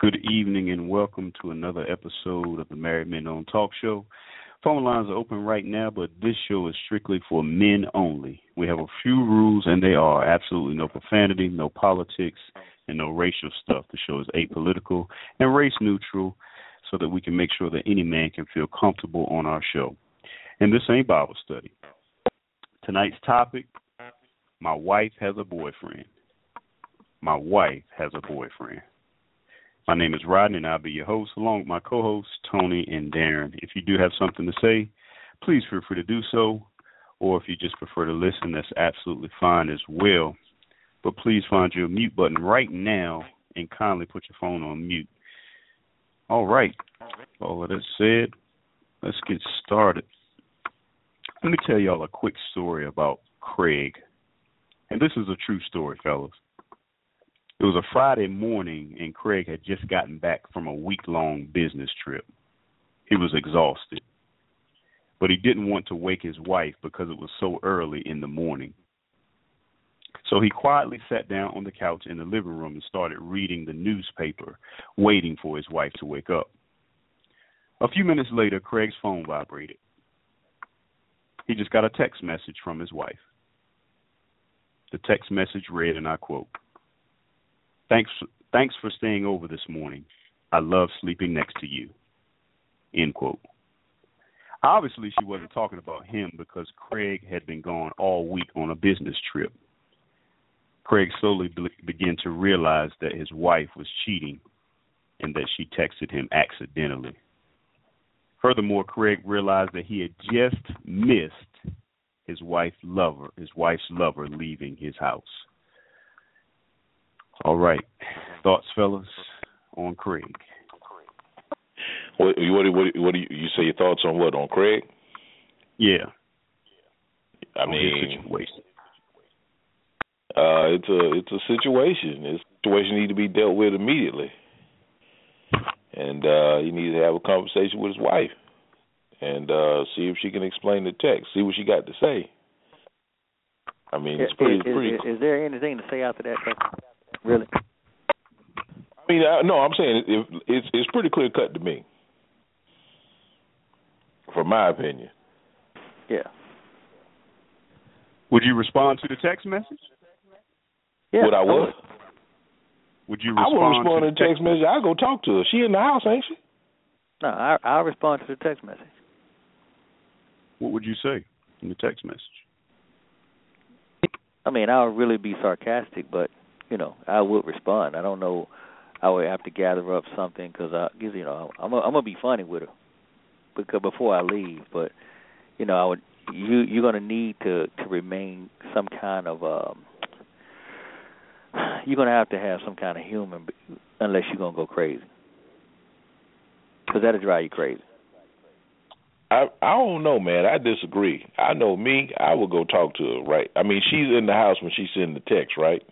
Good evening and welcome to another episode of the Married Men on Talk Show. Phone lines are open right now, but this show is strictly for men only. We have a few rules, and they are absolutely no profanity, no politics, and no racial stuff. The show is apolitical and race neutral so that we can make sure that any man can feel comfortable on our show. And this ain't Bible study. Tonight's topic My wife has a boyfriend. My wife has a boyfriend. My name is Rodney, and I'll be your host along with my co hosts, Tony and Darren. If you do have something to say, please feel free to do so. Or if you just prefer to listen, that's absolutely fine as well. But please find your mute button right now and kindly put your phone on mute. All right. All of that said, let's get started. Let me tell y'all a quick story about Craig. And this is a true story, fellas. It was a Friday morning, and Craig had just gotten back from a week long business trip. He was exhausted, but he didn't want to wake his wife because it was so early in the morning. So he quietly sat down on the couch in the living room and started reading the newspaper, waiting for his wife to wake up. A few minutes later, Craig's phone vibrated. He just got a text message from his wife. The text message read, and I quote, Thanks, thanks for staying over this morning. I love sleeping next to you. End quote. Obviously, she wasn't talking about him because Craig had been gone all week on a business trip. Craig slowly be- began to realize that his wife was cheating and that she texted him accidentally. Furthermore, Craig realized that he had just missed his wife's lover, his wife's lover leaving his house. All right. Thoughts, fellas, on Craig? What what what, what do you, you say your thoughts on what on Craig? Yeah. I on mean, situation. uh, it's a it's a situation. It's a situation need to be dealt with immediately, and uh, he needs to have a conversation with his wife, and uh, see if she can explain the text. See what she got to say. I mean, it's pretty is, pretty. Is, is there anything to say after that? Though? Really? I mean, uh, no, I'm saying it, it's it's pretty clear cut to me, from my opinion. Yeah. Would you respond to the text message? Yeah. Would I would? Would you I respond, would respond to to the text message. I'll go talk to her. She in the house, ain't she? No, I I'll respond to the text message. What would you say in the text message? I mean, I'll really be sarcastic, but you know, I would respond. I don't know. I would have to gather up something because I, cause, you know, I'm I'm gonna be funny with her because before I leave. But you know, I would you you're gonna need to to remain some kind of um. You're gonna have to have some kind of humor, unless you're gonna go crazy, because that'll drive you crazy. I I don't know, man. I disagree. I know me. I would go talk to her, right? I mean, she's in the house when she's sending the text, right?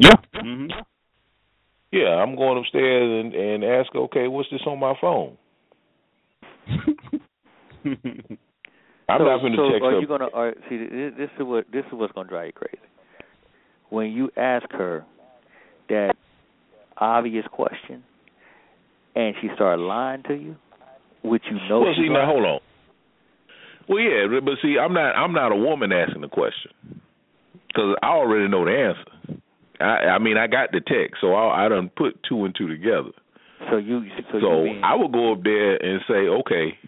Yeah. Mm-hmm. Yeah, I'm going upstairs and and ask, her, okay, what's this on my phone? I'm so, not going to so text are her. you gonna? Are, see, this, this is what this is what's gonna drive you crazy. When you ask her that obvious question, and she started lying to you, which you know well, see, now hold on. Well, yeah, but see, I'm not I'm not a woman asking the question because I already know the answer. I I mean, I got the text, so I I done put two and two together. So you so, So you mean, I would go up there and say, okay,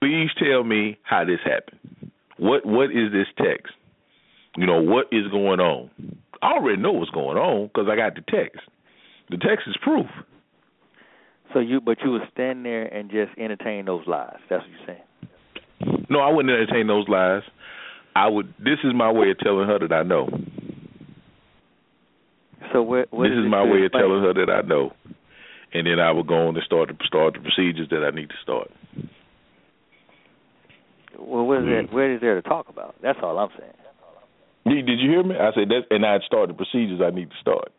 please tell me how this happened. What what is this text? You know what is going on? I already know what's going on because I got the text. The text is proof. so you but you would stand there and just entertain those lies. That's what you're saying. No, I wouldn't entertain those lies. I would. This is my way of telling her that I know. So where, where this is my way of place? telling her that I know, and then I will go on and start to start the procedures that I need to start. Well, what is Mm. there? Where is there to talk about? That's all I'm saying. Did, did you hear me? I said that, and I'd start the procedures I need to start,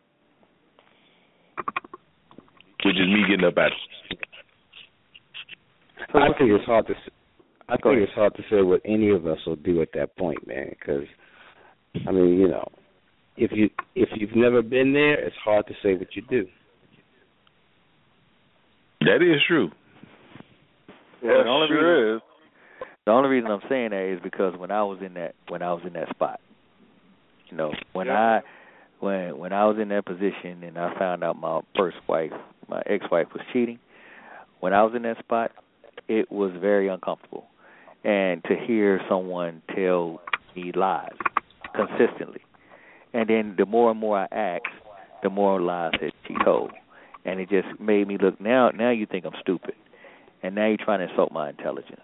which is me getting up out. I think it's hard to. s- I Go think it's hard to say what any of us will do at that point, man. Because, I mean, you know, if you if you've never been there, it's hard to say what you do. That is true. Well, the only reason, The only reason I'm saying that is because when I was in that when I was in that spot, you know, when I when when I was in that position and I found out my first wife, my ex-wife was cheating, when I was in that spot, it was very uncomfortable. And to hear someone tell me lies consistently. And then the more and more I asked, the more lies that she told. And it just made me look now now you think I'm stupid. And now you're trying to insult my intelligence.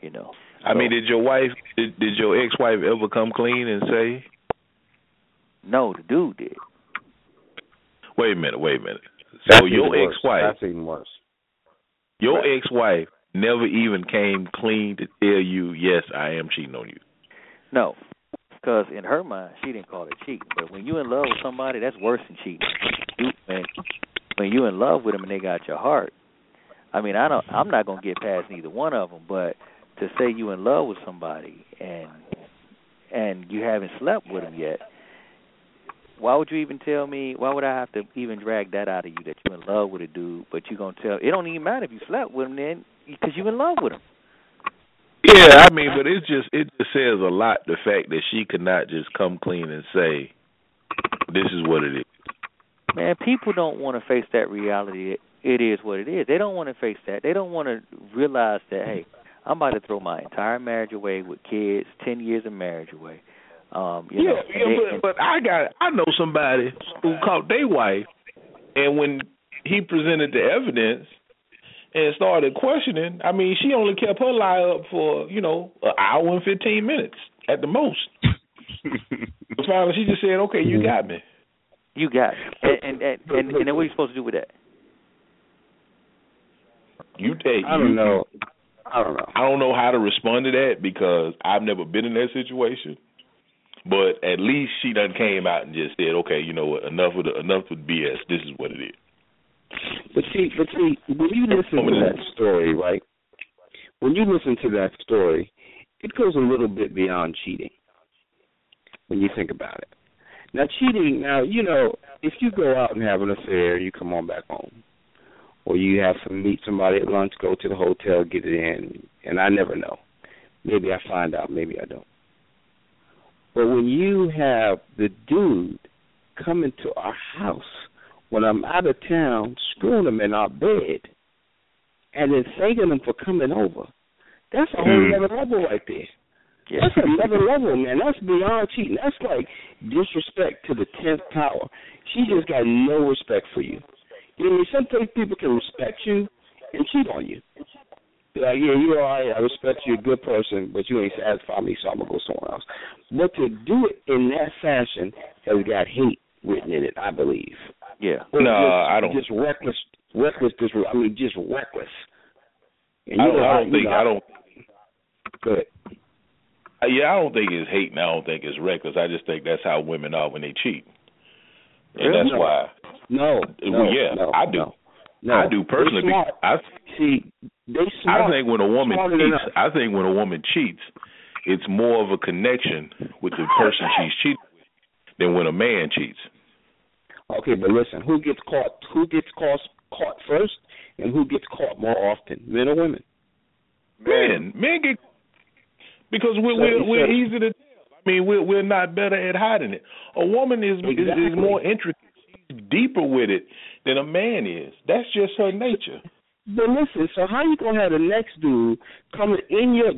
You know. I mean, did your wife, did, did your ex-wife ever come clean and say, No, the dude did. "Wait a minute, wait a minute"? So That's your even worse. ex-wife, That's even worse. your ex-wife never even came clean to tell you, "Yes, I am cheating on you." No, because in her mind, she didn't call it cheating. But when you're in love with somebody, that's worse than cheating. You, when when you're in love with them and they got your heart, I mean, I don't. I'm not gonna get past neither one of them. But to say you in love with somebody and and you haven't slept with them yet, why would you even tell me? Why would I have to even drag that out of you that you're in love with a dude? But you're gonna tell. It don't even matter if you slept with him then, because you're in love with him. Yeah, I mean, but it's just it just says a lot the fact that she could not just come clean and say, "This is what it is." Man, people don't want to face that reality. It is what it is. They don't want to face that. They don't want to realize that hey, I'm about to throw my entire marriage away with kids, ten years of marriage away. Um, you yeah, know, yeah, and but, but I got I know somebody who caught their wife, and when he presented the evidence and started questioning, I mean, she only kept her lie up for you know an hour and fifteen minutes at the most. But finally, she just said, "Okay, you got me." you got it. And and and, and, and then what are you supposed to do with that? You take. I don't know. I don't know. I don't know how to respond to that because I've never been in that situation. But at least she done came out and just said, "Okay, you know what? Enough with the, enough with BS. This is what it is." But see, but see, when you listen to oh, that story, right? When you listen to that story, it goes a little bit beyond cheating. When you think about it, now cheating. Now you know if you go out and have an affair, you come on back home, or you have to meet somebody at lunch, go to the hotel, get it in, and I never know. Maybe I find out, maybe I don't. But when you have the dude come into our house when I'm out of town, screwing them in our bed, and then thanking them for coming over. That's a whole Mm. other level right there. Yeah. That's another level, man. That's beyond cheating. That's like disrespect to the tenth power. She just got no respect for you. You know, what I mean? some people can respect you and cheat on you. Be like, yeah, you're all right. I respect you, you're a good person, but you ain't satisfied me, so I'm gonna go somewhere else. But to do it in that fashion has got hate written in it, I believe. Yeah. Or No, just, I don't- Just reckless, reckless. Dis- I mean, just reckless. And I don't, know I don't think know I don't. Good. Uh, Yeah, I don't think it's hate, and I don't think it's reckless. I just think that's how women are when they cheat, and Really? that's No. why. No, Well, no, yeah, no, I do. No, no. I do personally. They smart. because I See, they smart. I think when a woman cheats, us. I think when a woman cheats, it's more of a connection with the person she's cheating with than when a man cheats. Okay, but listen, who gets caught? Who gets caught caught first, and who gets caught more often, men or women? Men, men get because we're So- we're, we're easy to tell. I mean, we're we're not better at hiding it. A woman is is, Exactly. is more intricate, she's deeper with it than a man is. That's just her nature. But listen, so how you gonna have the next dude coming in your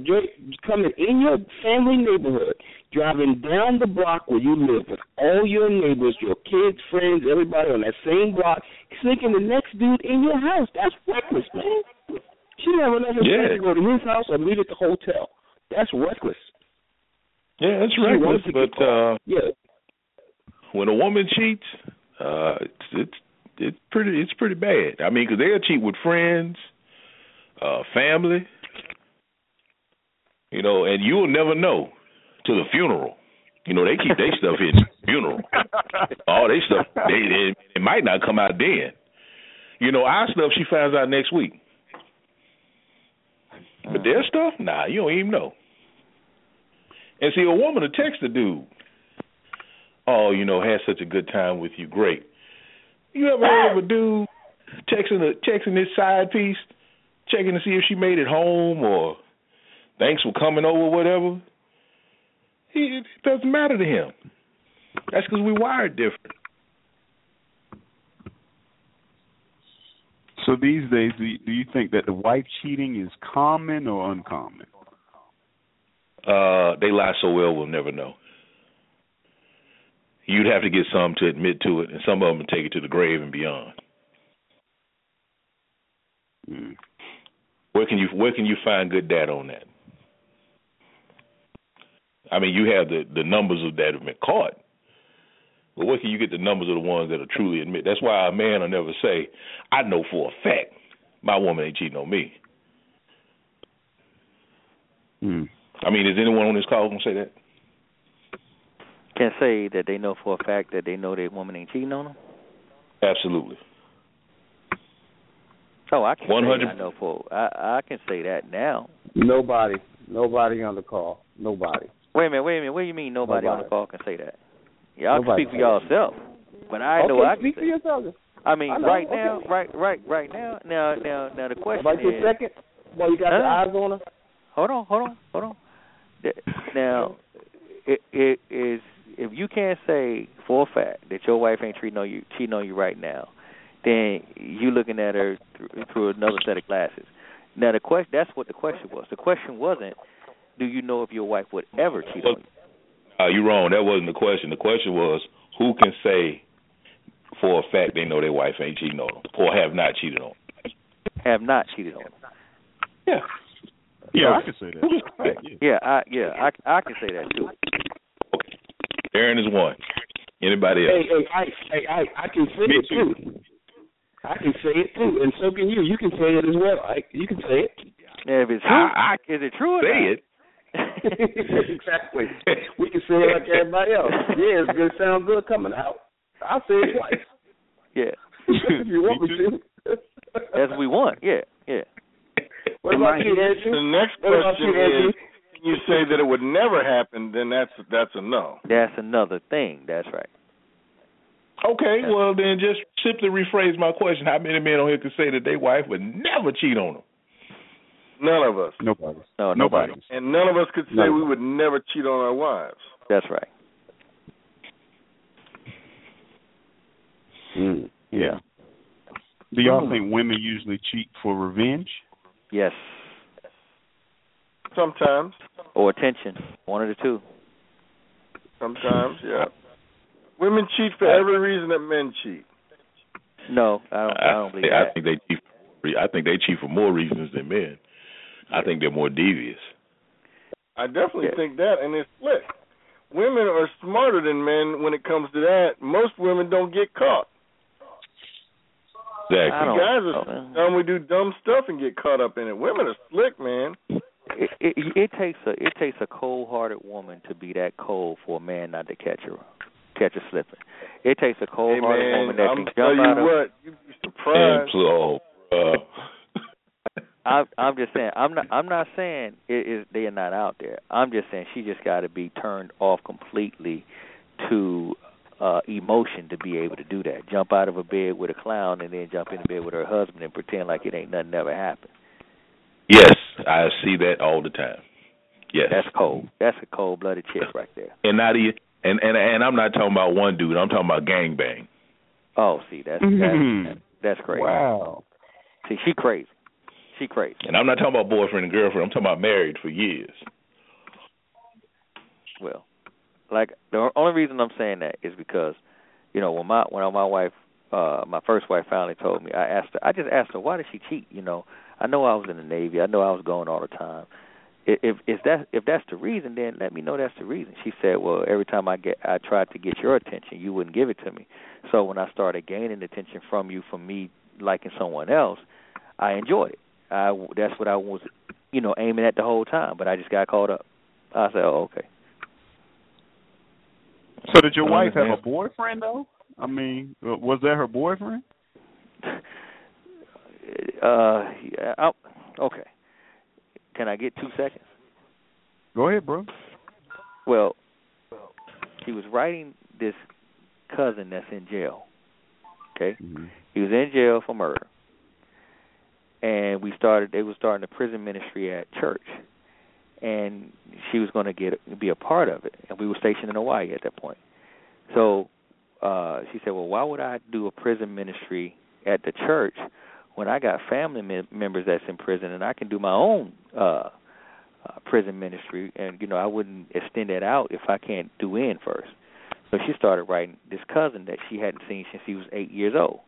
coming in your family neighborhood, driving down the block where you live with all your neighbors, your kids, friends, everybody on that same block, sneaking the next dude in your house? That's reckless, man. She never enough respect Yeah. to go to his house or meet at the hotel. That's reckless. Yeah, that's reckless, but uh yeah. when a woman cheats, uh it's it's it's pretty it's pretty bad. I mean, because they'll cheat with friends, uh family, you know, and you'll never know to the funeral. You know, they keep their stuff in funeral. All they stuff, they it, it might not come out then. You know, our stuff she finds out next week. But their stuff, nah, you don't even know. And see, a woman will text a dude, oh, you know, had such a good time with you, great. You ever heard of a dude texting a, texting his side piece, checking to see if she made it home or thanks for coming over, whatever? He, it doesn't matter to him. That's because we wired different. So these days, do you, do you think that the wife cheating is common or uncommon? Uh, they lie so well, we'll never know. You'd have to get some to admit to it, and some of them take it to the grave and beyond. Mm. Where can you where can you find good data on that? I mean, you have the the numbers of that have been caught, but where can you get the numbers of the ones that are truly admit? That's why a man will never say, "I know for a fact my woman ain't cheating on me." Mm. I mean, is anyone on this call gonna say that? Can say that they know for a fact that they know their woman ain't cheating on them. Absolutely. Oh, I can 100 say I know for I I can say that now. Nobody, nobody on the call. Nobody. Wait a minute, wait a minute. What do you mean nobody, on the call can say that? Y'all Nobody can speak for can. yourself. But I know okay, I can speak say. for yourself. I mean, I know, right okay. now, right, right, right now. Now, now, now. The question Right this is, second, while you got the eyes on her. hold on, hold on, hold on. Now, it, it is if you can't say for a fact that your wife ain't treating on you, cheating on you right now, then you looking at her through, through another set of glasses. Now, the question that's what the question was. The question wasn't, do you know if your wife would ever cheat on you? Uh, you're wrong. That wasn't the question. The question was who can say for a fact they know their wife ain't cheating on them or have not cheated on them. Have not cheated on. You. Yeah. Yeah, I can say that. Who is correct? Yeah, I yeah, I I can say that too. Okay. Aaron is one. Anybody else? hey, I, hey, I, I can say Me it too. too. I can say it too, and so can you. You can say it as well. I, you can say it. Now, if it's true, I, I is it true or say not? it. exactly. We can say it like everybody else. Yeah, it's gonna sound good coming out. I'll say it twice yeah, if you want me Me to. that's what we want. Yeah, yeah. What about you, Andrew? The next What about question you, Andrew? is, can you say that it would never happen? Then that's that's a no. That's another thing. That's right. Okay, well then just simply rephrase my question. How many men on here could say that their wife would never cheat on them? None of us, Nobody. No, Nobody. nobody. and none of us could say No. we would never cheat on our wives. That's right. Mm. Yeah. Do y'all think women usually cheat for revenge? Yes. Sometimes, Or attention. One of the two. sometimes, yeah. Women cheat for every reason that men cheat. No, I don't. I don't believe I that. think they cheat. I think they cheat for more reasons than men. I think they're more devious. I definitely Yeah. think that, and it's split. Women are smarter than men when it comes to that. Most women don't get caught. I Exactly. don't Guys are man. dumb. We do dumb stuff and get caught up in it. Women are slick, man. It, it it takes a it takes a cold hearted woman to be that cold for a man not to catch her catch her slipping. It takes a cold Hey, hearted man, woman that I'm can tell jump you out of what, you'd be And surprised. so, uh, I'm I'm just saying I'm not I'm not saying it is they are not out there. I'm just saying she just got to be turned off completely to uh emotion to be able to do that. Jump out of a bed with a clown and then jump in into bed with her husband and pretend like it ain't nothing ever happened. yes, I see that all the time. Yes. That's cold. That's a cold blooded chick right there. and not even and and and I'm not talking about one dude. I'm talking about gangbang. Oh, see that's Mhm. that's that's crazy. Wow. See, she crazy. She crazy. And I'm not talking about boyfriend and girlfriend. I'm talking about married for years. Well, like the only reason I'm saying that is because, you know, when my when my wife, uh, my first wife finally told me, I asked her, I just asked her, why did she cheat? You know, I know I was in the Navy, I know I was going all the time. if if that if that's the reason, then let me know that's the reason. She said, well, every time I get I tried to get your attention, you wouldn't give it to me. So when I started gaining attention from you from me liking someone else, I enjoyed it. I that's what I was, you know, aiming at the whole time. But I just got caught up. I said, oh, okay. So did your wife have a boyfriend though? I mean, uh, was that her boyfriend? Uh, yeah, I, okay. Can I get two seconds? Go ahead, bro. Well, he was writing this cousin that's in jail. Okay, mm-hmm. he was in jail for murder, and we started. They were starting a prison ministry at church, and she was going to get be a part of it. And we were stationed in Hawaii at that point. So uh she said, "Well, why would I do a prison ministry at the church when I got family mem- members that's in prison and I can do my own uh, uh prison ministry and you know I wouldn't extend that out if I can't do in first. So she started writing this cousin that she hadn't seen since he was 8 years old.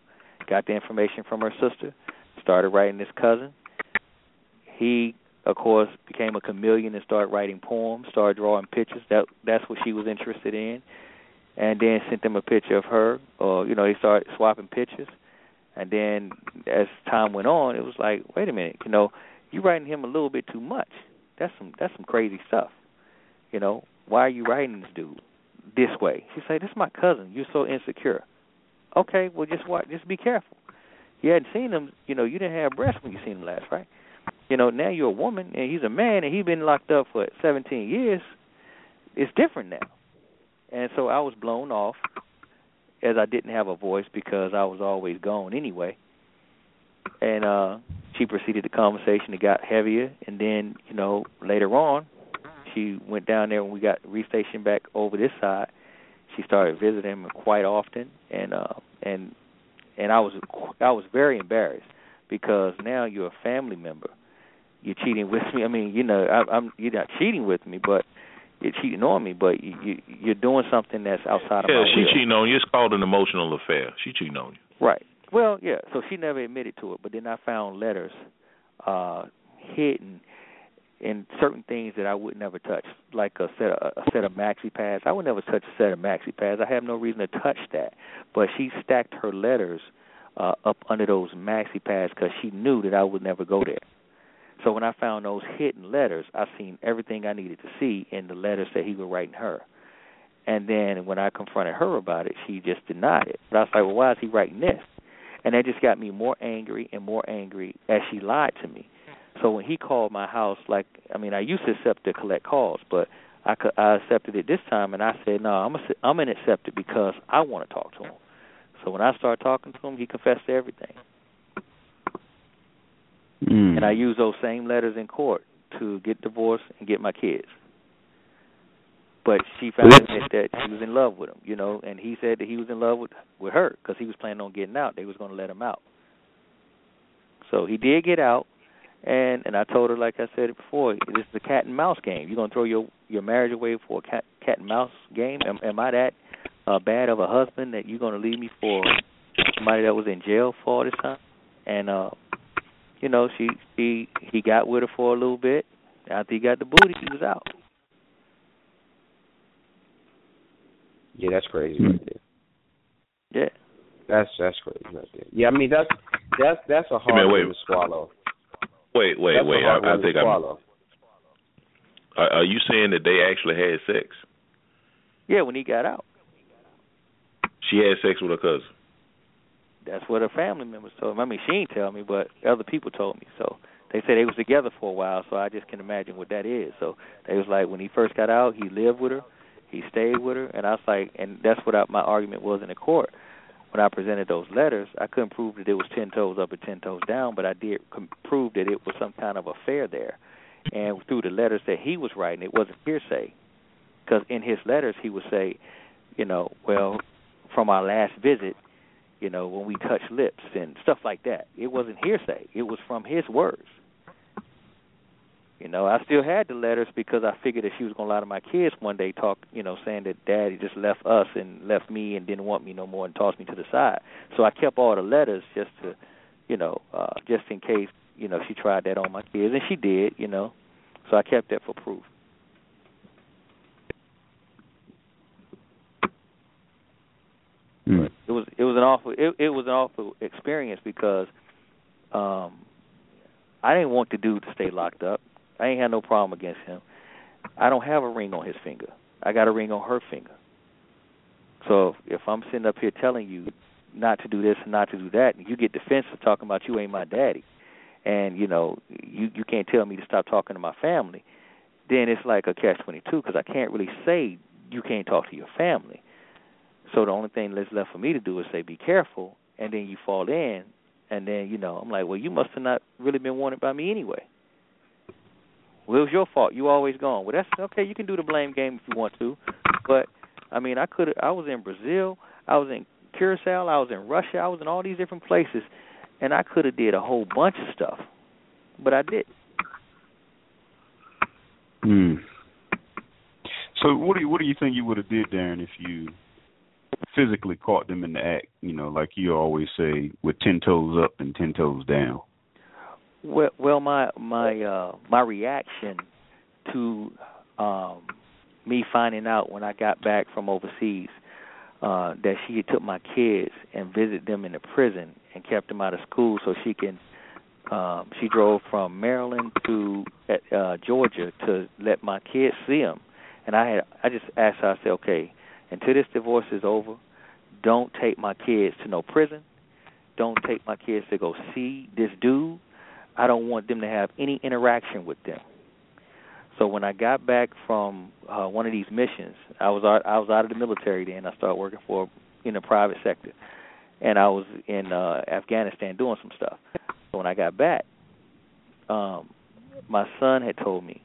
Got the information from her sister, started writing this cousin. He of course became a chameleon and started writing poems, started drawing pictures. That that's what she was interested in. And then sent them a picture of her or you know, they started swapping pictures and then as time went on, it was like, wait a minute, you know, you writing him a little bit too much. That's some that's some crazy stuff. You know, why are you writing this dude this way? She said, "This is my cousin. You're so insecure." Okay, well just watch, just be careful. You hadn't seen him, you know, you didn't have breasts when you seen him last, right? You know, now you're a woman and he's a man and he's been locked up for 17 years. It's different now. And so I was blown off as I didn't have a voice because I was always gone anyway. And uh she proceeded the conversation. It got heavier, and then you know later on, she went down there when we got restationed back over this side. She started visiting him quite often, and uh and and I was I was very embarrassed because now you're a family member. You're cheating with me. I mean, you know, I, I'm you're not cheating with me, but you're cheating on me, but you, you you're doing something that's outside yeah, of my she will. cheating on you. It's called an emotional affair. She cheating on you. Right. Well, yeah. So she never admitted to it, but then I found letters uh hidden in certain things that I would never touch, like a set of, a set of maxi pads. I would never touch a set of maxi pads. I have no reason to touch that. But she stacked her letters uh up under those maxi pads because she knew that I would never go there. So when I found those hidden letters, I seen everything I needed to see in the letters that he was writing her. And then when I confronted her about it, she just denied it. But I was like, well, why is he writing this? And that just got me more angry and more angry as she lied to me. So when he called my house, like I mean, I used to accept to collect calls, but I I accepted it this time, and I said, no, I'm a, I'm gonna accept it because I want to talk to him. So when I started talking to him, he confessed to everything. Mm. And I used those same letters in court to get divorced and get my kids. But she found out that she was in love with him, you know, and he said that he was in love with with her because he was planning on getting out. They was going to let him out. So he did get out, and and I told her, like I said it before, this is a cat and mouse game. You're going to throw your your marriage away for a cat cat and mouse game? Am, am I that uh, bad of a husband that you're going to leave me for somebody that was in jail for all this time? And uh you know, she she he got with her for a little bit. After he got the booty, he was out. Yeah, that's crazy hmm. right there. Yeah. That's that's crazy right there. Yeah, I mean that's that's that's a hard wait. one to swallow. Wait, wait, that's wait. A hard I, I think to I'm. swallow. Are, are you saying that they actually had sex? Yeah, when he got out. She had sex with her cousin. That's what her family members told me. I mean, she didn't tell me, but other people told me. So they said they was together for a while. So I just can imagine what that is. So they was like, when he first got out, he lived with her, he stayed with her, and I was like, and that's what I, my argument was in the court. When I presented those letters, I couldn't prove that it was ten toes up and ten toes down, but I did com- prove that it was some kind of affair there. And through the letters that he was writing, it wasn't hearsay, because in his letters he would say, you know, well, from our last visit, you know, when we touched lips and stuff like that. It wasn't hearsay. It was from his words. You know, I still had the letters because I figured that she was gonna lie to my kids one day, talk, you know, saying that Daddy just left us and left me and didn't want me no more and tossed me to the side. So I kept all the letters just to, you know, uh, just in case, you know, she tried that on my kids, and she did, you know. So I kept that for proof. Mm. It was it was an awful it, it was an awful experience because um I didn't want the dude to stay locked up. I ain't had no problem against him. I don't have a ring on his finger. I got a ring on her finger. So if, I'm sitting up here telling you not to do this and not to do that, and you get defensive talking about you ain't my daddy, and you know you you can't tell me to stop talking to my family, then it's like a catch twenty two because I can't really say you can't talk to your family. So the only thing that's left for me to do is say be careful, and then you fall in, and then you know I'm like, well, you must have not really been wanted by me anyway. Well, it was your fault. You always gone. Well, that's okay. You can do the blame game if you want to, but I mean, I could. I was in Brazil. I was in Curacao. I was in Russia. I was in all these different places, and I could have did a whole bunch of stuff, but I didn't. Hmm. So what do you what do you think you would have did, Darren, if you physically caught them in the act? You know, like you always say, with ten toes up and ten toes down. Well, well, my my uh my reaction to um me finding out when I got back from overseas uh that she had took my kids and visited them in the prison and kept them out of school so she can um she drove from Maryland to uh Georgia to let my kids see them and I had I just asked her I said okay until this divorce is over don't take my kids to no prison don't take my kids to go see this dude I don't want them to have any interaction with them. So when I got back from uh, one of these missions, I was out, I was out of the military then. I started working for in the private sector, and I was in uh, Afghanistan doing some stuff. So when I got back, um, my son had told me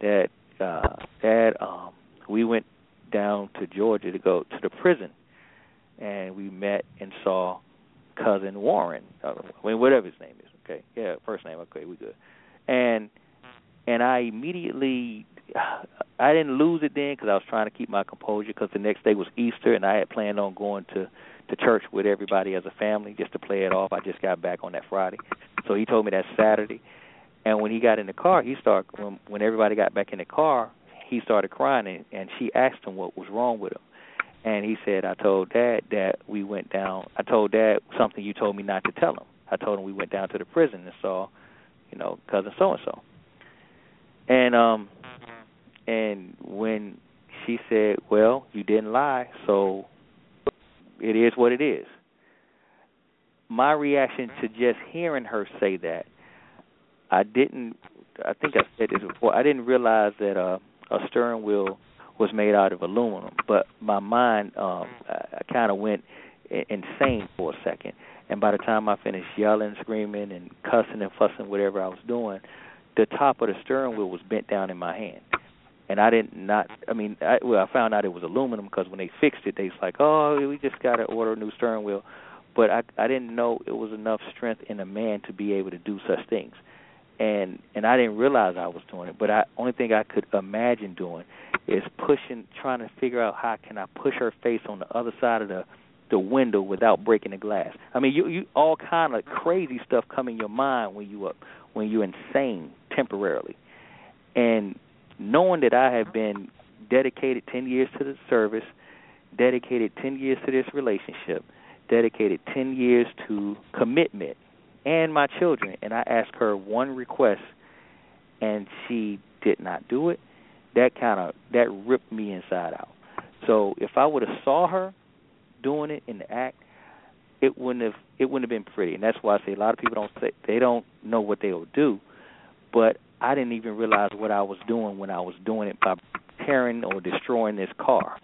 that uh, Dad, um, we went down to Georgia to go to the prison, and we met and saw cousin Warren, uh, whatever his name is. Okay, yeah, first name. Okay, we good. And and I immediately, I didn't lose it then because I was trying to keep my composure because the next day was Easter and I had planned on going to to church with everybody as a family just to play it off. I just got back on that Friday, so he told me that Saturday. And when he got in the car, he started when when everybody got back in the car, he started crying and, and she asked him what was wrong with him. And he said, I told dad that we went down. I told dad something you told me not to tell him. I told him we went down to the prison and saw, you know, cousin so and so. And um and when she said, "Well, you didn't lie, so it is what it is." My reaction to just hearing her say that, I didn't I think I said this before. I didn't realize that uh, a steering wheel was made out of aluminum, but my mind um I, I kind of went insane for a second and by the time I finished yelling, screaming, and cussing and fussing, whatever I was doing, the top of the steering wheel was bent down in my hand. And I didn't not. I mean, I, well, I found out it was aluminum because when they fixed it, they was like, "Oh, we just got to order a new steering wheel." But I I didn't know it was enough strength in a man to be able to do such things, and and I didn't realize I was doing it. But I only thing I could imagine doing is pushing, trying to figure out how can I push her face on the other side of the the window without breaking the glass. I mean, you you all kind of crazy stuff come in your mind when you up when you're insane temporarily, and knowing that I have been dedicated ten years to the service, dedicated ten years to this relationship, dedicated ten years to commitment, and my children, and I asked her one request, and she did not do it. That kind of that ripped me inside out. So if I would have saw her doing it in the act, it wouldn't have it wouldn't have been pretty. And that's why I say a lot of people don't say they don't know what they will do. But I didn't even realize what I was doing when I was doing it by tearing or destroying this car.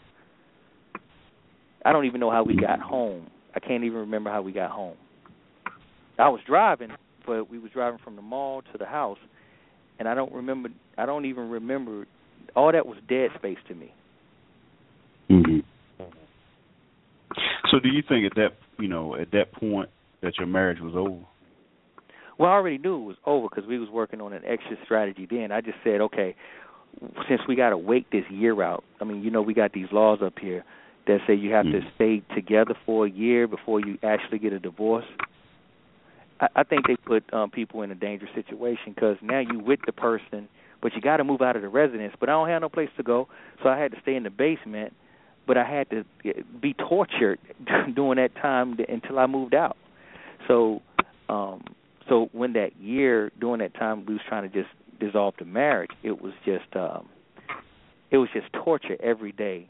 I don't even know how we got home. I can't even remember how we got home. I was driving, but we was driving from the mall to the house, and I don't remember. I don't even remember. All that was dead space to me. Mm-hmm. So, do you think at that you know at that point that your marriage was over? Well, I already knew it was over because we was working on an exit strategy then. I just said, okay, since we got to wait this year out. I mean, you know, we got these laws up here that say you have mm-hmm. to stay together for a year before you actually get a divorce. I, I think they put um, people in a dangerous situation because now you with the person but you got to move out of the residence. But I don't have no place to go, so I had to stay in the basement. But I had to be tortured during that time until I moved out. So, um, so when that year during that time we was trying to just dissolve the marriage, it was just um, it was just torture every day.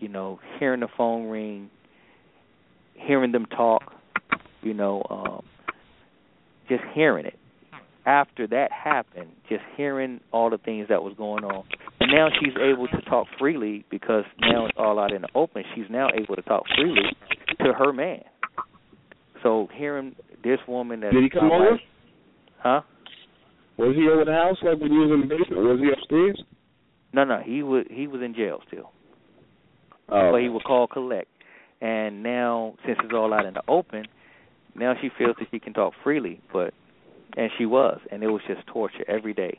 You know, hearing the phone ring, hearing them talk, you know, um, just hearing it. After that happened, just hearing all the things that was going on, and now she's able to talk freely because now it's all out in the open. She's now able to talk freely to her man. So hearing this woman that did he come over? Huh? Was he over the house like when you was in the basement? Was he upstairs? No, no, he was he was in jail still. Oh. But he would call collect. And now since it's all out in the open, now she feels that she can talk freely, but and she was, and it was just torture every day.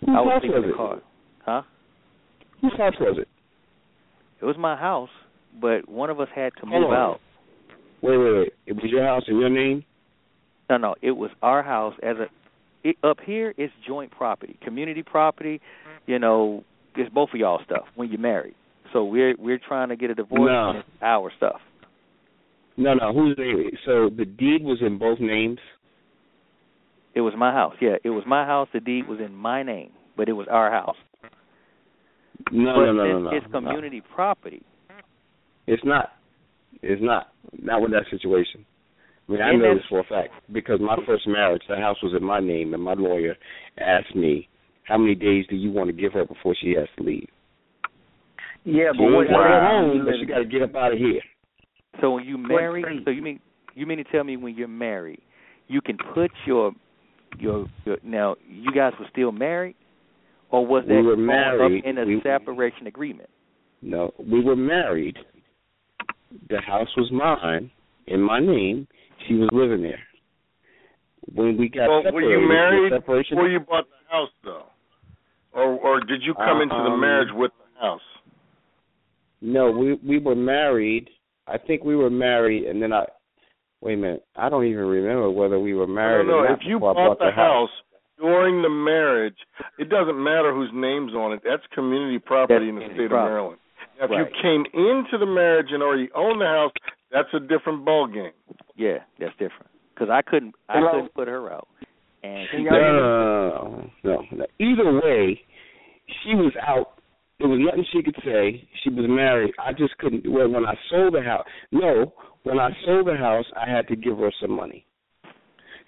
Whose I was house sleeping in was the car. it? Huh? Whose house was it? It was my house, but one of us had to Hold move on. out. Wait, wait, wait. It was your house in your name? No, no, it was our house as a it, up here it's joint property, community property, you know, it's both of y'all stuff when you're married. So we're we're trying to get a divorce No. and it's our stuff. No, no. Who's name? So the deed was in both names. It was my house. Yeah, it was my house. The deed was in my name, but it was our house. No, but no, no, no, no. it's community property. It's not. It's not. Not with that situation. I mean, I And know this for a fact because my first marriage, the house was in my name, and my lawyer asked me, "How many days do you want to give her before she has to leave?" Yeah, She but ain't what gotta go time home, but live she got to get up out of here. So when you What marry, state? so you mean you mean to tell me when you're married, you can put your your, your now you guys were still married, or was We that were married. up in a We- separation agreement? No, we were married. The house was mine, in my name. She was living there. When we got well, were you married separation, before you bought the house, though, or or did you come into the Um, marriage with the house? No, we we were married. I think we were married, and then I. Wait a minute. I don't even remember whether we were married no, or no. not If you bought bought the house during the marriage, it doesn't matter whose name's on it. That's community property That's in the state property. of Maryland. Now, if Right. you came into the marriage and already owned the house, that's a different ball game. Yeah, that's different. Because I couldn't I Hello? couldn't put her out, and she Can No, no, no, no, no. Either way, she was out. There was nothing she could say. She was married. I just couldn't. Well, when I sold the house, no. When I sold the house, I had to give her some money.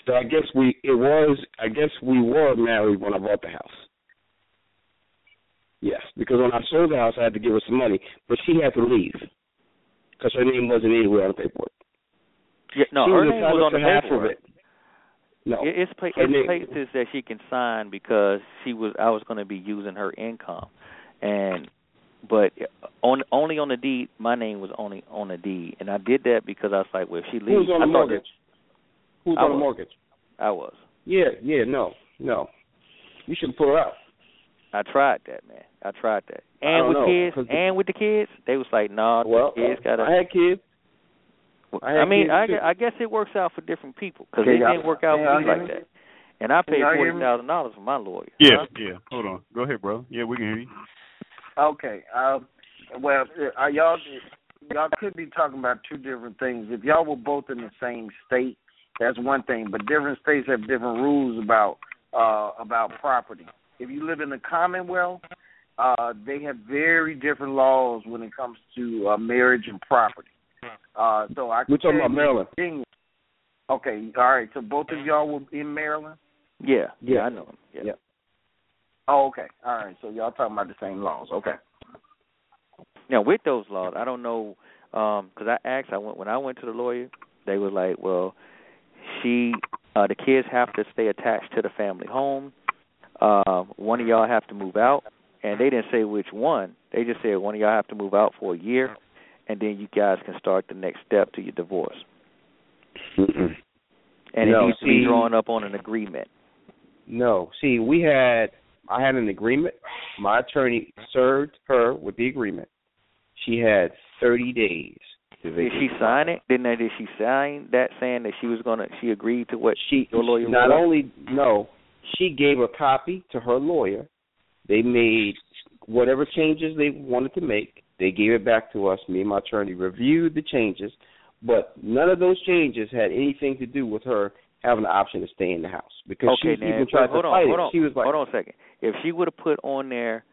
So I guess we it was. I guess we were married when I bought the house. Yes, because when I sold the house, I had to give her some money, but she had to leave because her name wasn't anywhere on the paperwork. yeah, no, she her name was on the half paperwork. of it. No, It's pla- it's places that she can sign because she was I was going to be using her income, and but on only on the deed my name was only on the deed, and I did that because I was like, well, if she leaves, who's on I the thought mortgage? Who's I on the mortgage? I was. Yeah, yeah, no, no. You should pull her out. I tried that, man. I tried that, and with know, kids, 'cause the- and with the kids, they was like, no, Well, the kids uh, gotta. I had kids. I had I mean, kids, I, too. I guess it works out for different people because Can it didn't work out for me like that. And I paid y'all hear forty me? thousand dollars for my lawyer. Yeah, Huh? yeah. Hold on. Go ahead, bro. Yeah, we can hear you. Okay. Um, well, uh, y'all y'all could be talking about two different things. If y'all were both in the same state, that's one thing. But different states have different rules about uh, about property. If you live in the Commonwealth, uh, they have very different laws when it comes to uh, marriage and property. Uh, so I can We're talking about Maryland. Virginia- Okay, all right. So both of y'all were in Maryland. Yeah, yeah, Yeah. I know him. Yeah. Yeah. Oh, okay. All right. So y'all talking about the same laws. Okay. Now with those laws, I don't know because I asked. I went when I went to the lawyer. They were like, "Well, she, uh, the kids have to stay attached to the family home. Uh, one of y'all have to move out, and they didn't say which one. They just said one of y'all have to move out for a year, and then you guys can start the next step to your divorce. Mm-mm. And No, it needs to be drawn up on an agreement. No, see, we had I had an agreement. My attorney served her with the agreement. She had 30 days to Did she sign it? Didn't did she sign that saying that she was gonna? She agreed to what She your lawyer not wrote only no, She gave a copy to her lawyer. They made whatever changes they wanted to make. They gave it back to us. Me and my attorney reviewed the changes, but none of those changes had anything to do with her having the option to stay in the house because okay, she now, even tried hold to on, fight hold it. On, she was like, hold on a second. If she would have put on there,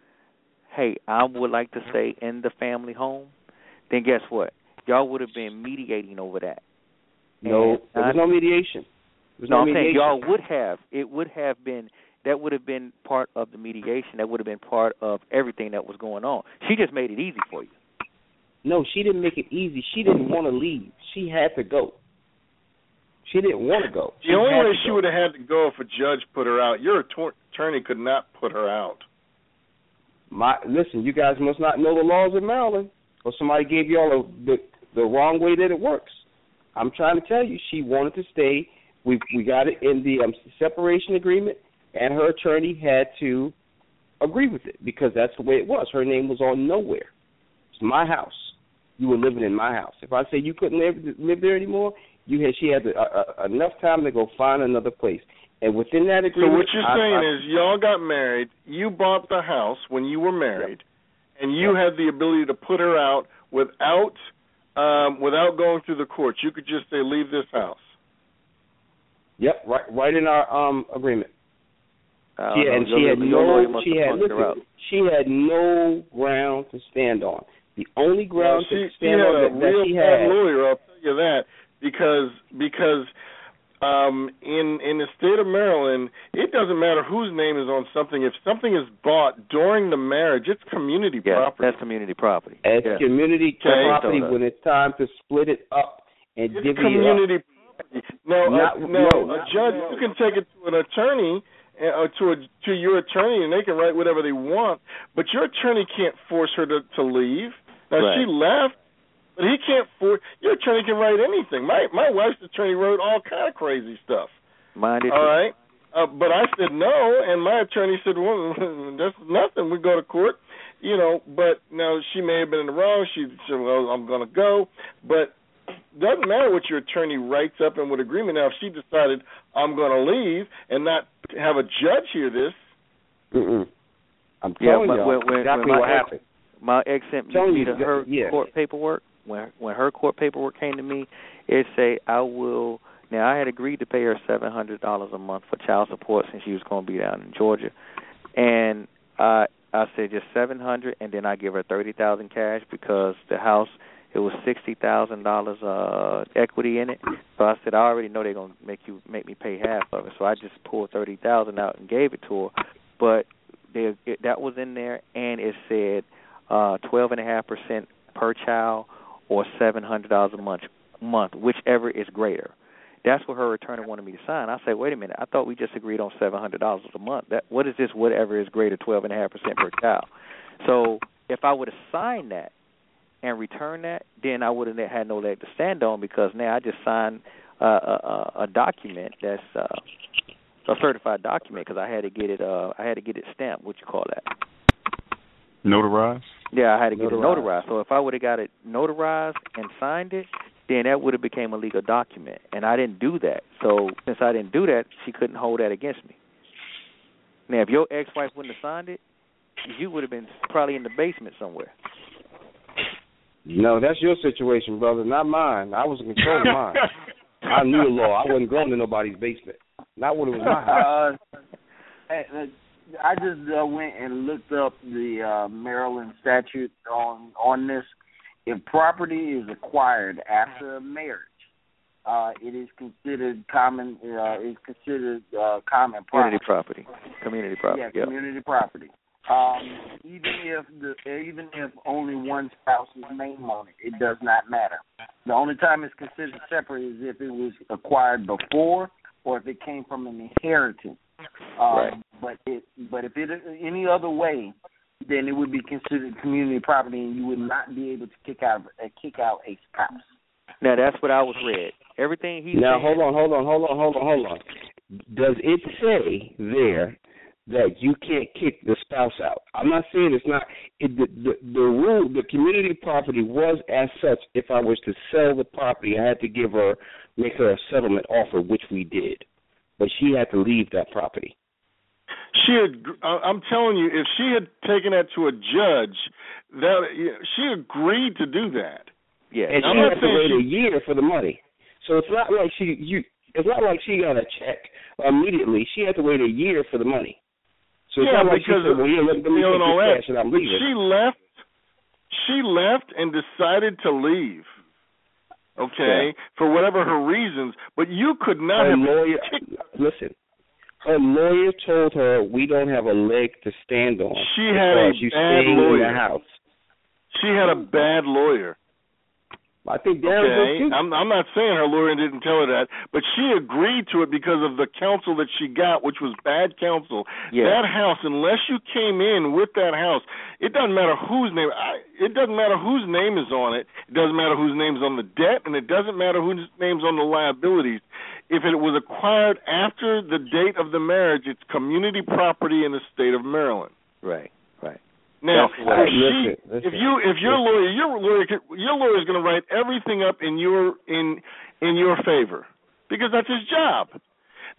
"Hey, I would like to mm-hmm. stay in the family home," then guess what? Y'all would have been mediating over that. No, And there was no mediation. There was no, no I'm saying mediation. y'all would have. It would have been. That would have been part of the mediation. That would have been part of everything that was going on. She just made it easy for you. No, she didn't make it easy. She didn't mm-hmm. want to leave. She had to go. She didn't want to go. The only way she would have had to go if a judge put her out. Your attor- attorney could not put her out. My listen, you guys must not know the laws in Maryland, or somebody gave y'all a, the the wrong way that it works. I'm trying to tell you, she wanted to stay. We we got it in the um, separation agreement, and her attorney had to agree with it because that's the way it was. Her name was on nowhere. It's my house. You were living in my house. If I say you couldn't live live there anymore, you had she had to, uh, uh, enough time to go find another place. And within that agreement, So what you're I- saying I- is y'all got married, you bought the house when you were married, and you had the ability to put her out without um without going through the courts. You could just say leave this house. Yep, right, right in our um agreement. She don't and she had no, she had listen, she had no ground to stand on. The only ground Well, she, to stand had on that, that she bad had. lawyer, I'll tell you that, because because um in in the state of Maryland, it doesn't matter whose name is on something. If something is bought during the marriage, it's community Yeah, property. that's community property. As yeah. community Okay. property when it's time to split it up and It's divvy it up. community property. No, Not- uh, no, no, a not- judge you can take it to an attorney uh, to a to your attorney, and they can write whatever they want. But your attorney can't force her to to leave. Now Right. she left, but he can't force. Your attorney can write anything. My my wife's attorney wrote all kind of crazy stuff. Mine did All too. right. Uh, but I said no, and my attorney said, "Well, that's nothing. We go to court, you know." But now she may have been in the wrong. She said, "Well, I'm going to go," but doesn't matter what your attorney writes up in what agreement. Now, if she decided I'm going to leave and not have a judge hear this, Mm-mm. I'm Yeah, telling but you when- when- exactly my what ex- happened. My ex sent Telling me to her yeah. court paperwork. When when her court paperwork came to me, it say I will. Now I had agreed to pay her seven hundred dollars a month for child support since she was going to be down in Georgia, and I I said just seven hundred, and then I give her thirty thousand cash because the house it was sixty thousand dollars uh equity in it. So I said I already know they're gonna make you make me pay half of it, so I just pulled thirty thousand out and gave it to her. But they, it, that was in there, and it said uh twelve and a half percent per child or seven hundred dollars a month month, whichever is greater. That's what her attorney wanted me to sign. I said, wait a minute, I thought we just agreed on seven hundred dollars a month. That what is this whatever is greater, twelve and a half percent per child. So if I would have signed that and returned that, then I would have had no leg to stand on because now I just signed uh, a, a, a document that's uh, a certified document because I had to get it uh I had to get it stamped. What you call that? Notarized? Yeah, I had to get it Notarized. notarized. So if I would have got it notarized and signed it, then that would have became a legal document, and I didn't do that. So since I didn't do that, she couldn't hold that against me. Now, if your ex-wife wouldn't have signed it, you would have been probably in the basement somewhere. No, that's your situation, brother, not mine. I was in control of mine. I knew the law. I wasn't going to nobody's basement. Not when it was my house. Uh, hey, uh, I just uh, went and looked up the uh, Maryland statute on on this. If property is acquired after a marriage, uh, it is considered common. Uh, is considered uh, common property. Community property. Community property. Yeah, yeah. community property. Um, even if the even if only one spouse's name on it, it does not matter. The only time it's considered separate is if it was acquired before or if it came from an inheritance. Um, Right. But it but if it any other way, then it would be considered community property, and you would not be able to kick out uh, kick out a spouse. Now that's what I was read. Everything he Now said. hold on, hold on, hold on, hold on, hold on. Does it say there that you can't kick the spouse out? I'm not saying it's not. It, the, the the rule, the community property was as such. If I was to sell the property, I had to give her, make her a settlement offer, which we did, but she had to leave that property. She had. Uh, I'm telling you, if she had taken that to a judge, that she agreed to do that. Yeah, and I'm she not had to saying wait she- a year for the money. So it's not like she you. It's not like she got a check immediately. She had to wait a year for the money. So it's yeah, not like she because said, "Well, yeah, let, let me you take and all this that. cash and I'm But leaving." she left. She left and decided to leave. Okay, for whatever her reasons, but you could not her have lawyer, listen, her lawyer told her we don't have a leg to stand on. She had a bad staying in lawyer. the house. She had a bad lawyer. I think Darren did Okay. I'm I'm not saying her lawyer didn't tell her that, but she agreed to it because of the counsel that she got, which was bad counsel. Yeah. That house, unless you came in with that house, it doesn't matter whose name. I, it doesn't matter whose name is on it. It doesn't matter whose name's on the debt, and it doesn't matter whose name's on the liabilities. If it was acquired after the date of the marriage, it's community property in the state of Maryland. Right, right. Now, right. if she, Listen, listen, if you, if your lawyer, your lawyer, your lawyer is going to write everything up in your in in your favor because that's his job.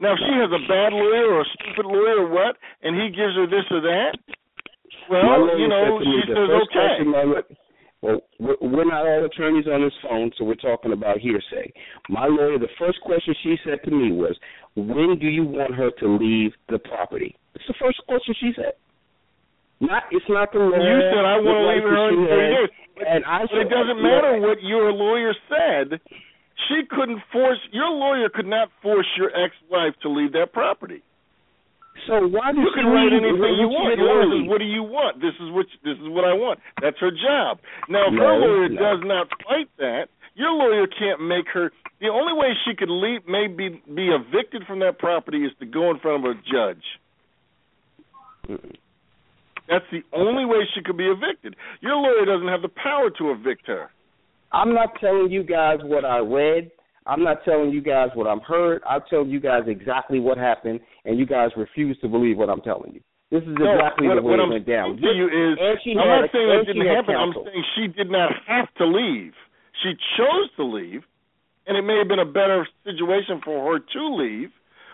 Now, if she has a bad lawyer or a stupid lawyer or what, and he gives her this or that, well, you know, said to me, she says okay. my well, we're- we're not all attorneys on this phone, so we're talking about hearsay. My lawyer, the first question she said to me was, "When do you want her to leave the property?" It's the first question she said. Not, it's not the law. You said I want to leave her 30 days, but, and I said, it doesn't oh, matter what your lawyer said. She couldn't force your lawyer could not force your ex-wife to leave that property. So why did you can write anything you want. didn't Your lawyer wanna says, leave? "What do you want? This is what this is what I want." That's her job. Now, if her lawyer no. does not fight that, your lawyer can't make her. The only way she could leave, maybe be evicted from that property, is to go in front of a judge. That's the only way she could be evicted. Your lawyer doesn't have the power to evict her. I'm not telling you guys what I read. I'm not telling you guys what I'm heard. I'm telling you guys exactly what happened, and you guys refuse to believe what I'm telling you. This is No, exactly what, the way what it went down. to you is, I'm not a- saying that didn't happen. I'm saying she did not have to leave. She chose to leave, and it may have been a better situation for her to leave,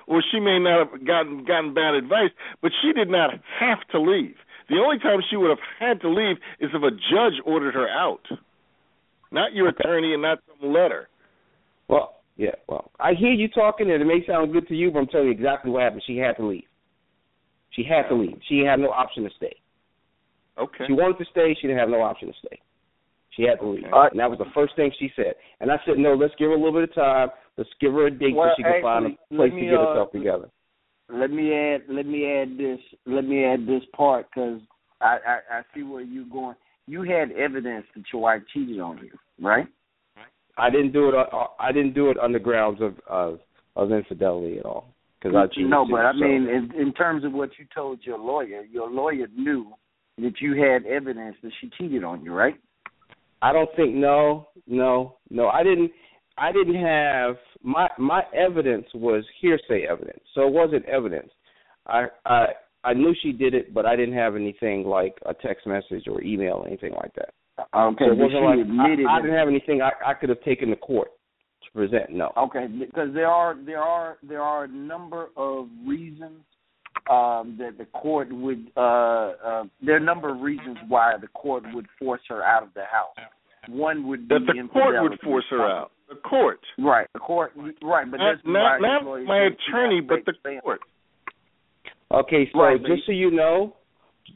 or she may not have gotten gotten bad advice. But she did not have to leave. The only time she would have had to leave is if a judge ordered her out, not your attorney and not some letter. Well, yeah, well, I hear you talking, and it may sound good to you, but I'm telling you exactly what happened. She had to leave. She had to leave. She had no option to stay. Okay. She wanted to stay. She didn't have no option to stay. She had to leave. Uh, and that was the first thing she said. And I said, no, let's give her a little bit of time. Let's give her a date Well, so she can find a place me, to get uh, herself together. let me add let me add this let me add this part because I, I I see where you're going. You had evidence that your wife cheated on you, right? I didn't do it. uh, I didn't do it on the grounds of of, of infidelity at all. Because I cheated no, too, but I so- mean, in, in terms of what you told your lawyer, your lawyer knew that you had evidence that she cheated on you, right? I don't think no, no, no. I didn't. I didn't have my my evidence was hearsay evidence, so it wasn't evidence. I I I knew she did it, but I didn't have anything like a text message or email or anything like that. Okay, so it wasn't she like admitted I, I didn't have anything I I could have taken to court to present. No. Okay, because there are there are there are a number of reasons um, that the court would uh, uh, there are a number of reasons why the court would force her out of the house. One would be That the court would force her out. The court. Right, the court. Right, but Not, that's not, why not my attorney, but the fake court. Okay, so Right, just so you know,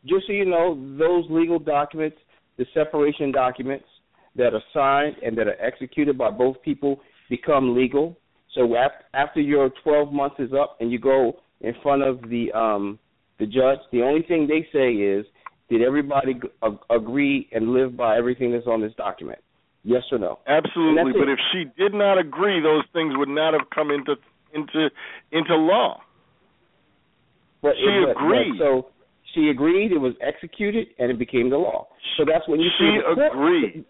just so you know, those legal documents, the separation documents that are signed and that are executed by both people become legal. So after, your 12 months is up and you go in front of the um the judge, the only thing they say is, did everybody g- agree and live by everything that's on this document? Yes or no? Absolutely, but it. if she did not agree, those things would not have come into into into law. But She it, but- but agreed. so she agreed. It was executed, and it became the law. So that's when you She see agreed.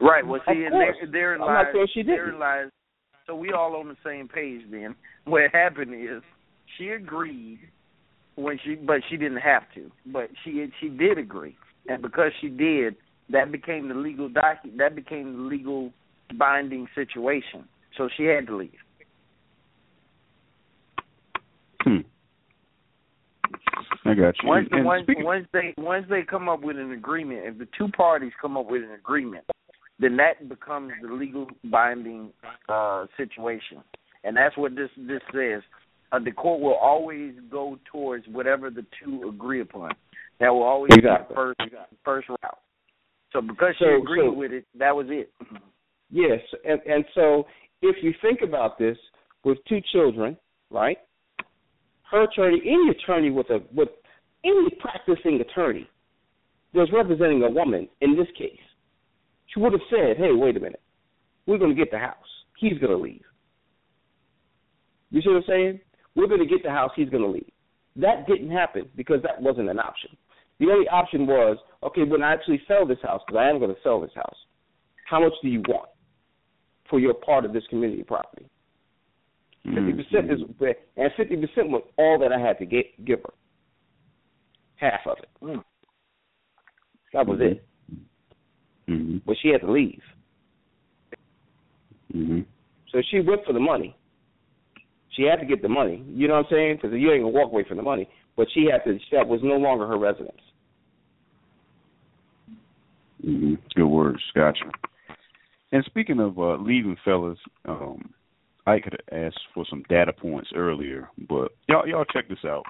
Right. Well, see, and there, therein I'm lies. not saying she didn't. lies. So we all on the same page then. What happened is she agreed when she, but she didn't have to. But she she did agree, and because she did, that became the legal docu- That became the legal binding situation. So she had to leave. Hmm. I got you. Once, and, once, speaking, once they once they come up with an agreement, if the two parties come up with an agreement, then that becomes the legal binding uh, situation, and that's what this this says. Uh, the court will always go towards whatever the two agree upon. That will always Exactly. be the first first route. So because she So- agreed so- with it, that was it. Yes, and and so if you think about this with two children, right? Her attorney, any attorney with a with any practicing attorney was representing a woman in this case. She would have said, "Hey, wait a minute, we're going to get the house. He's going to leave." You see what I'm saying? We're going to get the house. He's going to leave. That didn't happen because that wasn't an option. The only option was, okay, when I actually sell this house, because I am going to sell this house, how much do you want for your part of this community property? Mm-hmm. 50 percent is, and fifty percent was all that I had to get, give her. Half of it. Mm. That was it. hmm But she had to leave, hmm so she went for the money. She had to get the money. You know what I'm saying? Because you ain't gonna walk away from the money. But she had to. That was no longer her residence. hmm Good words. Gotcha. And speaking of uh, leaving, fellas, um, I could have asked for some data points earlier, but y'all y'all check this out.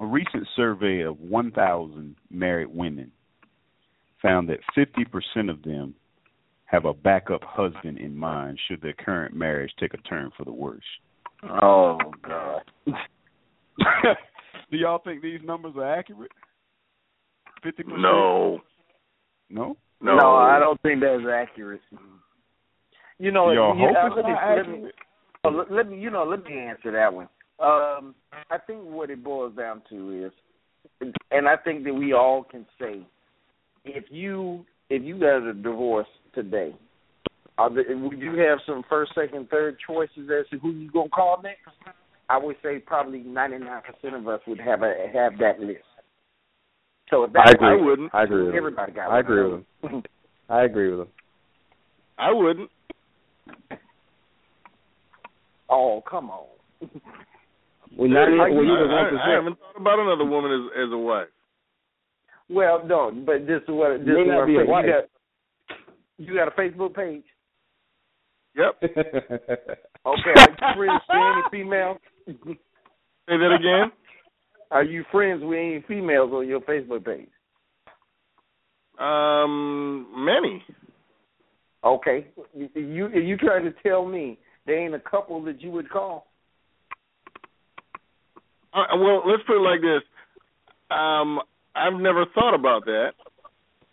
A recent survey of 1,000 married women found that 50% of them have a backup husband in mind should their current marriage take a turn for the worse. Oh God. Do y'all think these numbers are accurate? 50%? No. No? No. No, I don't think that's accurate. You know, Y'all you, hope uh, it's let, me, not let me oh, let, let me you know let me answer that one. Um, I think what it boils down to is, and I think that we all can say, if you if you got a divorce today, are the, would you have some first, second, third choices as to who you gonna call next? I would say probably ninety nine percent of us would have a have that list. So if that, I agree. I wouldn't. I agree with him. Everybody got. I agree with him. I agree with him. I wouldn't. Oh come on. Well, not I, well, you I, the one I, I percent. haven't thought about another woman as as a wife. Well, no, but this is what this May is not what be a I'm saying. wife. You got, you got a Facebook page. Yep. Okay, are you friends with any females? Say that again. Are you friends with any females on your Facebook page? Um, many. Okay, you you, you trying to tell me there ain't a couple that you would call? Uh, well, let's put it like this. Um, I've never thought about that.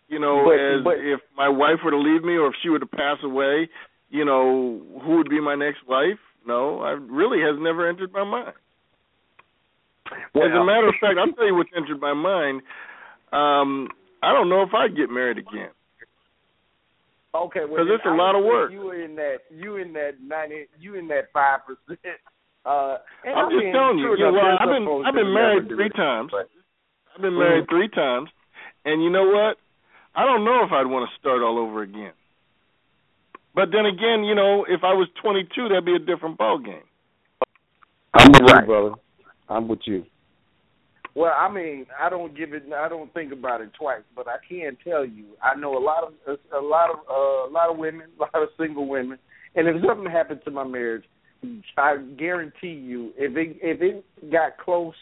You know, But- as but- if my wife were to leave me, or if she were to pass away, you know, who would be my next wife? No, I really has never entered my mind. As a matter of fact, I'll tell you what's entered my mind. Um, I don't know if I'd get married again. Okay, well, 'Cause then it's a I lot of work. You in that you in that ninety you in that five percent. Uh, I'm I just telling you. you know, enough, well, I've been I've been married three it, times. but- I've been married Mhm. three times, and you know what? I don't know if I'd want to start all over again. But then again, you know, if I was 22, that'd be a different ball game. I'm with Right. you, brother. I'm with you. Well, I mean, I don't give it. I don't think about it twice, but I can tell you, I know a lot of a, a lot of uh, a lot of women, a lot of single women, and if something happened to my marriage, I guarantee you, if it if it got close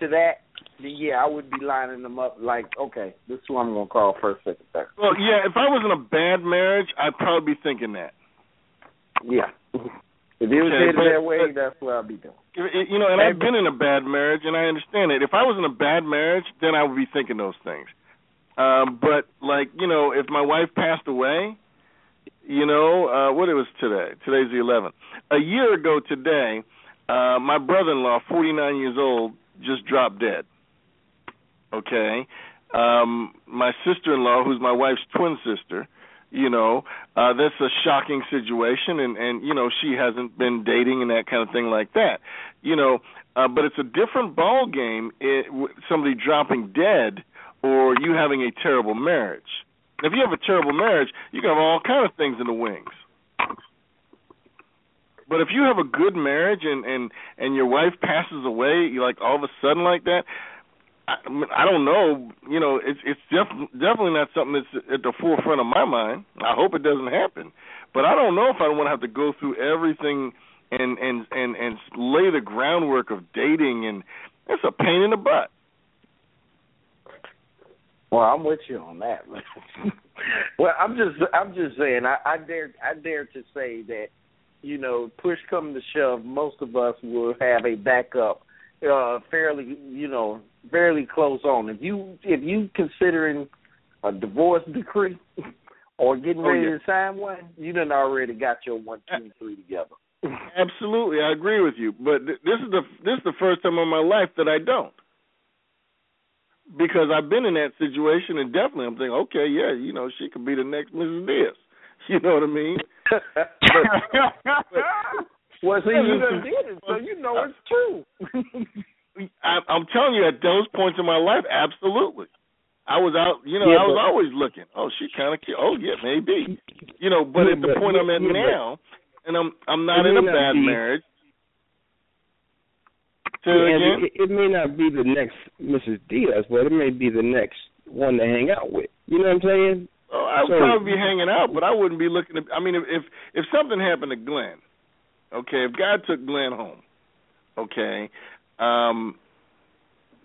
to that, then yeah, I would be lining them up like, okay, this is who I'm gonna call first, second, third. Well, yeah, if I was in a bad marriage, I'd probably be thinking that. Yeah. If it was Okay, headed that way, but- that's what I'd be doing. You know, and I've been in a bad marriage, and I understand it. If I was in a bad marriage, then I would be thinking those things. Um, but like, you know, if my wife passed away, you know, uh, what it was today? Today's the 11th. A year ago today, uh, my brother-in-law, 49 years old, just dropped dead. Okay, um, my sister-in-law, who's my wife's twin sister, you know, uh, that's a shocking situation, and and you know she hasn't been dating and that kind of thing like that, you know. Uh, but it's a different ball game. It, somebody dropping dead or you having a terrible marriage. If you have a terrible marriage, you can have all kind of things in the wings. But if you have a good marriage and and and your wife passes away, you like all of a sudden like that, I, I don't know. You know, it's it's def- definitely not something that's at the forefront of my mind. I hope it doesn't happen, but I don't know if I want to have to go through everything and and and and lay the groundwork of dating, and it's a pain in the butt. Well, I'm with you on that. well, I'm just I'm just saying I, I dare I dare to say that you know push come to shove, most of us will have a backup uh fairly you know fairly close on. If you if you considering a divorce decree or getting Oh, ready yeah. to sign one, you done already got your one, two, and three together. Absolutely, I agree with you. But th- this is the this is the first time in my life that I don't, because I've been in that situation, and definitely I'm thinking, okay, yeah, you know, she could be the next Mrs. Diaz. You know what I mean? but well, see, you done did it, so you know it's true. I, I'm telling you, at those points in my life, absolutely. I was out, you know, Yeah, I was but- always looking. Oh, she kind of cute. Oh, yeah, maybe. You know, but Yeah, at the but- point I'm at yeah, now, and I'm I'm not in a bad marriage. Say it again. it, it may not be the next Mrs. Diaz, but it may be the next one to hang out with. You know what I'm saying? Oh, I would So- probably be hanging out, but I wouldn't be looking. To, I mean, if, if if something happened to Glenn, okay, if God took Glenn home, okay, um,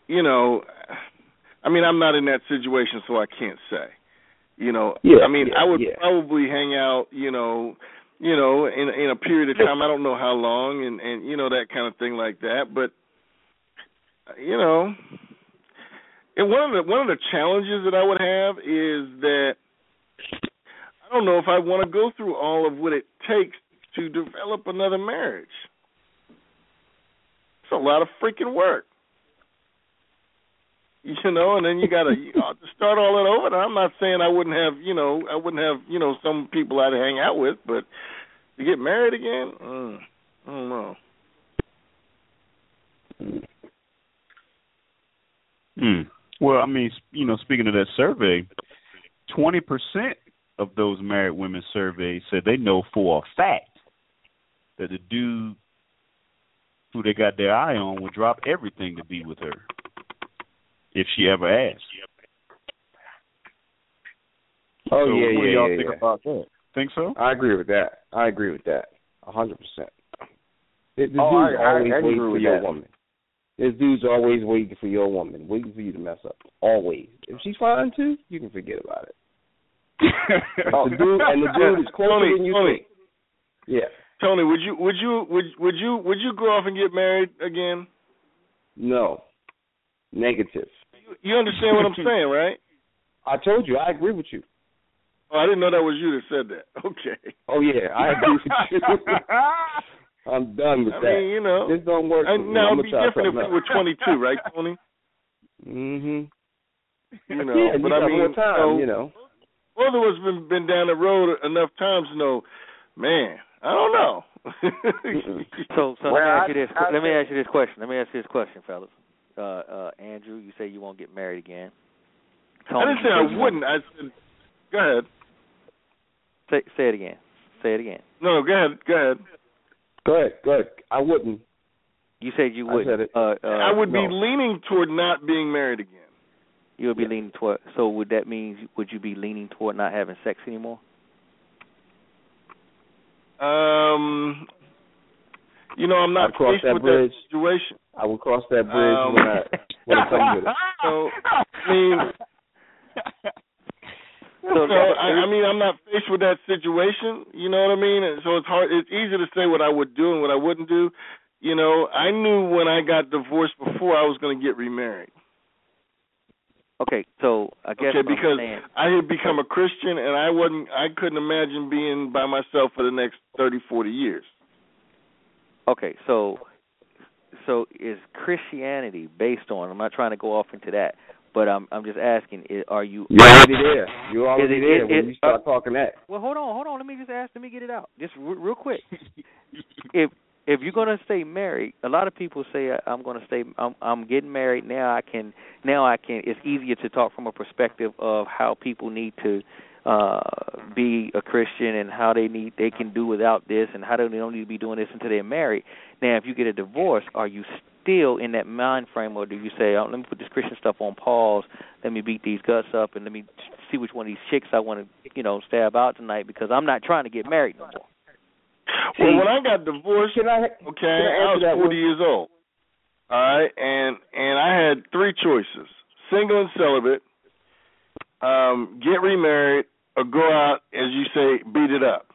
you know, I mean, I'm not in that situation, so I can't say. You know, Yeah, I mean, yeah, I would yeah. probably hang out, you know, you know, in in a period of time. I don't know how long, and and you know that kind of thing like that. But you know, and one of the one of the challenges that I would have is that I don't know if I want to go through all of what it takes to develop another marriage. It's a lot of freaking work. You know, and then you gotta you know, to start all that over. And I'm not saying I wouldn't have, you know, I wouldn't have, you know, some people I'd hang out with, but to get married again, mm, I don't know. Hmm. Well, I mean, you know, speaking of that survey, twenty percent of those married women surveyed said they know for a fact that the dude who they got their eye on would drop everything to be with her if she ever asked. Oh So yeah, what do yeah, y'all yeah, think yeah. about that? Think so? I agree with that. I agree with that. A hundred percent. The, the Oh, dude's I- I- always I agree for with your that. woman. This dude's always waiting for your woman, waiting for you to mess up. Always. If she's fine too, you can forget about it. Oh, the dude and the dude is closer Tony, than you Tony, think. Yeah. Tony, would you would you would would you would you go off and get married again? No. Negative. You understand what I'm saying, right? I told you, I agree with you. Oh, I didn't know that was you that said that. Okay. Oh yeah, I agree with you. I'm done with I that. mean, you know, this don't work. I, for me. now I'm it'd be different if something we were 22, right, Tony? Mhm. You know, yeah, but you I mean, more time, so, you know. both of us been been down the road enough times to know, man. I don't know. So, so Well, let me ask you this. I let me ask you this question. Let me ask you this question, fellas. Uh, uh, Andrew, you say you won't get married again. I didn't say I wouldn't. I said, go ahead. Say, say it again. Say it again. No, go ahead. Go ahead. Go ahead, go ahead. I wouldn't. You said you I would. said it. Uh, uh, I would be leaning toward not being married again. You would be leaning toward. So would that mean would you be leaning toward not having sex anymore? Um, you know, I'm not I'd cross faced that with bridge. that situation. I will cross that bridge Um, when I when it comes with it. So, I mean, so I, I mean, I'm not faced with that situation. You know what I mean? And so it's hard. It's easy to say what I would do and what I wouldn't do. You know, I knew when I got divorced before I was going to get remarried. Okay, so I guess okay, because saying- I had become a Christian and I wasn't. I couldn't imagine being by myself for the next thirty, forty years. Okay, so so is Christianity based on? I'm not trying to go off into that, but I'm I'm just asking: Are you? You're already there. You're already Is it- there is when it- you start talking that. Well, hold on, hold on. Let me just ask. Let me get it out, just re- real quick. if if you're gonna stay married, a lot of people say "I- I'm gonna stay. I'm I'm getting married now. I can now. I can. It's easier to talk from a perspective of how people need to uh be a Christian and how they need they can do without this and how they don't need to be doing this until they're married. Now, if you get a divorce, are you still in that mind frame, or do you say, oh, "Let me put this Christian stuff on pause. Let me beat these guts up, and let me see which one of these chicks I want to, you know, stab out tonight because I'm not trying to get married no more." Well, when I got divorced, Can I, okay, can I I was 40 one? years old. All right, and and I had three choices: single and celibate, um, get remarried, or go out, as you say, beat it up.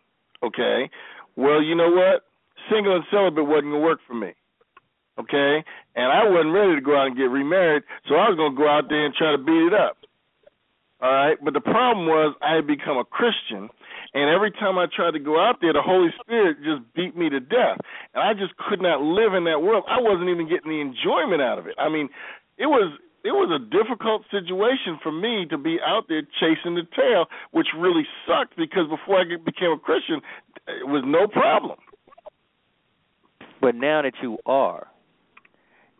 Okay. Well, you know what? Single and celibate wasn't gonna work for me. Okay, and I wasn't ready to go out and get remarried, so I was gonna go out there and try to beat it up. All right, but the problem was I had become a Christian, and every time I tried to go out there, the Holy Spirit just beat me to death, and I just could not live in that world. I wasn't even getting the enjoyment out of it. I mean, it was it was a difficult situation for me to be out there chasing the tail, which really sucked because before I became a Christian, it was no problem. But now that you are,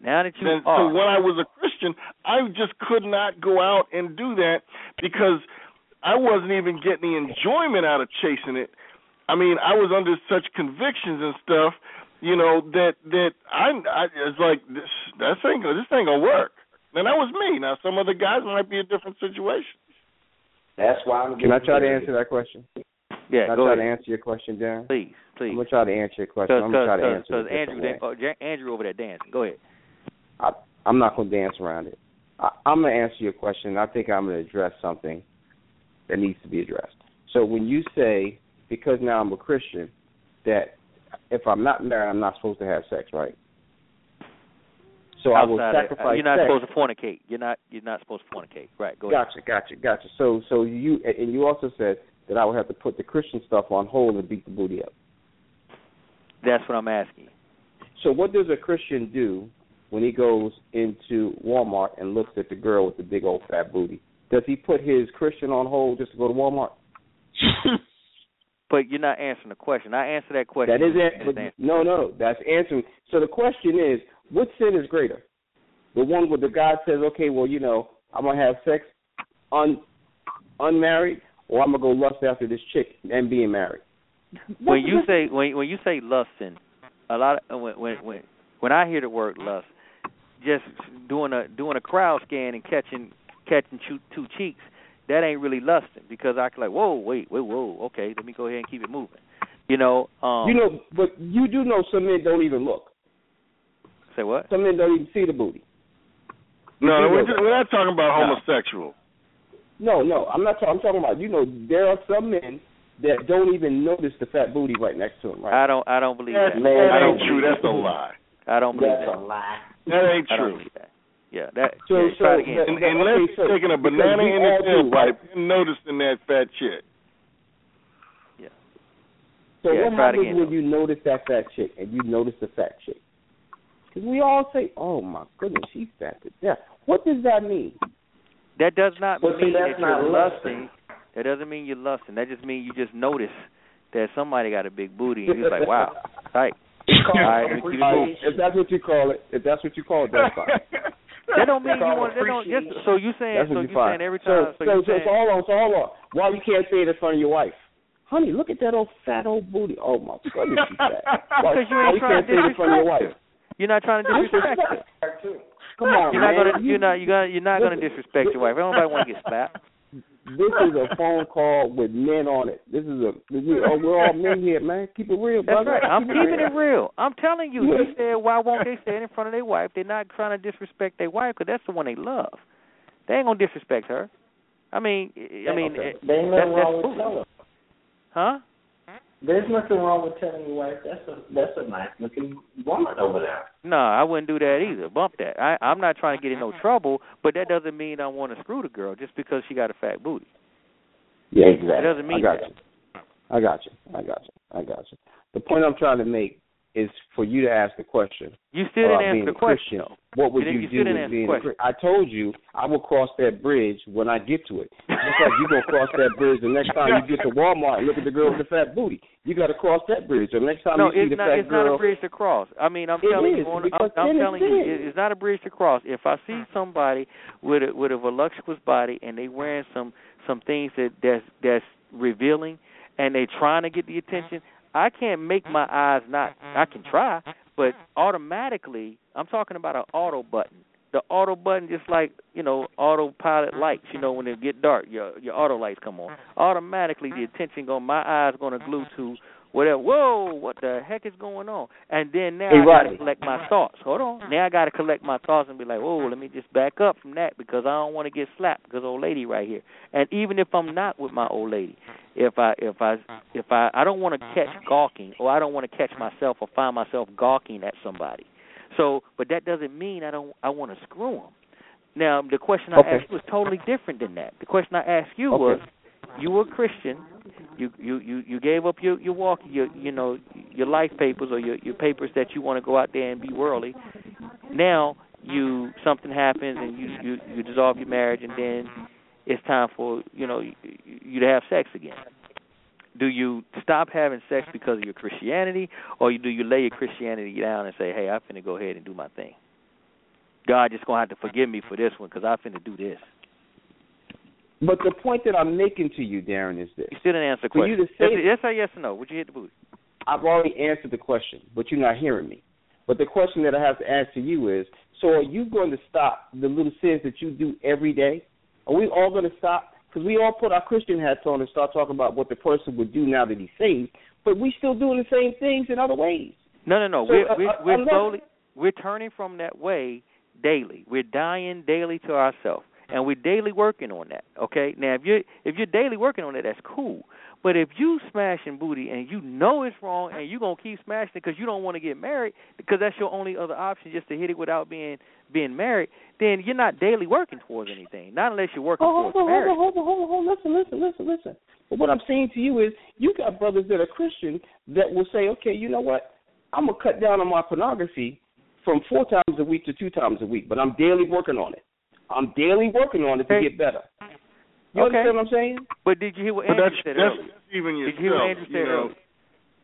now that you Then, are, so when I was a Christian, I just could not go out and do that because I wasn't even getting the enjoyment out of chasing it. I mean, I was under such convictions and stuff, you know, that that I, I it's like this that thing this thing gonna work. And that was me. Now some other guys might be a different situation. That's why I'm. Can I try to answer that question? yeah, Can I go try ahead, to answer your question, Darren? please, please. I'm gonna try to answer your question. I'm gonna try to answer because it Andrew, different they, way. oh, Ja- Andrew over there dancing. Go ahead. I, I'm not gonna dance around it. I, I'm gonna answer your question. I think I'm gonna address something that needs to be addressed. So when you say because now I'm a Christian that if I'm not married, I'm not supposed to have sex, right? So I will Outside of- uh, sacrifice you're not sex. supposed to fornicate. You're not. You're not supposed to fornicate. Right. Go ahead. Gotcha, gotcha, gotcha. So, so you and you also said that I would have to put the Christian stuff on hold and beat the booty up. That's what I'm asking. So, what does a Christian do when he goes into Walmart and looks at the girl with the big old fat booty? Does he put his Christian on hold just to go to Walmart? But you're not answering the question. I answer that question. That is it. answer. no, no, that's answering. So the question is, what sin is greater? The one where the guy says, "Okay, well, you know, I'm gonna have sex un unmarried, or I'm gonna go lust after this chick and being married." when you say when when you say lusting, a lot of when when when when I hear the word lust, just doing a doing a crowd scan and catching catching two, two cheeks, that ain't really lusting because I can like, whoa, wait, wait, whoa, okay, let me go ahead and keep it moving. You know, um you know, but you do know some men don't even look. say what? Some men don't even see the booty. You No, we're, just, we're not talking about No. homosexual. No, no, I'm not. talking I'm talking about. You know, there are some men that don't even notice the fat booty right next to him. Right? I don't I don't believe That, that. Man, that ain't true. That's a lie. I don't believe That's that. a lie. That ain't I don't true. that. Yeah, that So- yeah, so try it again. that- And, Okay, unless so- taking a banana in the all do, tailpipe and noticing that fat chick. Yeah. So Yeah, what happens again, when though. you notice that fat chick and you notice the fat chick? Because we all say, "Oh my goodness, she's fat to death." What does that mean? That does not Well, see, mean that's that you're not lusting. lusting. That doesn't mean you're lusting. That just means you just notice that somebody got a big booty and you're like, wow, tight. All right, let it All moving. right, if that's what you call it, if that's what you call it, that's fine. That don't mean you want. That don't. Just, so you saying? That's So you saying every time? so, you so, saying? so hold on, so hold on. Why you can't say it in front of your wife? Honey, look at that old fat old booty. Oh my goodness, she's fat. Why, Because you why ain't you trying can't to say it in front of your wife? You're not trying to disrespect her. Come on, You're not man. gonna. You're not. You're gonna. You're not gonna disrespect your wife. Nobody want to get slapped. This is a phone call with men on it. This is a we, oh, we're all men here, man. Keep it real, That's brother. right. I'm Keep keeping it real. I'm telling you. You said why won't they say it in front of their wife? They're not trying to disrespect their wife because that's the one they love. They ain't gonna disrespect her. I mean, I mean, Okay. it- There ain't that, nothing that's wrong with foolish. telling. huh? There's nothing wrong with telling your wife that's a that's a nice looking woman over there. No, I wouldn't do that either. Bump that. I, I'm not trying to get in no trouble, but that doesn't mean I want to screw the girl just because she got a fat booty. Yeah, It exactly. doesn't mean I got that. you. I got you. I got you. I got you. The point I'm trying to make is for you to ask the question. You still about didn't being answer the question. Christian. though. What would You you, you still do didn't with answer being the a Christian? I told you I will cross that bridge when I get to it. Just like you gonna cross that bridge the next time you get to Walmart and look at the girl with the fat booty. You got to cross that bridge. So next time No, you see it's the not. fat It's girl, not a bridge to cross. I mean, I'm It telling is, you, I'm, I'm telling you, it- it's not a bridge to cross. If I see somebody with a with a voluptuous body and they wearing some some things that that's that's revealing and they trying to get the mm-hmm. attention, I can't make my mm-hmm. eyes not. Mm-hmm. I can try, but mm-hmm. automatically, I'm talking about an auto button. The auto button, just like you know, autopilot lights. You know, when it get dark, your your auto lights come on. Automatically, the attention go. My eyes going to glue to whatever. Whoa, what the heck is going on? And then now I got to collect my thoughts. Hold on. Mm. Now I got to collect my thoughts and be like, whoa, let me just back up from that because I don't want to get slapped because old lady right here. And even if I'm not with my old lady, if I if I if I I don't want to catch mm-hmm. gawking or I don't want to catch myself or find myself gawking at somebody. So, but that doesn't mean I don't I want to screw them. Now, the question I Okay. asked was totally different than that. The question I asked you Okay. was, you were a Christian, you you you you gave up your your walk your you know your life papers or your your papers that you want to go out there and be worldly. Now you something happens and you you you dissolve your marriage and then it's time for you know you, you to have sex again. Do you stop having sex because of your Christianity, or do you lay your Christianity down and say, "Hey, I'm finna go ahead and do my thing. God just gonna have to forgive me for this one because I finna do this." But the point that I'm making to you, Darren, is this: You still didn't answer the For question. you to say- yes, yes or yes or no? Would you hit the booty? I've already answered the question, but you're not hearing me. But the question that I have to ask to you is: So, are you going to stop the little sins that you do every day? Are we all going to stop? Because we all put our Christian hats on and start talking about what the person would do now that he's saved, but we still doing the same things in other ways. No, no, no. So, we're uh, we're, uh, we're slowly we're turning from that way daily. We're dying daily to ourselves, and we're daily working on that. Okay. Now, if you're if you're daily working on it, that's cool. But if you smashing booty and you know it's wrong and you gonna keep smashing it because you don't want to get married because that's your only other option just to hit it without being being married, then you're not daily working towards anything. Not unless you're working Oh, hold towards on, marriage. hold on, hold on, hold on. Listen, listen, listen, listen. But what I'm saying to you is, you got brothers that are Christian that will say, okay, you know what? I'm gonna cut down on my pornography from four times a week to two times a week, but I'm daily working on it. I'm daily working on it to Okay. get better. You Okay. understand what I'm saying? But did you hear what But Andrew that's said that's earlier? even Did you hear what yourself. Andrew You know, earlier?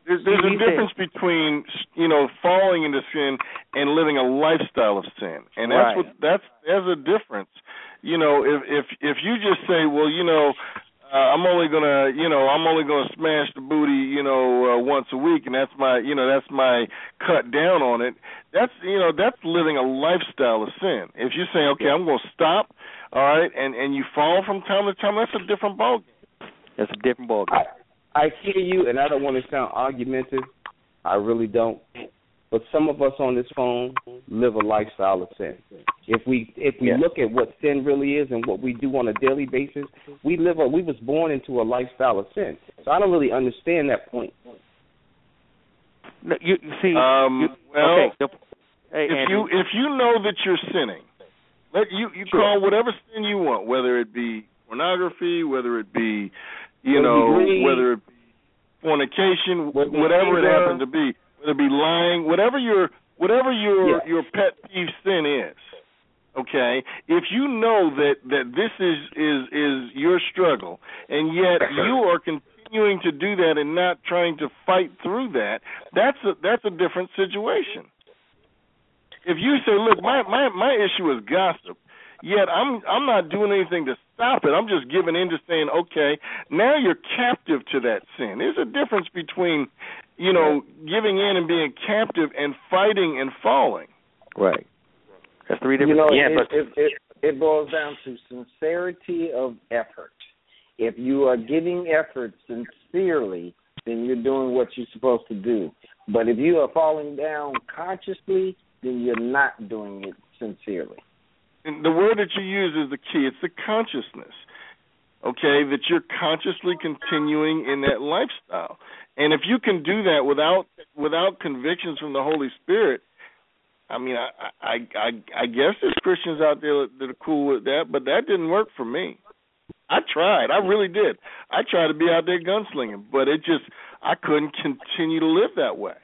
there's there's He a said- difference between you know falling into sin and living a lifestyle of sin, and that's Right. what that's there's a difference. You know, if if if you just say, well, you know, uh, I'm only gonna, you know, I'm only gonna smash the booty, you know, uh, once a week, and that's my, you know, that's my cut down on it. That's, you know, that's living a lifestyle of sin. If you're saying, okay, I'm gonna stop, all right, and and you fall from time to time, that's a different ball. game. That's a different ball I I hear you, and I don't want to sound argumentative. I really don't. But some of us on this phone live a lifestyle of sin. If we if we Yeah. look at what sin really is and what we do on a daily basis, we live a we was born into a lifestyle of sin. So I don't really understand that point. No, you, you see, Um, you, well, okay. Hey, if Andrew, you if you know that you're sinning, let you you Sure. call whatever sin you want, whether it be pornography, whether it be you Whether it be know whether it be fornication, whether whatever it anger. happens to be, whether it be lying, whatever your whatever your Yeah. your pet peeve sin is. Okay, if you know that that this is is is your struggle, and yet you are continuing to do that and not trying to fight through that, that's a that's a different situation if you say, "Look, my my my issue is gossip," yet I'm I'm not doing anything to stop it. I'm just giving in to saying, "Okay, now you're captive to that sin." There's a difference between, you know, giving in and being captive and fighting and falling. right. That's three different. You know, yeah, it, but it, it it boils down to sincerity of effort. If you are giving effort sincerely, then you're doing what you're supposed to do. But if you are falling down consciously, then you're not doing it sincerely. And the word that you use is the key. It's the consciousness. Okay, that you're consciously continuing in that lifestyle. And if you can do that without without convictions from the Holy Spirit, I mean, I I I, I guess there's Christians out there that are cool with that, but that didn't work for me. I tried, I really did. I tried to be out there gunslinging, but it just I couldn't continue to live that way.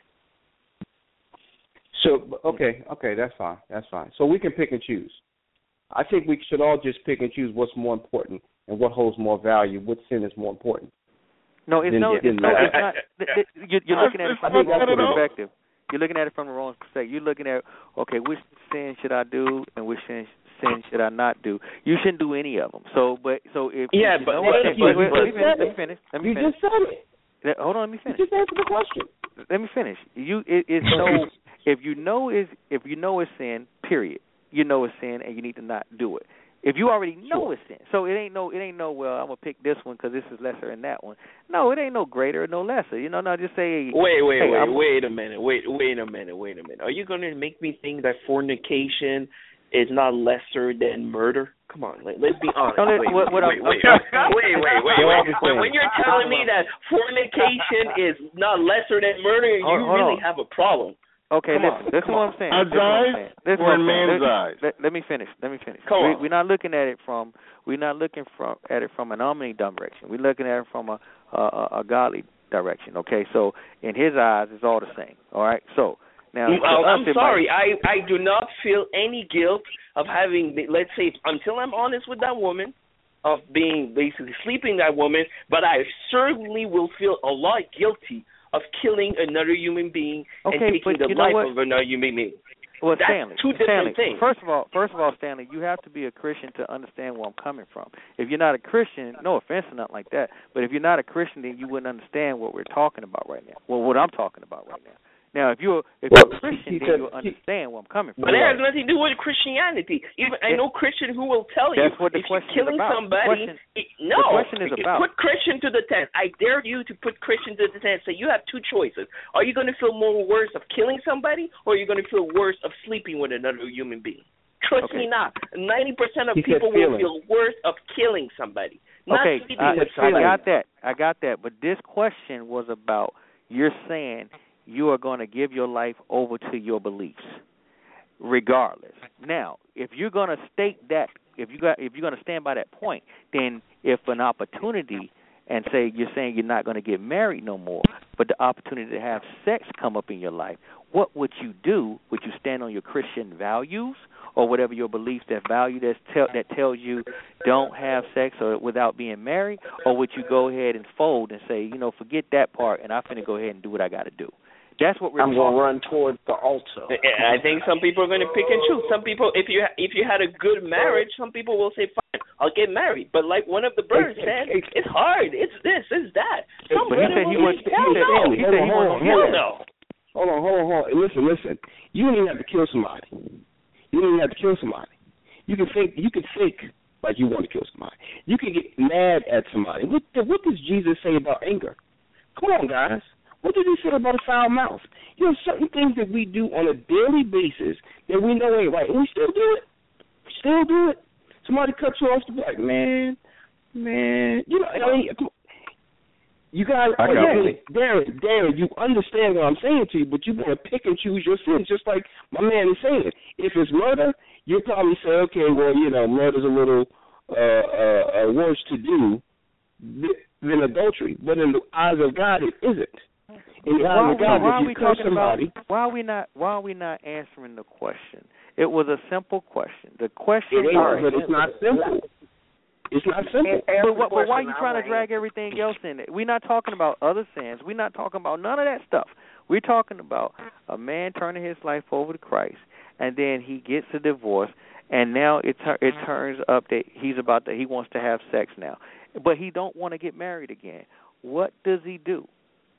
So okay, okay, that's fine, that's fine. So we can pick and choose. I think we should all just pick and choose what's more important and what holds more value. What sin is more important? No, it's no, it's no, it's not. th- th- You're, you're looking at it It's from the wrong that at all. perspective. You're looking at it from the wrong perspective. You're looking at okay, which sin should I do and which sin, sin should I not do? You shouldn't do any of them. So, but so if Yeah, you but- know but what- if wait, you let me finish. Let me finish. Let me You finish. just said it. Let- Hold on, let me You finish. just answered the question. Let me finish. You, it, it's no, If you know is if you know it's sin, period. You know it's sin, and you need to not do it. If you already know Sure. it's sin, so it ain't no it ain't no well I'm gonna pick this one because this is lesser than that one. No, it ain't no greater or no lesser. You know, no, just say Wait, wait, hey, wait, I'm- wait a minute. Wait, wait a minute. Wait a minute. Are you going to make me think that fornication is not lesser than murder? Come on, let, let's be honest. No, wait, what- what wait, I'm- wait, wait, wait, wait, wait, wait. When, when you're telling me that fornication is not lesser than murder, you Hold- hold really on. have a problem. Okay, Come listen. on, This is what on. I'm saying. God's This is what I'm eyes saying. This is or what I'm in saying. man's let, eyes? Let, let me finish. Let me finish. Come we, on. We're not looking at it from. We're not looking from at it from an omni direction. We're looking at it from a a, a, a godly direction. Okay, so in His eyes, it's all the same. All right. So now, mm, Well, uh, I'm sorry. might- I I do not feel any guilt of having. Let's say until I'm honest with that woman, of being basically sleeping that woman, but I certainly will feel a lot guilty of killing another human being Okay, and taking the life of another human being. Well, That's Stanley, two different Stanley, things. First of all, first of all, Stanley, you have to be a Christian to understand where I'm coming from. If you're not a Christian, no offense or nothing like that, but if you're not a Christian, then you wouldn't understand what we're talking about right now. Well, what I'm talking about right now. Now, if you're if Well, you're a Christian, then you'll understand where I'm coming from. But that has nothing to do with Christianity. Even I know Christian who will tell you what the if you're killing about. The somebody. question- it- no, the is about- put Christian to the test. I dare you to put Christian to the test. So you have two choices. Are you going to feel more worse of killing somebody, or are you going to feel worse of sleeping with another human being? Trust Okay. me not. Ninety percent of He people will feel worse of killing somebody, not okay, sleeping I, with I got that. I got that. But this question was about you're saying you are going to give your life over to your beliefs, regardless. Now, if you're going to state that, if you got, if you're going to stand by that point, then if an opportunity and say you're saying you're not going to get married no more, but the opportunity to have sex come up in your life, what would you do? Would you stand on your Christian values or whatever your beliefs that value that tell that tells you don't have sex or without being married, or would you go ahead and fold and say, you know, forget that part and I'm finna go ahead and do what I got to do? That's what we're I'm gonna run towards the altar. Uh, uh, I think some people are going to pick and choose. Some people, if you if you had a good marriage, some people will say, "Fine, I'll get married." But like one of the birds said, it's hard. It's this. It's that. Some But he said he say, he said- no." he said he wasn't Hell no. Hold on, hold on, hold on. Listen, listen. You don't even have to kill somebody. You don't even have to kill somebody. You can think. You can think like you want to kill somebody. You can get mad at somebody. What What does Jesus say about anger? Come on, guys. What did he say about a foul mouth? You know, certain things that we do on a daily basis that we know ain't right, and we still do it. We still do it. Somebody cuts you off the back, man, man. You know, I mean. You guys, I got Darren. Darren, Darren, you understand what I'm saying to you, but you want to pick and choose your sins, just like my man is saying. If it's murder, you'll probably say, okay, well, you know, murder's a little uh, uh, uh, worse to do than adultery, but in the eyes of God, it isn't. In the eyes why, why are if we you curse talking somebody, about? Why are we not? Why are we not answering the question? It was a simple question. The question it was, ain't, but it's not simple. It's not simple. But, what, but why are you trying to drag everything else in it? We're not talking about other sins. We're not talking about none of that stuff. We're talking about a man turning his life over to Christ, and then he gets a divorce, and now it tur- it turns up that he's about to he wants to have sex now, but he don't want to get married again. What does he do?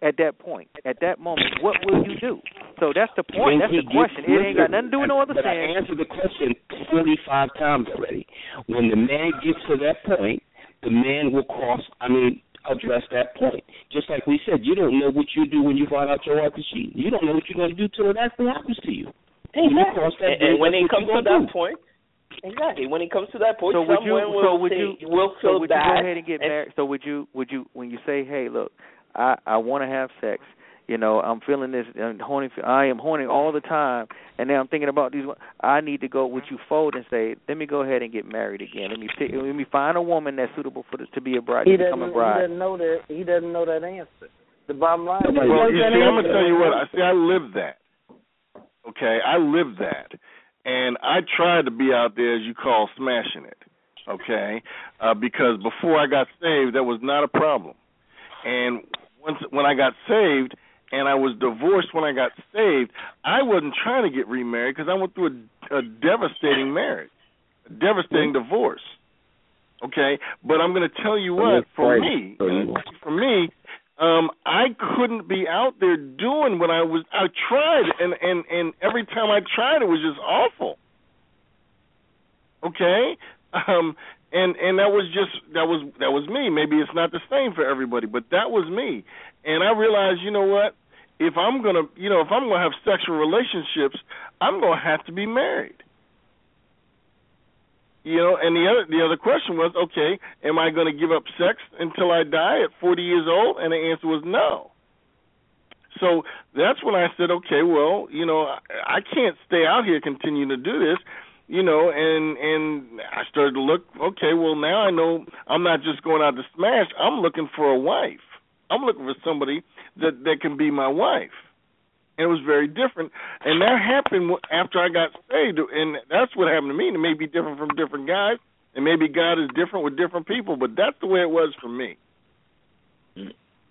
At that point, at that moment, what will you do? So that's the point. When That's the question. gets- It ain't got nothing to do with no other But I sin. answered the question 25 times already. When the man gets to that point, the man will cross, I mean, address that point. Just like we said, you don't know what you do when you find out your wife is cheating. You don't know what you're going to do till it actually happens to you. When you cross that And, and when it comes to that do. point, exactly. When it comes to that point, so would you will so would say, you will so feel would you bad. go ahead and get married so would you would you when you say hey look i i want to have sex you know i'm feeling this I'm horny i am horny all the time and now i'm thinking about these i need to go with you fold and say let me go ahead and get married again let me pick, let me find a woman that's suitable for the, to be a bride He to become doesn't. a He bride doesn't know that. He doesn't know that answer. The bottom line. is- Well, you see, I'm gonna tell you what. I see. I live that. Okay, I live that, and I tried to be out there, as you call, smashing it. Okay, uh, because before I got saved, that was not a problem, and once when I got saved, and I was divorced when I got saved, I wasn't trying to get remarried because I went through a, a devastating marriage, a devastating divorce. Okay, but I'm going to tell you what, for me, for me, um I couldn't be out there doing what I was I tried and and and every time I tried it was just awful. Okay? Um and and that was just that was that was me. Maybe it's not the same for everybody, but that was me. And I realized, you know what? If I'm to, you know, if I'm to have sexual relationships, I'm to have to be married. You know, and the other the other question was, okay, am I to give up sex until I die at 40 years old? And the answer was no. So that's when I said, okay, well, you know, I, I can't stay out here continuing to do this, you know, and and I started to look, okay, well now I know I'm not just going out to smash, I'm looking for a wife. I'm looking for somebody that that can be my wife and it was very different. And that happened after I got saved, and that's what happened to me. And it may be different from different guys, and maybe God is different with different people, but that's the way it was for me.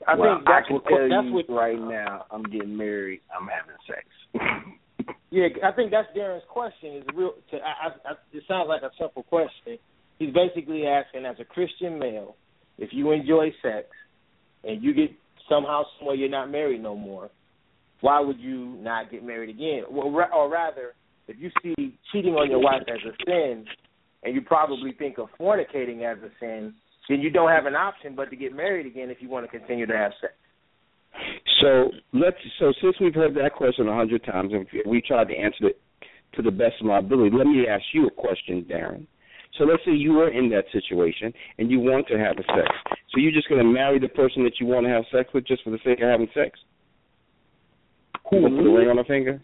I well, think that's I can what tell that's you what right now. I'm getting married. I'm having sex. Yeah, I think that's Darren's question. Is real. To, I, I, it sounds like a simple question. He's basically asking, as a Christian male, if you enjoy sex and you get somehow, somewhere you're not married no more, why would you not get married again? Well, or rather, if you see cheating on your wife as a sin, and you probably think of fornicating as a sin, then you don't have an option but to get married again if you want to continue to have sex. So let's. So since we've heard that question a hundred times and we tried to answer it to the best of my ability, let me ask you a question, Darren. So let's say you were in that situation and you want to have a sex. So you're just going to marry the person that you want to have sex with just for the sake of having sex? Who put a ring on a finger?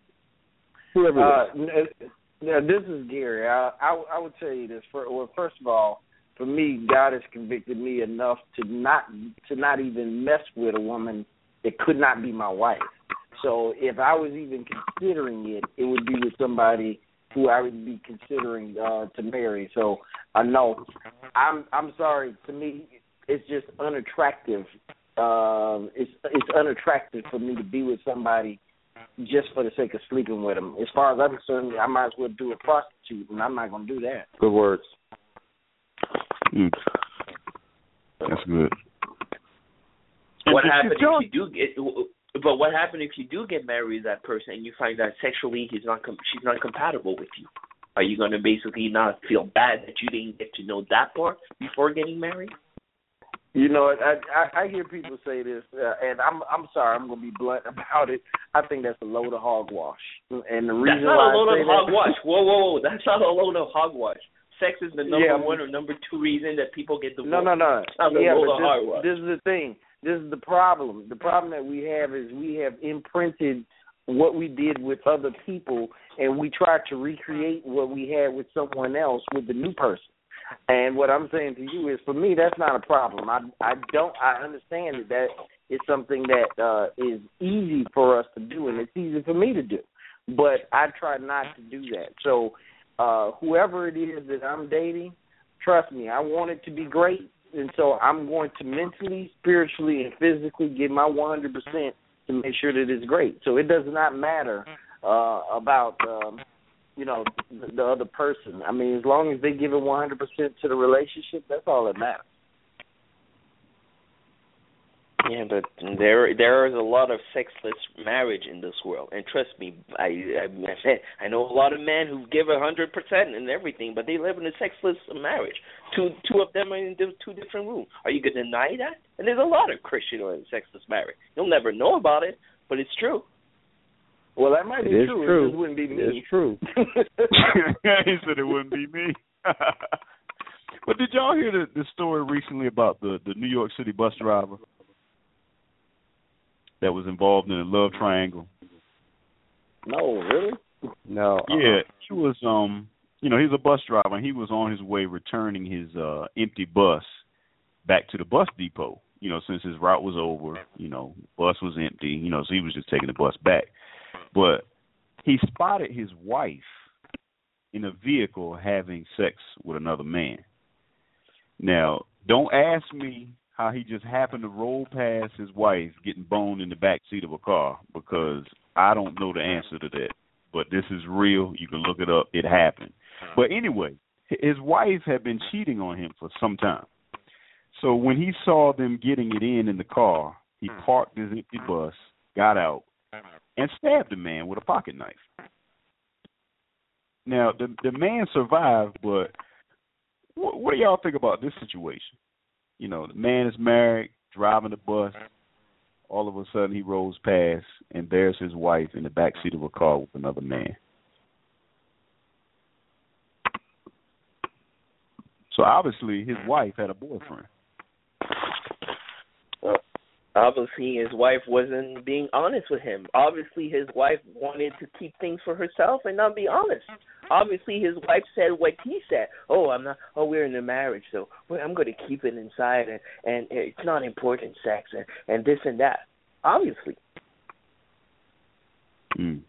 Whoever. Uh, n- now, this is Gary. I, I I would tell you this. For, well, first of all, for me, God has convicted me enough to not to not even mess with a woman that could not be my wife. So if I was even considering it, it would be with somebody who I would be considering uh to marry. So I know I'm I'm sorry. To me, it's just unattractive. Um, it's it's unattractive for me to be with somebody just for the sake of sleeping with them. As far as I'm concerned, I might as well do a prostitute, and I'm not going to do that. Good words. Mm. That's good. What And happened if you if you do get? But what happened if you do get married to that person and you find that sexually he's not com- she's not compatible with you? Are you going to basically not feel bad that you didn't get to know that part before getting married? You know, I I, I hear people say this, uh, and I'm I'm sorry, I'm going to be blunt about it. I think that's a load of hogwash, and the reason That's not why a load I say of that, hogwash. Whoa, whoa, whoa! That's not a load of hogwash. Sex is the number Yeah, one or number two reason that people get divorced. No, no, no. It's not a load but of this, hogwash. this is the thing. This is the problem. The problem that we have is we have imprinted what we did with other people, and we try to recreate what we had with someone else with the new person. And what I'm saying to you is, for me, that's not a problem. I I don't. I understand that that is something that uh, is easy for us to do, and it's easy for me to do. But I try not to do that. So, uh, whoever it is that I'm dating, trust me, I want it to be great, and so I'm going to mentally, spiritually, and physically give my 100% to make sure that it's great. So it does not matter uh, about um, you know the, the other person. I mean, as long as they give it 100% to the relationship, that's all that matters. Yeah, but there there is a lot of sexless marriage in this world, and trust me, I I, I know a lot of men who give a hundred percent and everything, but they live in a sexless marriage. Two two of them are in two different rooms. Are you gonna deny that? And there's a lot of Christian who in sexless marriage. You'll never know about it, but it's true. Well, that might It be is true. true. It just wouldn't be me. It's true. he said it wouldn't be me. but did y'all hear the, the story recently about the the New York City bus driver that was involved in a love triangle? No, really? No. Yeah, he was um you know, he's a bus driver and he was on his way returning his uh empty bus back to the bus depot, you know, since his route was over, you know, bus was empty, you know, so he was just taking the bus back. But he spotted his wife in a vehicle having sex with another man. Now, don't ask me how he just happened to roll past his wife getting boned in the back seat of a car because I don't know the answer to that. But this is real. You can look it up. It happened. Uh-huh. But anyway, his wife had been cheating on him for some time. So when he saw them getting it in in the car, He hmm. parked his empty hmm. bus, got out, and stabbed the man with a pocket knife. Now the the man survived, but what, what do y'all think about this situation? You know, the man is married, driving the bus. All of a sudden, he rolls past, and there's his wife in the back seat of a car with another man. So obviously, his wife had a boyfriend. Obviously his wife wasn't being honest with him. Obviously his wife wanted to keep things for herself and not be honest. Obviously his wife said what he said. Oh, I'm not. Oh, we're in a marriage, so I'm going to keep it inside, and and it's not important sex and and this and that. Obviously. Mm.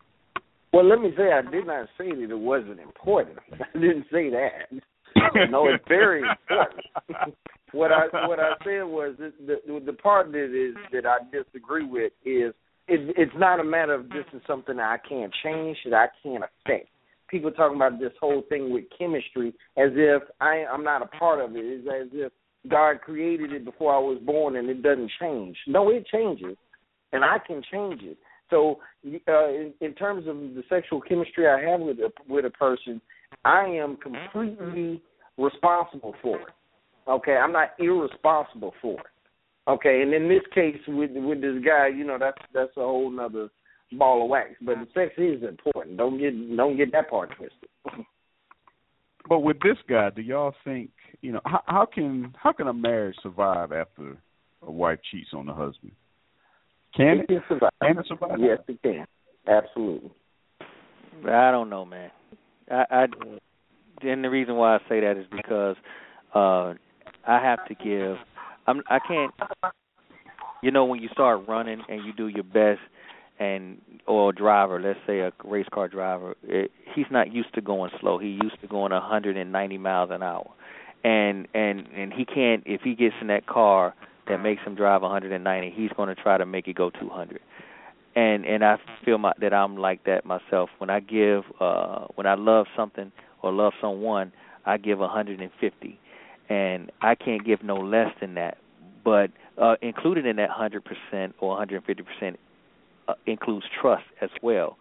Well, let me say I did not say that it wasn't important. I didn't say that. no, it's very important. what I what I said was that the the part that is that I disagree with is it, it's not a matter of this is something that I can't change that I can't affect. People talking about this whole thing with chemistry as if I I'm not a part of it. It's as if God created it before I was born and it doesn't change. No, it changes, and I can change it. So, uh, in, in terms of the sexual chemistry I have with a, with a person, I am completely responsible for it. Okay, I'm not irresponsible for it. Okay, and in this case with with this guy, you know, that's that's a whole nother ball of wax. But the sex is important. Don't get don't get that part twisted. But with this guy, do y'all think you know how, how can how can a marriage survive after a wife cheats on the husband? Can it, it can survive? Can it survive? Yes, it can. Absolutely. I don't know, man. I, I and the reason why I say that is because uh I have to give. I'm. I can't. You know, when you start running and you do your best, and or a driver, let's say a race car driver, it, he's not used to going slow. He used to going 190 miles an hour, and and and he can't. If he gets in that car that makes him drive 190, he's going to try to make it go 200 and and I feel my, that I'm like that myself. When I give, uh when I love something or love someone, I give 150 and I can't give no less than that. But uh, included in that 100% or 150% uh, includes trust as well.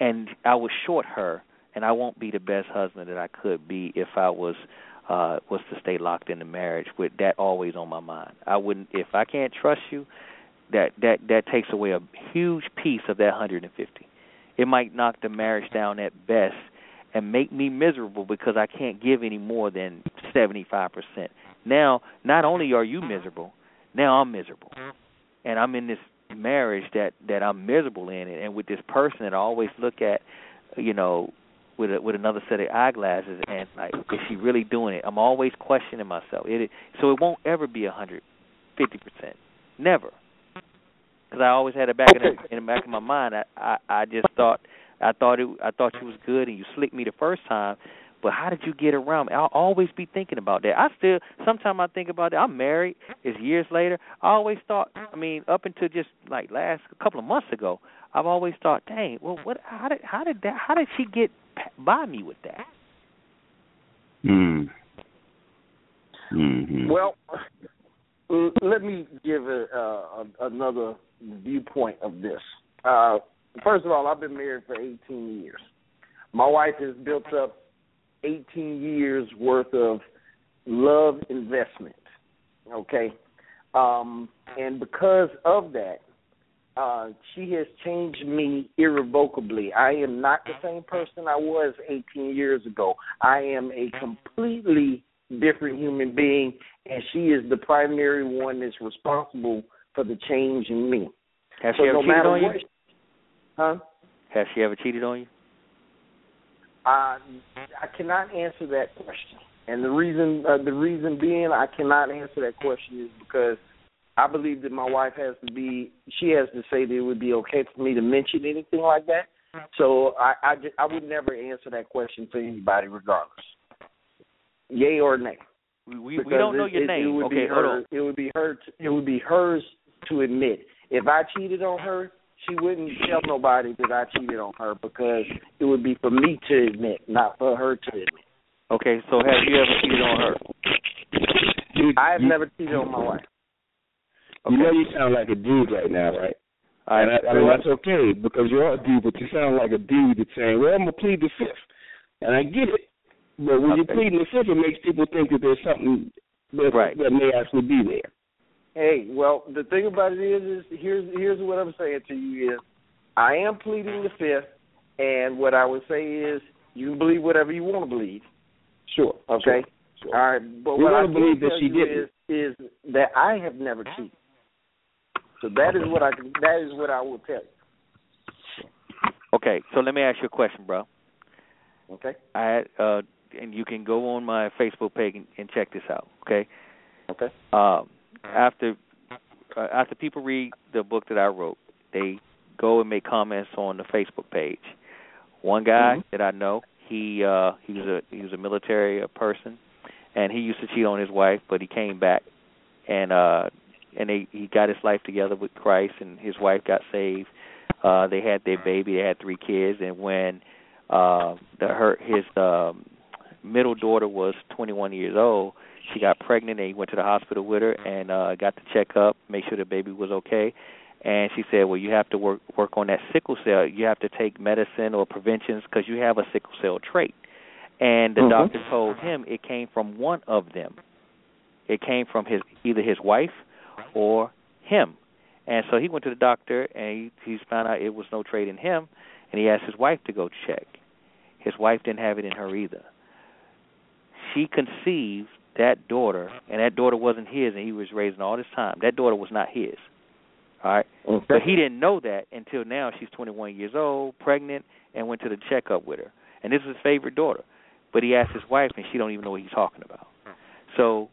And I was short her, and I won't be the best husband that I could be if I was uh was to stay locked in the marriage with that always on my mind. I wouldn't if I can't trust you, that that that takes away a huge piece of that 150. It might knock the marriage down at best and make me miserable because I can't give any more than 75%. Now, not only are you miserable, now I'm miserable. And I'm in this marriage that that I'm miserable in it and with this person that I always look at, you know, with a, with another set of eyeglasses and like is she really doing it? I'm always questioning myself. It so it won't ever be a 150%. Never. Cuz I always had it back in the, in the back of my mind. I I, I just thought I thought it. I thought you was good, and you slicked me the first time. But how did you get around me? I'll always be thinking about that. I still, sometimes I think about that. I'm married. It's years later. I always thought. I mean, up until just like last a couple of months ago, I've always thought, dang, well, what? How did how did that? How did she get by me with that? Hmm. Mm-hmm. Well, let me give a, uh, another viewpoint of this. Uh, First of all, I've been married for 18 years. My wife has built up 18 years worth of love investment. Okay, um, and because of that, uh, she has changed me irrevocably. I am not the same person I was 18 years ago. I am a completely different human being, and she is the primary one that's responsible for the change in me. Has so she ever no matter what? Huh? Has she ever cheated on you? Uh, I cannot answer that question, and the reason uh, the reason being I cannot answer that question is because I believe that my wife has to be she has to say that it would be okay for me to mention anything like that. So I I, just, I would never answer that question to anybody, regardless, yay or nay. We we, we don't know it, your it, name. It would okay, be hold her, on. It would be her. It would be hers to admit. If I cheated on her, she wouldn't tell nobody that I cheated on her because it would be for me to admit, not for her to admit. Okay, so have you ever cheated on her? I have never cheated on my wife. You know you sound like a dude right now, right? All right. And I, I mean that's okay because you're a dude, but you sound like a dude that's saying, "Well, I'm gonna plead the fifth. and I get it. But when you're pleading the fifth, it makes people think that there's something that Right. that may actually be there. Hey, well, the thing about it is, is here's here's what I'm saying to you is, I am pleading the fifth, and what I would say is, you can believe whatever you want to believe. Sure. Okay. Sure. All right. But We what I wanna believe that she you didn't. is is that I have never cheated. So that is what I. That is what I will tell you. Okay, so let me ask you a question, bro. Okay. I uh, and you can go on my Facebook page and, and check this out. Okay. Okay. Um, after uh, after people read the book that I wrote, they go and make comments on the Facebook page. One guy that I know, he uh, he was a he was a military uh, person, and he used to cheat on his wife, but he came back, and uh, and they he got his life together with Christ, and his wife got saved. Uh, they had their baby. They had three kids, and when uh, the her his um, middle daughter was 21 years old, she got pregnant, and he went to the hospital with her and uh, got the checkup, make sure the baby was okay. And she said, "Well, you have to work work on that sickle cell. You have to take medicine or preventions because you have a sickle cell trait." And the Mhm. doctor told him it came from one of them. It came from his either his wife or him. And so he went to the doctor and he, he found out it was no trait in him, and he asked his wife to go check. His wife didn't have it in her either. She conceived that daughter, and that daughter wasn't his, and he was raising all this time. That daughter was not his. All right, but he didn't know that until now. She's 21 years old, pregnant, and went to the checkup with her. And this is his favorite daughter. But he asked his wife, and she don't even know what he's talking about. So,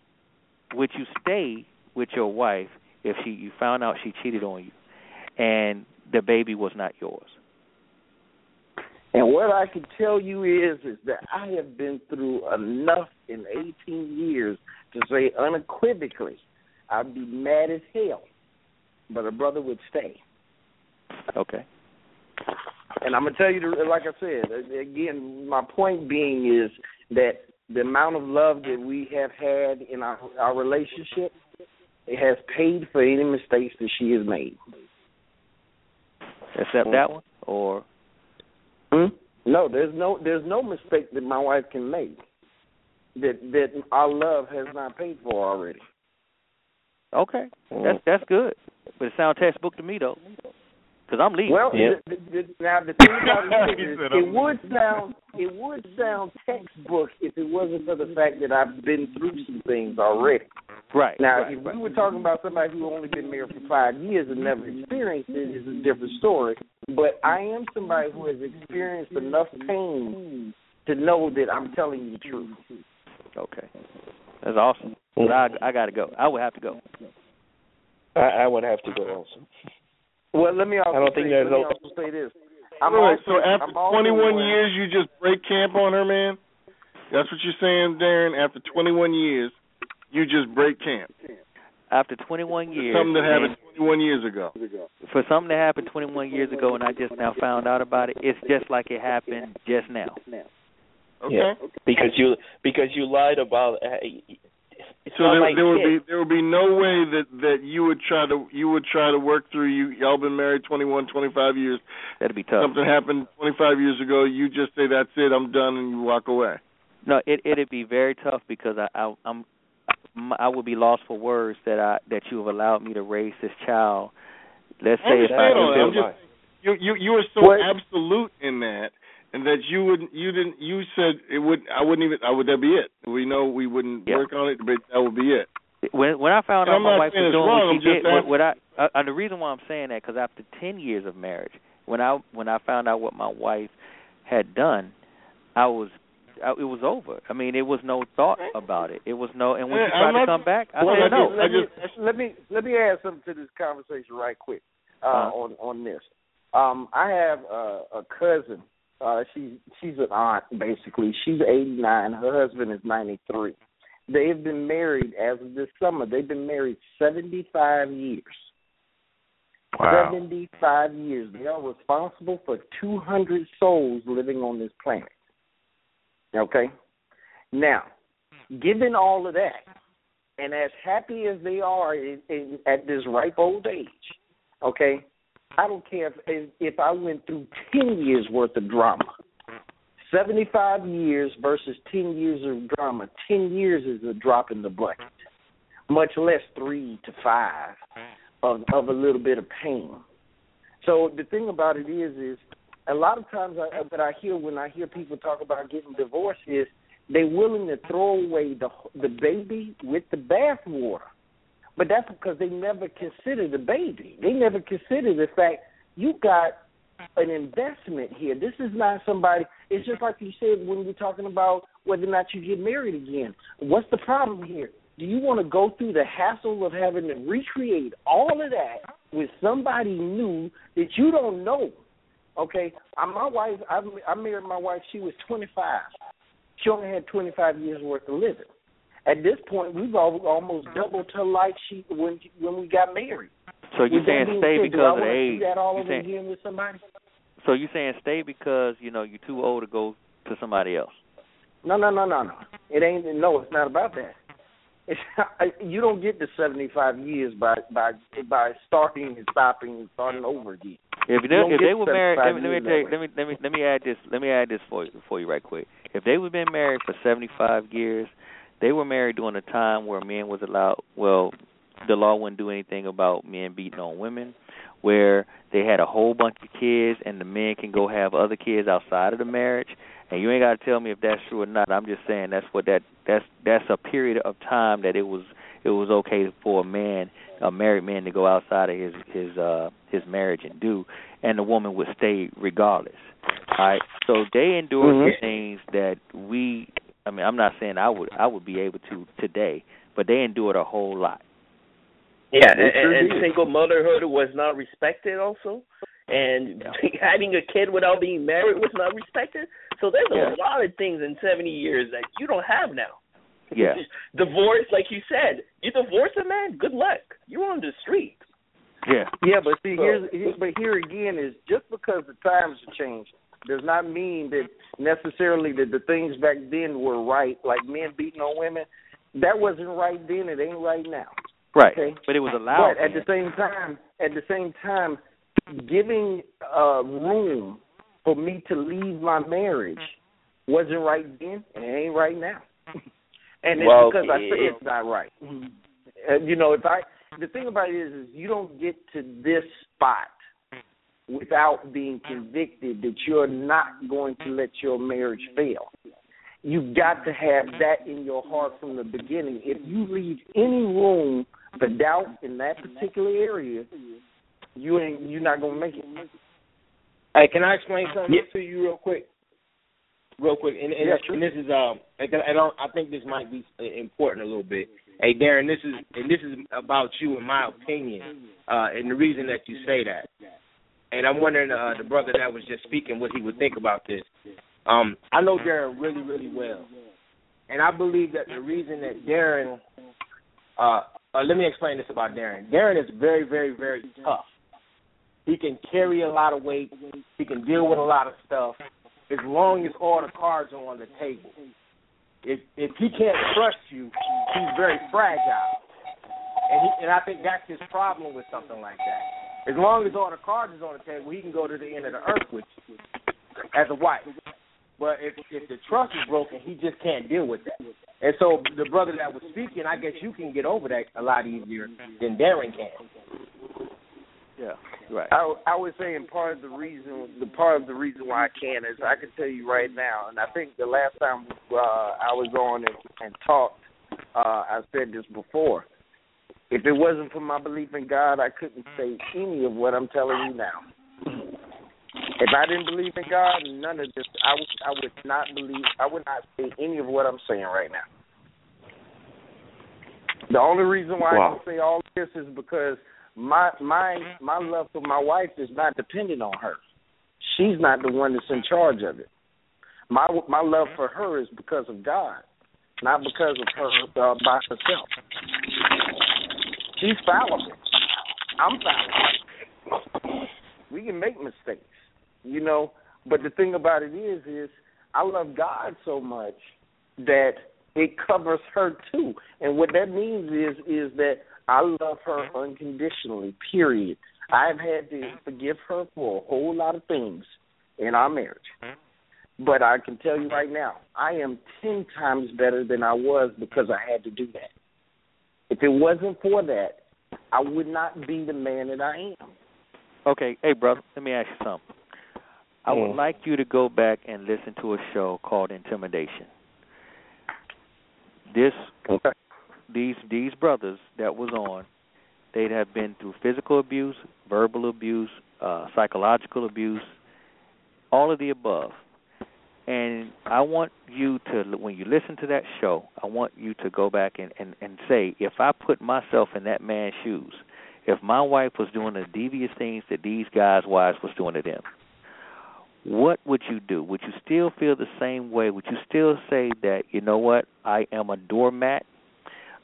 would you stay with your wife if she you found out she cheated on you, and the baby was not yours? And what I can tell you is, is that I have been through enough in 18 years to say unequivocally, I'd be mad as hell, but a brother would stay. Okay. And I'm gonna tell you, the, like I said again, my point being is that the amount of love that we have had in our our relationship, it has paid for any mistakes that she has made. Except that one, or Hmm? No, there's no there's no mistake that my wife can make that that our love has not paid for already. okay, that's that's good. But it sounds textbook to me though, because I'm leaving. Well, the, the, the, now the thing about it is, it "I'm would sound it would sound textbook if it wasn't for the fact that I've been through some things already. Right. Now, right, if right. we were talking about somebody who only been married for five years and never experienced it, it, is a different story. But I am somebody who has experienced enough pain to know that I'm telling you the truth. Okay, that's awesome. But I I gotta go. I would have to go. I, I would have to go also. Well, let me also I don't think say, there's let me no- also say this. I'm Wait, also, so after I'm 21 years, you just break camp on her, man? That's what you're saying, Darren? After 21 years, you just break camp? After 21 years, Something that and happened 21 years ago. for something that happened 21 years ago, and I just now found out about it, it's just like it happened just now. Okay. Yeah, because you because you lied about. Uh, So there, like there would be there would be no way that that you would try to you would try to work through you y'all been married 21 25 years That'd be tough. something happened 25 years ago you just say that's it I'm done and you walk away No, it it'd be very tough because I, I I'm I would be lost for words that I that you have allowed me to raise this child. Let's say if I understand all that. I'm if- just you you you were so What? absolute in that and that you would you didn't you said it would I wouldn't even I would that be it we know we wouldn't Yeah. work on it but that would be it when when I found And out I'm my wife was doing wrong, what I'm she did, what, what I uh, uh, the reason why I'm saying that because after ten years of marriage, when I when I found out what my wife had done, I was I, it was over. I mean, it was no thought about it. It was no. And when Yeah, she tried I'm to not- come back, I Well, said let no. Me, let, me, let me let me add something to this conversation right quick uh, Uh-huh. on on this. Um, I have uh, a cousin. Uh, she she's an aunt basically. She's eighty nine. Her husband is ninety three. They've been married as of this summer. They've been married seventy five years. Wow. Seventy five years. They are responsible for two hundred souls living on this planet. Okay. Now, hmm. given all of that, and as happy as they are in, in, at this ripe old age, okay, I don't care if if I went through ten years worth of drama. Seventy five years versus ten years of drama. Ten years is a drop in the bucket. Much less three to five hmm. of of a little bit of pain. So the thing about it is is a lot of times I, that I hear when I hear people talk about getting divorced is they're willing to throw away the the baby with the bathwater. But that's because they never consider the baby. They never consider the fact you got an investment here. This is not somebody. It's just like you said when we're talking about whether or not you get married again. What's the problem here? Do you want to go through the hassle of having to recreate all of that with somebody new that you don't know? Okay, I'm my wife. I, I married my wife. She was 25. She only had 25 years worth of living. At this point, we've almost mm-hmm. doubled her life she when when we got married. So you're saying stay said, because of age? age? That all you over saying, again with somebody? So you're saying stay because you know you're too old to go to somebody else? No, no, no, no, no. It ain't. No, it's not about that. It's you don't get to 75 years by by by starting and stopping and starting over again. If they if they were married, let me, let me tell you, let me let me let me add this let me add this for you for you right quick. If they would been married for seventy five years, they were married during a time where men was allowed. Well, the law wouldn't do anything about men beating on women, where they had a whole bunch of kids and the men can go have other kids outside of the marriage. And you ain't got to tell me if that's true or not. I'm just saying that's what that that's that's a period of time that it was it was okay for a man, a married man, to go outside of his his uh his marriage and do, and the woman would stay regardless. All right. So they endured Mhm. some things that we. I mean, I'm not saying I would I would be able to today, but they endured a whole lot. Yeah, They and, and single motherhood was not respected also, and having a kid without being married was not respected. So there's Yeah. a lot of things in 70 years that you don't have now. Yeah. Divorce, like you said, you divorce a man, good luck. You're on the street. Yeah. Yeah, but see, So- here's here, but here again is just because the times have changed does not mean that necessarily that the things back then were right, like men beating on women. That wasn't right then. It ain't right now. Right. Okay. But it was allowed. But at the same time, at the same time, giving uh room for me to leave my marriage wasn't right then, and it ain't right now. and it's Well, because I say it's not right. Uh, you know, if I the thing about it is, is you don't get to this spot without being convicted that you're not going to let your marriage fail. You've got to have that in your heart from the beginning. If you leave any room for doubt in that particular area, you ain't you're not gonna make it. Hey, can I explain something to you real quick? Real quick, and, and, Yeah, sure. and this is um, and I don't, I think this might be important a little bit. Hey, Darren, this is and this is about you, in my opinion, uh, and the reason that you say that. And I'm wondering, uh, the brother that was just speaking, what he would think about this. Um, I know Darren really, really well, and I believe that the reason that Darren, uh, uh, let me explain this about Darren. Darren is very, very, very tough. He can carry a lot of weight. He can deal with a lot of stuff as long as all the cards are on the table. If if he can't trust you, he's very fragile, and he, and I think that's his problem with something like that. As long as all the cards is on the table, he can go to the end of the earth with you as a wife. But if if the trust is broken, he just can't deal with that. And so the brother that was speaking, I guess you can get over that a lot easier than Darren can. Yeah. Right. I, I was saying part of the reason, the part of the reason why I can is I can tell you right now, and I think the last time uh, I was on and, and talked, uh, I said this before. If it wasn't for my belief in God, I couldn't say any of what I'm telling you now. If I didn't believe in God, none of this, I would, I would not believe, I would not say any of what I'm saying right now. The only reason why I can say all this is because my my my love for my wife is not dependent on her. She's not the one that's in charge of it. My my love for her is because of God, not because of her uh, by herself. She's fallible. I'm fallible. We can make mistakes, you know. But the thing about it is, is I love God so much that it covers her too. And what that means is is that I love her mm-hmm. unconditionally. Period. I've had to mm-hmm. forgive her for a whole lot of things in our marriage. Mm-hmm. But I can tell you right now, I am ten times better than I was because I had to do that. If it wasn't for that, I would not be the man that I am. Okay, hey brother, let me ask you something. I would Mm. like you to go back and listen to a show called Intimidation. This these these brothers that was on, they'd have been through physical abuse, verbal abuse, uh, psychological abuse, all of the above. And I want you to, when you listen to that show, I want you to go back and, and, and say, if I put myself in that man's shoes, if my wife was doing the devious things that these guys' wives was doing to them, what would you do? Would you still feel the same way? Would you still say that, you know what, I am a doormat?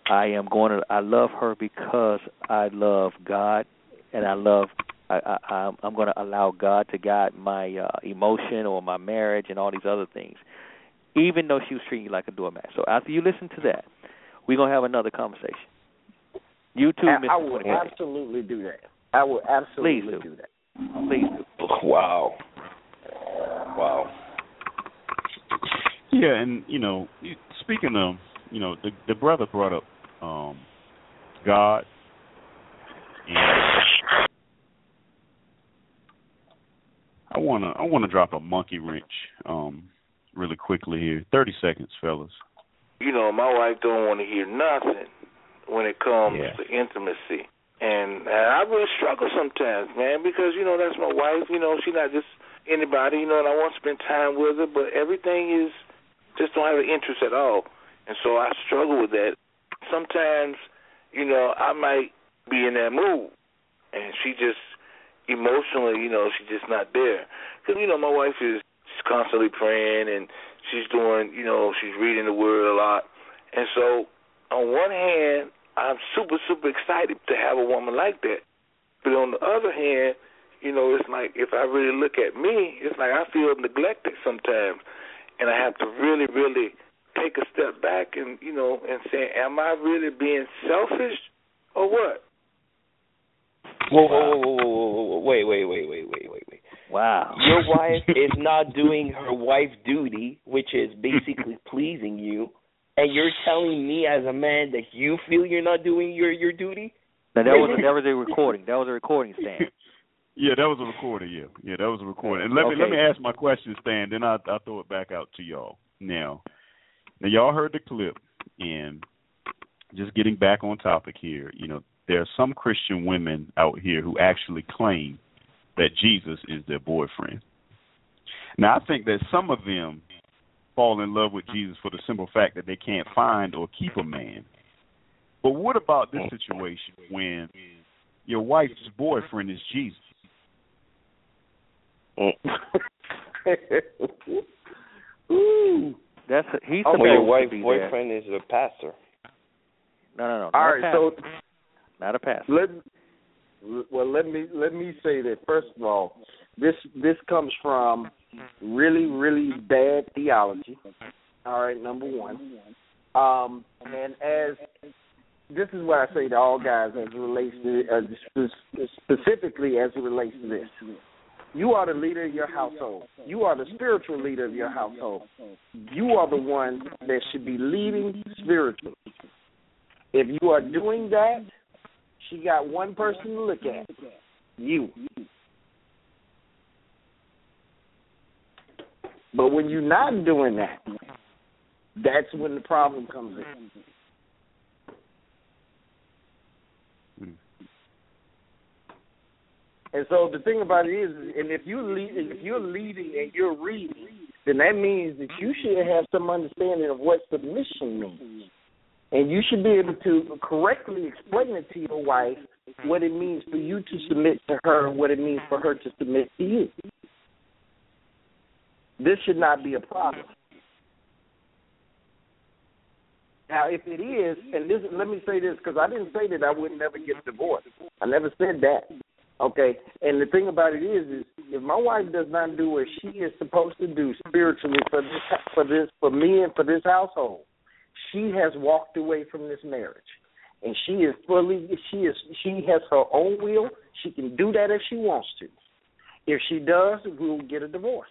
I am going to, I love her because I love God and I love I, I I'm- I'm going to allow God to guide my uh, emotion or my marriage and all these other things, even though she was treating you like a doormat. So after you listen to that, we're gonna have another conversation. You too, I, Mr. I would absolutely do that. I would absolutely Please do. do that. Please do. Wow. Wow. Yeah, and you know, speaking of, you know, the the brother brought up um God and I wanna I wanna drop a monkey wrench um really quickly here. Thirty seconds, fellas. you know, my wife don't want to hear nothing when it comes Yeah. to intimacy. And, and I really struggle sometimes, man, because you know that's my wife. You know, she's not just anybody. You know, and I want to spend time with her, but everything is just don't have an interest at all. And so I struggle with that. Sometimes, you know, I might be in that mood, and she just emotionally, you know, she's just not there. Because you know, my wife is she's constantly praying and she's doing, you know, she's reading the word a lot. And so, on one hand, I'm super, super excited to have a woman like that. But on the other hand, you know, it's like if I really look at me, it's like I feel neglected sometimes. And I have to really, really take a step back and, you know, and say, am I really being selfish or what? Whoa, whoa, whoa, whoa, whoa, whoa, whoa, wait, wait, wait, wait, wait, wait, wait. Wow. Your wife is not doing her wife duty, which is basically pleasing you, and you're telling me as a man that you feel you're not doing your your duty? Now that was that was a recording. That was a recording, Stan. Yeah, that was a recording. Yeah, yeah, that was a recording. And let me let me ask my question, Stan. Then I will throw it back out to y'all. Now, now y'all heard the clip, and just getting back on topic here. You know, there are some Christian women out here who actually claim that Jesus is their boyfriend. Now, I think that some of them fall in love with Jesus for the simple fact that they can't find or keep a man. But what about this situation when your wife's boyfriend is Jesus? Oh. Ooh. That's a, he's Oh, supposed well, your to wife's be boyfriend is a pastor. No, no, no. All not right, a so not a pastor. let well let me let me say that first of all, this this comes from really really bad theology. All right, number one. Um, and as this is what I say to all guys as it relates to uh, specifically as it relates to this. You are the leader of your household. You are the spiritual leader of your household. You are the one that should be leading spiritually. If you are doing that, she got one person to look at. You. But when you're not doing that, that's when the problem comes in. And so the thing about it is, and if you lead, if you're leading and you're reading, then that means that you should have some understanding of what submission means, and you should be able to correctly explain it to your wife what it means for you to submit to her and what it means for her to submit to you. This should not be a problem. Now, if it is, and this, let me say this because I didn't say that I would never get divorced. I never said that. Okay, and the thing about it is, is if my wife does not do what she is supposed to do spiritually for this, for this, for me and for this household, she has walked away from this marriage and she is fully she is she has her own will. She can do that if she wants to. If she does, we'll get a divorce.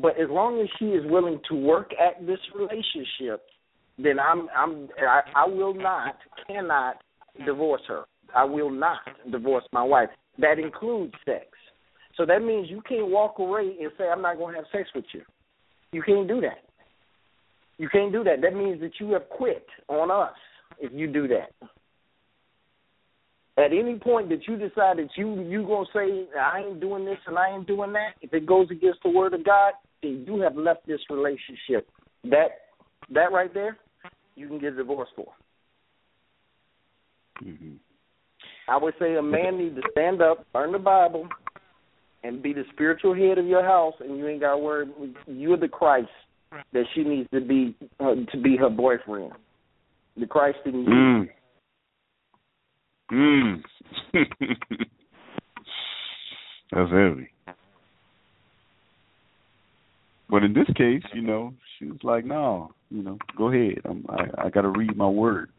But as long as she is willing to work at this relationship, then I'm I'm I, I will not cannot divorce her. I will not divorce my wife. That includes sex. So that means you can't walk away and say I'm not going to have sex with you. You can't do that. You can't do that. That means that you have quit on us if you do that. At any point that you decide that you you gonna say I ain't doing this and I ain't doing that, if it goes against the word of God, then you have left this relationship. That that right there, you can get a divorce for. Mm-hmm. I would say a man needs to stand up, learn the Bible, and be the spiritual head of your house, and you ain't got to worry. You're the Christ that she needs to be uh, to be her boyfriend. The Christ in you. Mm. Mm. That's heavy. But in this case, you know, she was like, "No, you know, go ahead. I'm, I I got to read my word."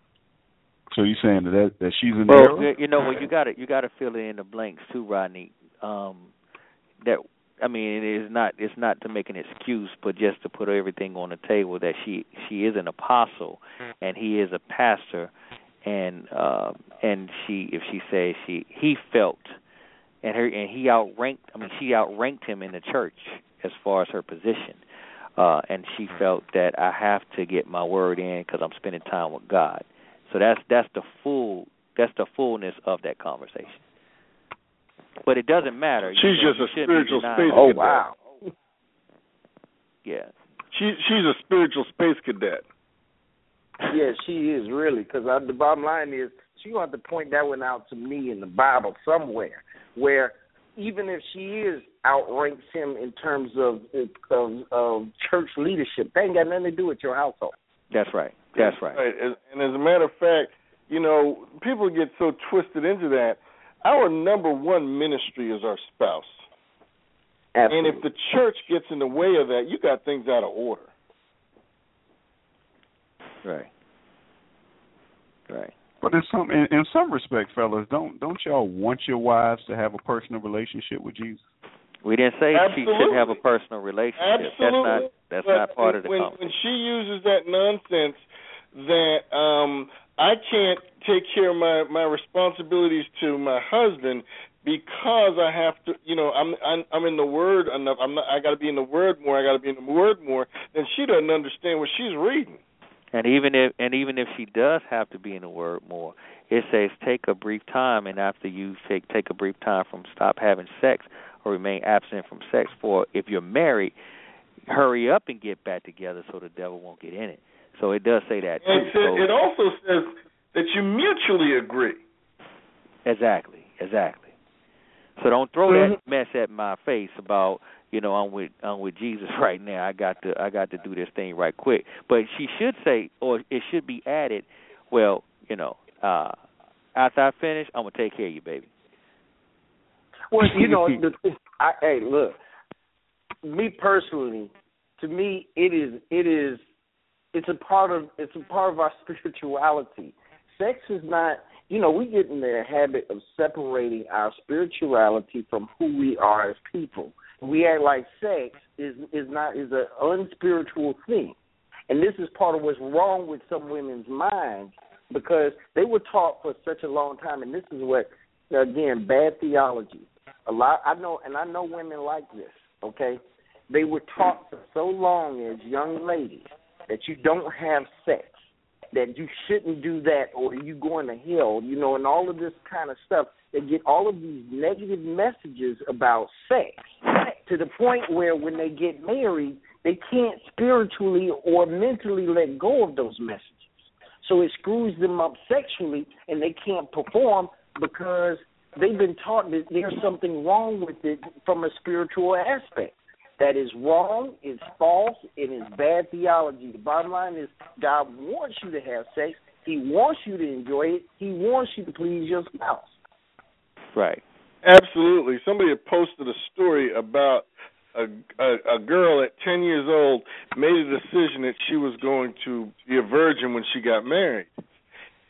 So you saying that that she's in well, error? you know, well, you got to you got to fill in the blanks too, Rodney. Um, that I mean, it is not it's not to make an excuse, but just to put everything on the table that she she is an apostle and he is a pastor, and uh, and she if she says she he felt and her and he outranked I mean she outranked him in the church as far as her position, uh, and she felt that I have to get my word in because I'm spending time with God. So that's that's the full that's the fullness of that conversation. But it doesn't matter. She's you know, just you a spiritual denying- space Oh wow. Yeah. She she's a spiritual space cadet. Yeah, she is really because the bottom line is she gonna have to point that one out to me in the Bible somewhere where even if she is outranks him in terms of of, of church leadership, that ain't got nothing to do with your household. That's right. That's right. Right. And and as a matter of fact, you know, people get so twisted into that. Our number one ministry is our spouse. And if the church gets in the way of that, you got things out of order. Right. Right. But in some in, in some respects, fellas, don't don't y'all want your wives to have a personal relationship with Jesus? We didn't say she should have a personal relationship. Absolutely. That's not that's But not part of the when, when she uses that nonsense that um I can't take care of my my responsibilities to my husband because I have to, you know, I'm I'm, I'm in the word enough. I'm not. I got to be in the word more. I got to be in the word more. Then she doesn't understand what she's reading. And even if and even if she does have to be in the word more, it says take a brief time and after you take take a brief time from stop having sex or remain absent from sex for if you're married, hurry up and get back together so the devil won't get in it. So it does say that And too. it, So- it also says that you mutually agree. Exactly, exactly. So don't throw Mm-hmm. that mess at my face about you know I'm with I'm with Jesus right now. I got to I got to do this thing right quick. But she should say, or it should be added. Well, you know, uh after I finish, I'm gonna take care of you, baby. Well, you know, the, I, hey, look, me personally, to me, it is it is it's a part of it's a part of our spirituality. Sex is not, you know, we get in the habit of separating our spirituality from who we are as people. We act like sex is is not is an unspiritual thing, and this is part of what's wrong with some women's minds because they were taught for such a long time, and this is what again bad theology. A lot I know, and I know women like this. Okay, they were taught for so long as young ladies that you don't have sex, that you shouldn't do that, or you going to hell, you know, and all of this kind of stuff. They get all of these negative messages about sex to the point where when they get married, they can't spiritually or mentally let go of those messages. So it screws them up sexually, and they can't perform because they've been taught that there's something wrong with it from a spiritual aspect. That is wrong, it's false, it is bad theology. The bottom line is God wants you to have sex. He wants you to enjoy it. He wants you to please your spouse. Right. Absolutely. Somebody had posted a story about a, a a girl at 10 years old made a decision that she was going to be a virgin when she got married.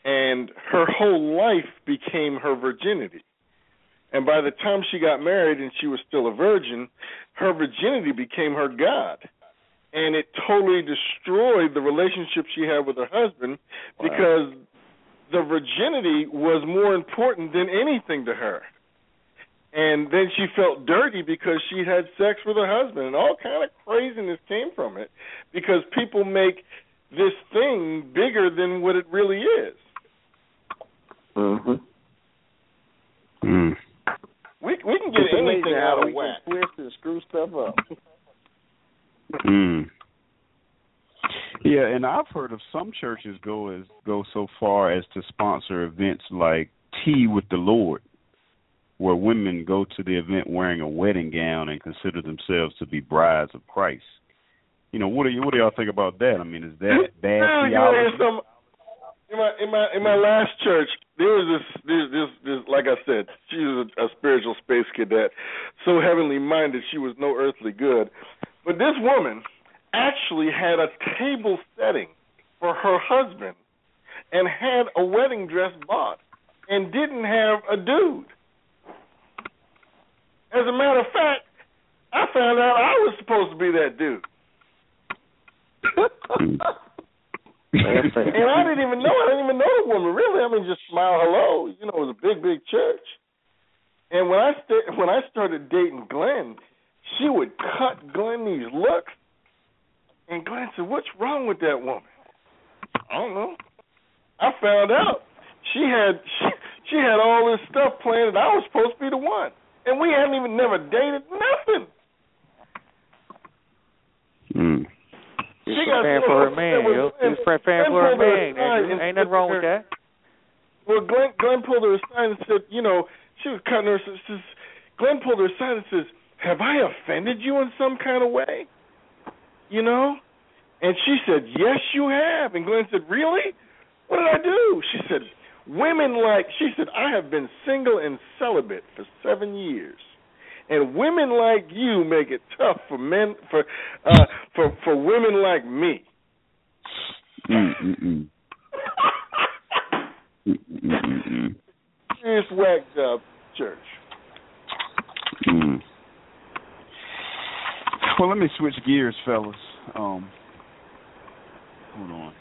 And her whole life became her virginity. And by the time she got married and she was still a virgin, her virginity became her God. And it totally destroyed the relationship she had with her husband Wow. because the virginity was more important than anything to her. And then she felt dirty because she had sex with her husband and all kind of craziness came from it because people make this thing bigger than what it really is. Mhm. Mm. We we can get It's amazing anything how out we of whack. can twist and screw stuff up. Mm. Yeah, and I've heard of some churches go as go so far as to sponsor events like Tea with the Lord, where women go to the event wearing a wedding gown and consider themselves to be brides of Christ. You know, what do you what do y'all think about that? I mean, is that bad Yeah, you know, there's theology? some in my in my in my last church there was this this this, this like I said, she was a, a spiritual space cadet, so heavenly minded she was no earthly good. But this woman actually had a table setting for her husband and had a wedding dress bought and didn't have a dude. As a matter of fact, I found out I was supposed to be that dude. and I didn't even know. I didn't even know the woman really. I mean, just smile hello. You know, it was a big, big church. And when I sta- when I started dating Glenn, she would cut Glenn these looks. And Glenn said, "What's wrong with that woman?" I don't know. I found out she had she, she had all this stuff planned, and I was supposed to be the one. And we hadn't even never dated nothing. Mm. She's preparing for her man, yo. She's preparing for her man. aside Ain't nothing wrong with that. Well, Glenn Glenn pulled her aside and said, you know, she was cutting her. Says, Glenn pulled her aside and says, "Have I offended you in some kind of way?" You know, and she said, "Yes, you have." And Glenn said, "Really? What did I do?" She said, "Women like," she said, "I have been single and celibate for seven years." And women like you make it tough for men for uh for for women like me. Mm, mm, mm. Mm, mm, mm, mm. Serious whack job, church. Mm. Well, let me switch gears, fellas. Um, hold on.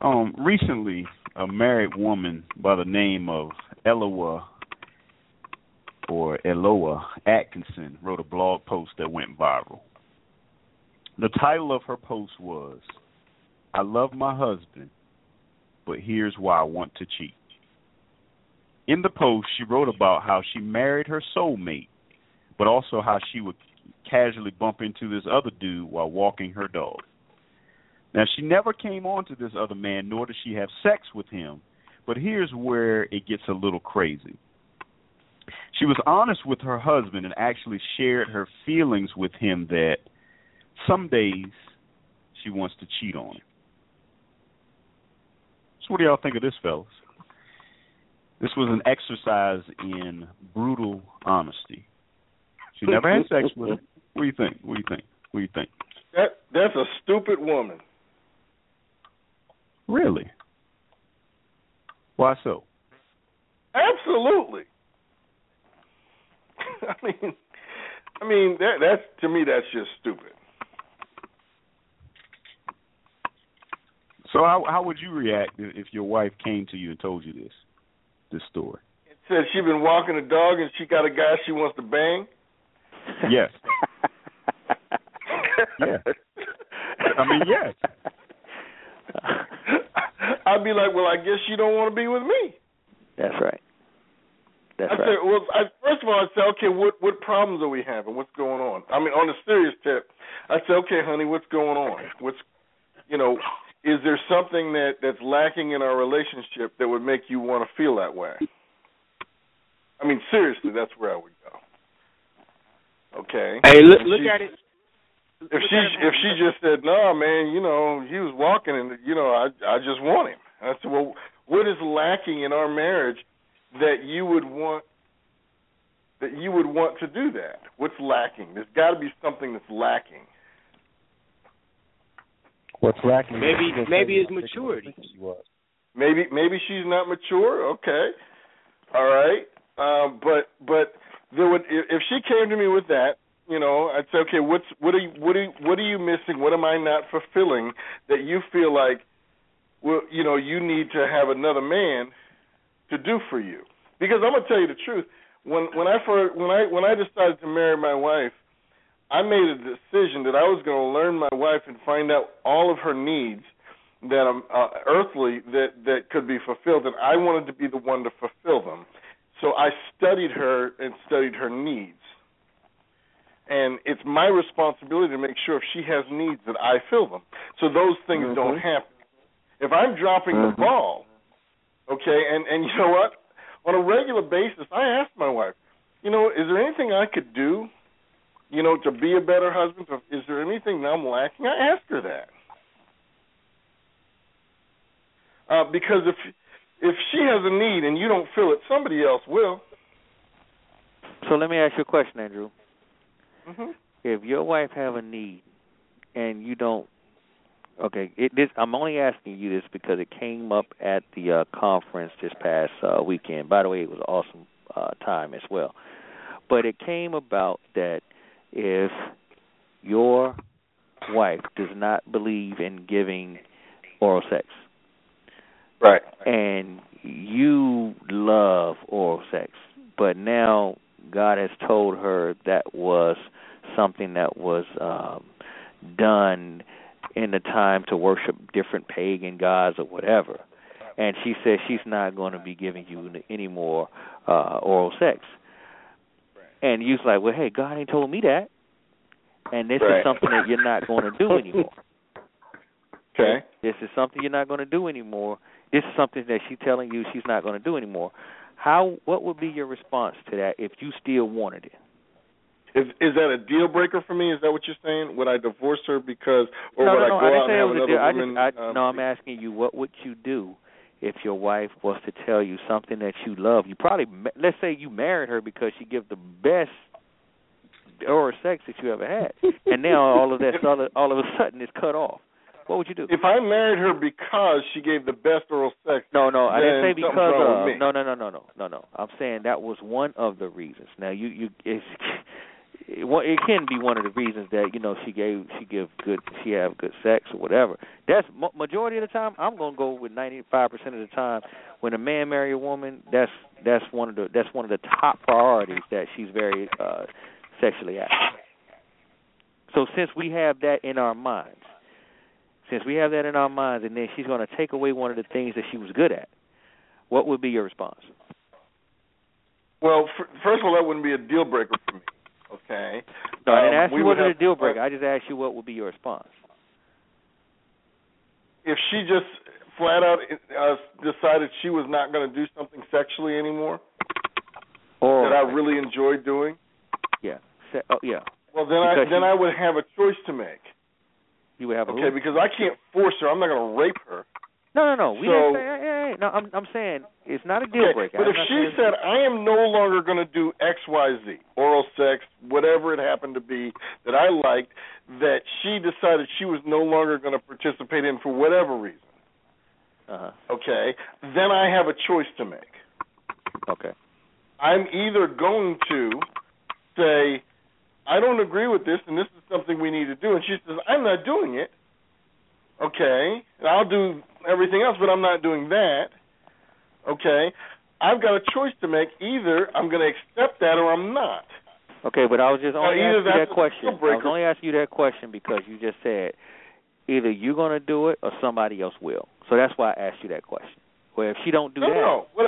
Um, recently, a married woman by the name of Eloa or Eloa Atkinson wrote a blog post that went viral. The title of her post was, I love my husband, but here's why I want to cheat. In the post, she wrote about how she married her soulmate, but also how she would casually bump into this other dude while walking her dog. Now, she never came on to this other man, nor did she have sex with him, but here's where it gets a little crazy. She was honest with her husband and actually shared her feelings with him that some days she wants to cheat on him. So, what do y'all think of this, fellas? This was an exercise in brutal honesty. She never had sex with him. What do you think? What do you think? What do you think? That that's a stupid woman. Really? Why so? Absolutely. I mean, I mean that that's to me that's just stupid. So how how would you react if if your wife came to you and told you this this story? Said she been walking a dog and she got a guy she wants to bang. Yes. yeah. I mean, yes. I'd be like, well, I guess you don't want to be with me. That's right. That's I right. said, well, I, first of all, I said, okay, what what problems are we having? What's going on? I mean, on a serious tip, I said, okay, honey, what's going on? What's, you know, is there something that that's lacking in our relationship that would make you want to feel that way? I mean, seriously, that's where I would go. Okay. Hey, look, look she- at it. If look she it if she just said, "No, man, you know, he was walking, and you know, I I just want him," I said, "Well, what is lacking in our marriage that you would want that you would want to do that? What's lacking? There's got to be something that's lacking. What's lacking? Maybe maybe it's maturity. Maybe maybe she's not mature. Okay, all right. Um, but but there would if if she came to me with that, you know, I'd say, okay, what's what are you what are you, what are you missing? What am I not fulfilling that you feel like, well, you know, you need to have another man to do for you? Because I'm gonna tell you the truth. When when I first when I when I decided to marry my wife, I made a decision that I was going to learn my wife and find out all of her needs that um, uh, earthly that that could be fulfilled, and I wanted to be the one to fulfill them. So I studied her and studied her needs. And it's my responsibility to make sure if she has needs that I fill them. So those things Mhm. don't happen. If I'm dropping the Mhm. ball, okay, and and you know what? On a regular basis, I ask my wife, you know, is there anything I could do, you know, to be a better husband? Is there anything that I'm lacking? I ask her that. Uh, because if if she has a need and you don't fill it, somebody else will. So let me ask you a question, Andrew. hmm If your wife have a need and you don't okay, it, this I'm only asking you this because it came up at the uh, conference this past uh, weekend. By the way, it was an awesome uh, time as well. But it came about that if your wife does not believe in giving oral sex, right, and you love oral sex, but now God has told her that was something that was um, done in the time to worship different pagan gods or whatever, and she says she's not going to be giving you any more uh, oral sex. And you's like, well, hey, God ain't told me that, and this Right. is something that you're not going to do anymore. Okay. This is something you're not going to do anymore. This is something that she's telling you she's not going to do anymore. How? What would be your response to that if you still wanted it? Is is that a deal breaker for me? Is that what you're saying? Would I divorce her because, or no, would no, I no. go I out and have another deal. I woman? just, I, um, no, I'm asking you, what would you do if your wife was to tell you something that you love? You probably, let's say you married her because she gives the best oral sex that you ever had, and now all of that, all of, all of a sudden, is cut off. What would you do? If I married her because she gave the best oral sex, No, no, I didn't say because of. No, no, no, no, no, no, no. I'm saying that was one of the reasons. Now you, you, it's, it, it can be one of the reasons that you know she gave, she give good, she have good sex or whatever. That's ma- majority of the time. I'm gonna go with 95 percent of the time. When a man marry a woman, that's that's one of the that's one of the top priorities that she's very uh sexually active. So since we have that in our minds, since we have that in our minds, and then she's to take away one of the things that she was good at, what would be your response? Well, first of all, that wouldn't be a deal breaker for me. Okay. No, I didn't Um, ask we you would was it a deal breaker. I just asked you what would be your response. If she just flat out uh, decided she was not going to do something sexually anymore Or that I really enjoyed doing, yeah, Se- oh yeah, well then I Because then I would have a choice to make. you would have a Okay, because I can't force her. I'm not going to rape her. No, no, no. We So- didn't say. Hey, hey, hey. No, I'm I'm saying it's not a deal Okay, breaker. But I'm if she saying- said, I am no longer going to do X, Y, Z, oral sex, whatever it happened to be that I liked, that she decided she was no longer going to participate in for whatever reason, uh-huh. okay, then I have a choice to make. Okay. I'm either going to say, I don't agree with this and this is something we need to do, and she says, I'm not doing it, okay, and I'll do everything else, but I'm not doing that, okay, I've got a choice to make. Either I'm going to accept that or I'm not. Okay, but I was just only asking you that question. I was only asking you that question because you just said either you're going to do it or somebody else will. So that's why I asked you that question. Well, if she don't do no, that, no. When,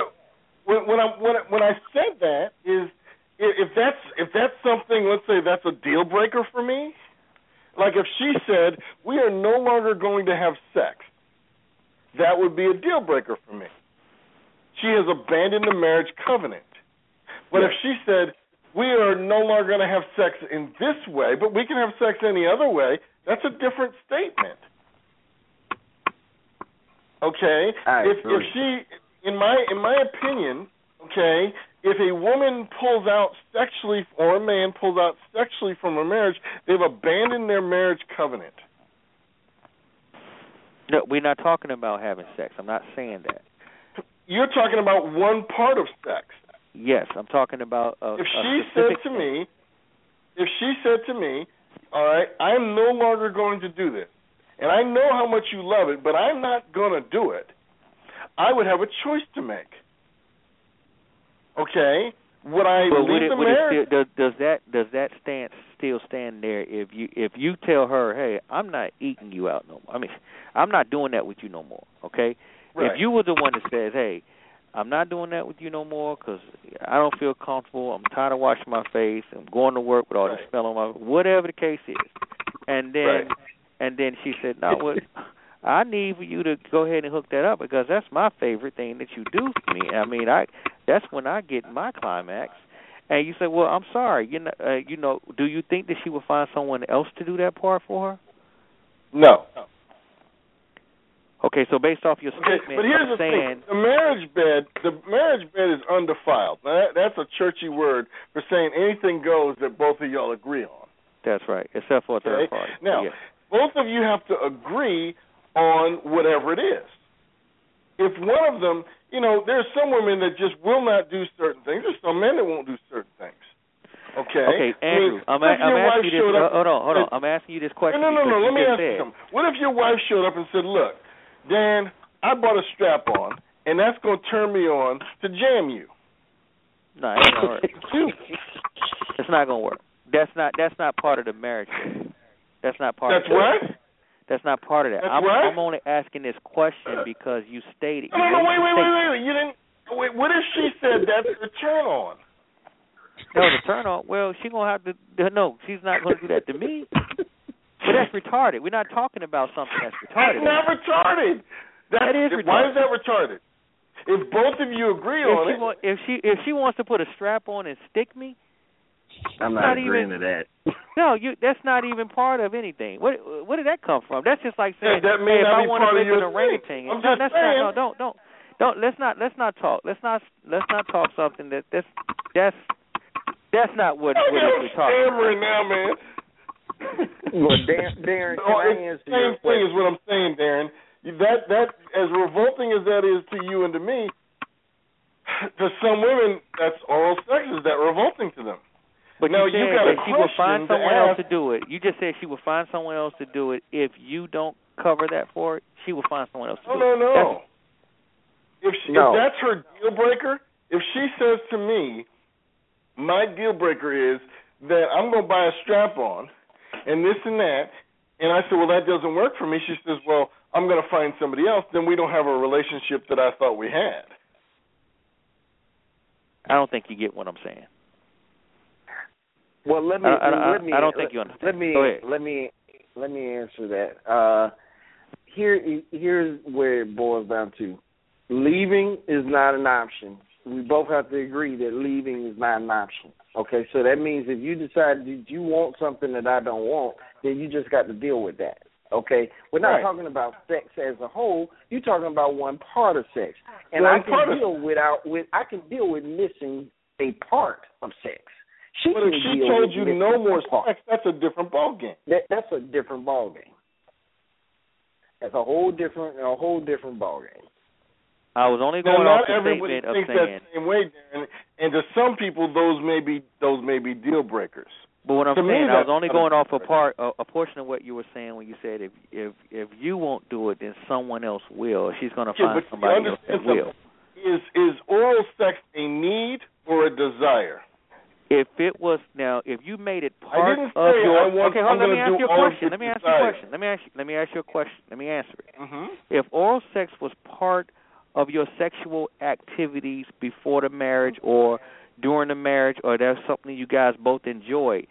when, when, I, when, I, when I said that is if that's if that's something, let's say that's a deal breaker for me. Like if she said we are no longer going to have sex, that would be a deal breaker for me. She has abandoned the marriage covenant. But if she said we are no longer going to have sex in this way, but we can have sex any other way, that's a different statement. Okay? I if agree. if she in my in my opinion, okay, if a woman pulls out sexually or a man pulls out sexually from a marriage, they've abandoned their marriage covenant. No, we're not talking about having sex. I'm not saying that. You're talking about one part of sex. Yes, I'm talking about. A, if she said to me, if she said to me, "All right, I'm no longer going to do this, and I know how much you love it, but I'm not going to do it," I would have a choice to make. Okay, would I But leave would it, the would it marriage? still, does, does that does that stand still stand there if you if you tell her, hey, I'm not eating you out no more. I mean, I'm not doing that with you no more. Okay. Right. If you were the one that says, hey, I'm not doing that with you no more because I don't feel comfortable. I'm tired of washing my face. I'm going to work with all this smell on my whatever the case is, and then Right. and then she said, no, what. I need for you to go ahead and hook that up because that's my favorite thing that you do for me. I mean, I that's when I get my climax. And you say, "Well, I'm sorry. You know, uh, you know, do you think that she would find someone else to do that part for her?" No. Okay, so based off your Okay, statement, but here's you're the saying thing: the marriage bed, the marriage bed is undefiled. Now, that, that's a churchy word for saying anything goes that both of y'all agree on. that's right, except for a third Okay? party. Now, yeah. both of you have to agree on whatever it is. If one of them, you know, there's some women that just will not do certain things. There's some men that won't do certain things. Okay. Okay, I Andrew, I'm, what if a- I'm asking you this. up Hold on, hold on. I'm asking you this question. No, no, no, no. Let me ask you something. What if your wife showed up and said, "Look, Dan, I bought a strap on, and that's going to turn me on to jam you." No, it ain't gonna work. it's not gonna work. That's not. That's not part of the marriage. That's not part. That's of what? That's not part of that. I'm? I'm only asking this question because you stated. No, no, made Wait, wait, wait, wait. You didn't. Wait, what if she said that's the turn on? No, the turn on. Well, she gonna have to. No, she's not gonna do that to me. But that's retarded. We're not talking about something that's retarded. That's not retarded. That, That is Why is that retarded? If both of you agree if on she it, want, if she if she wants to put a strap on and stick me, I'm not not agreeing even- to that. no, you that's not even part of anything. What where did that come from? That's just like saying, That- that may hey, if not I want to part of make your an orangutan, I'm no, just that's saying. not. No, don't don't don't. Let's not let's not talk. Let's not let's not talk something that that's that's that's not what what we're talking. stammering now, man. Well, Darren, Darren Oh, can I answer the your same thing is what I'm saying, Darren. That that as revolting as that is to you and to me, to some women, that's oral sex is that revolting to them. But now you said got a that she will find question to someone else to do it. You just said she will find someone else to do it. If you don't cover that for it, she will find someone else to No, do no, it. no. If she, No. if that's her deal breaker, if she says to me, my deal breaker is that I'm going to buy a strap on and this and that, and I said, well, that doesn't work for me. She says, well, I'm going to find somebody else. Then we don't have a relationship that I thought we had. I don't think you get what I'm saying. Well, let me. I- I- let me I don't think you understand. Let me let me let me answer that. Uh, here here's where it boils down to: leaving is not an option. We both have to agree that leaving is not an option. Okay, so that means if you decide that you want something that I don't want, then you just got to deal with that. Okay, we're not Right. talking about sex as a whole. You're talking about one part of sex, and One I can deal without with I can deal with missing a part of sex. She But if she told you no more part. sex, that's a different ballgame. That that's a different ball game. That's a whole different a whole different ball game. I was only going not off the statement of saying. that same way, Darren. And to some people, those may be those may be deal breakers. But what I'm To me, saying, I was only going off a part, a, a portion of what you were saying when you said if if if you won't do it, then someone else will. She's going to find but you somebody else that understand will. Is is oral sex a need or a desire? If it was now, if you made it part of your want- okay, hold on, let me ask you a question. Let me ask you a question. Let me ask you, let me ask you a question. Let me answer it. Mm-hmm. If oral sex was part of your sexual activities before the marriage or during the marriage, or that's something you guys both enjoyed,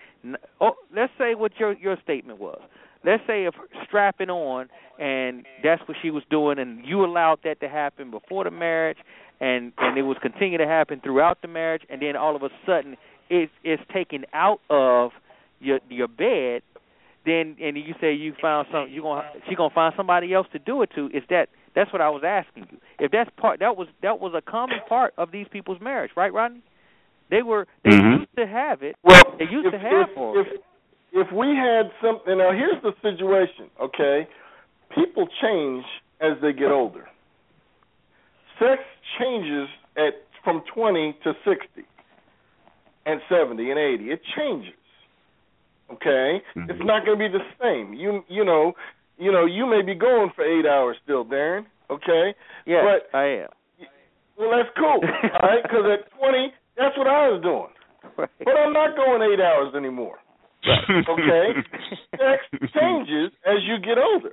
oh, let's say what your your statement was. Let's say if strapping on and that's what she was doing, and you allowed that to happen before the marriage, and and it was continue to happen throughout the marriage, and then all of a sudden it's it's taken out of your your bed, then and you say you found some you gonna she gonna find somebody else to do it to. Is that that's what I was asking you? If that's part that was that was a common part of these people's marriage, right, Rodney? They were they Mhm. used to have it. Well, they used if, to have if, oral if if we had something now here's the situation, okay? People change as they get older. Sex changes at from 20 to 60 and 70 and 80. It changes. Okay? It's not going to be the same. You you know, you know, you may be going for 8 hours still, Darren, okay? Yes, But I am. well, that's cool, all right? Because at 20, that's what I was doing. Right. But I'm not going eight hours anymore. Okay? Sex changes as you get older.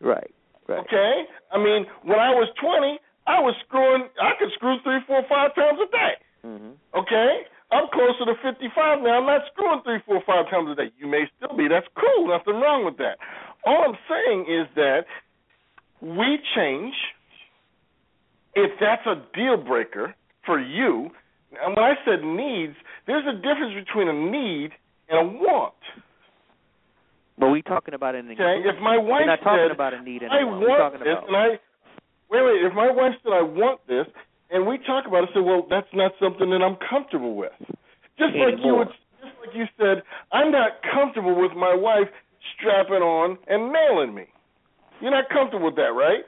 Right. Right. Okay? I mean, when I was 20, I was screwing, I could screw three, four, five times a day. Mm-hmm. Okay? I'm closer to 55 now. I'm not screwing three, four, five times a day. You may still be. That's cool. Nothing wrong with that. All I'm saying is that we change. If that's a deal breaker for you, and when I said needs, there's a difference between a need and a want. But we talking about an Okay, if my wife We're not talking said, about a need I anymore. We're want talking this, about and I wait, wait. If my wife said I want this, and we talk about it, say, well, that's not something that I'm comfortable with. Just like you would, just like you said, I'm not comfortable with my wife strapping on and mailing me. You're not comfortable with that, right?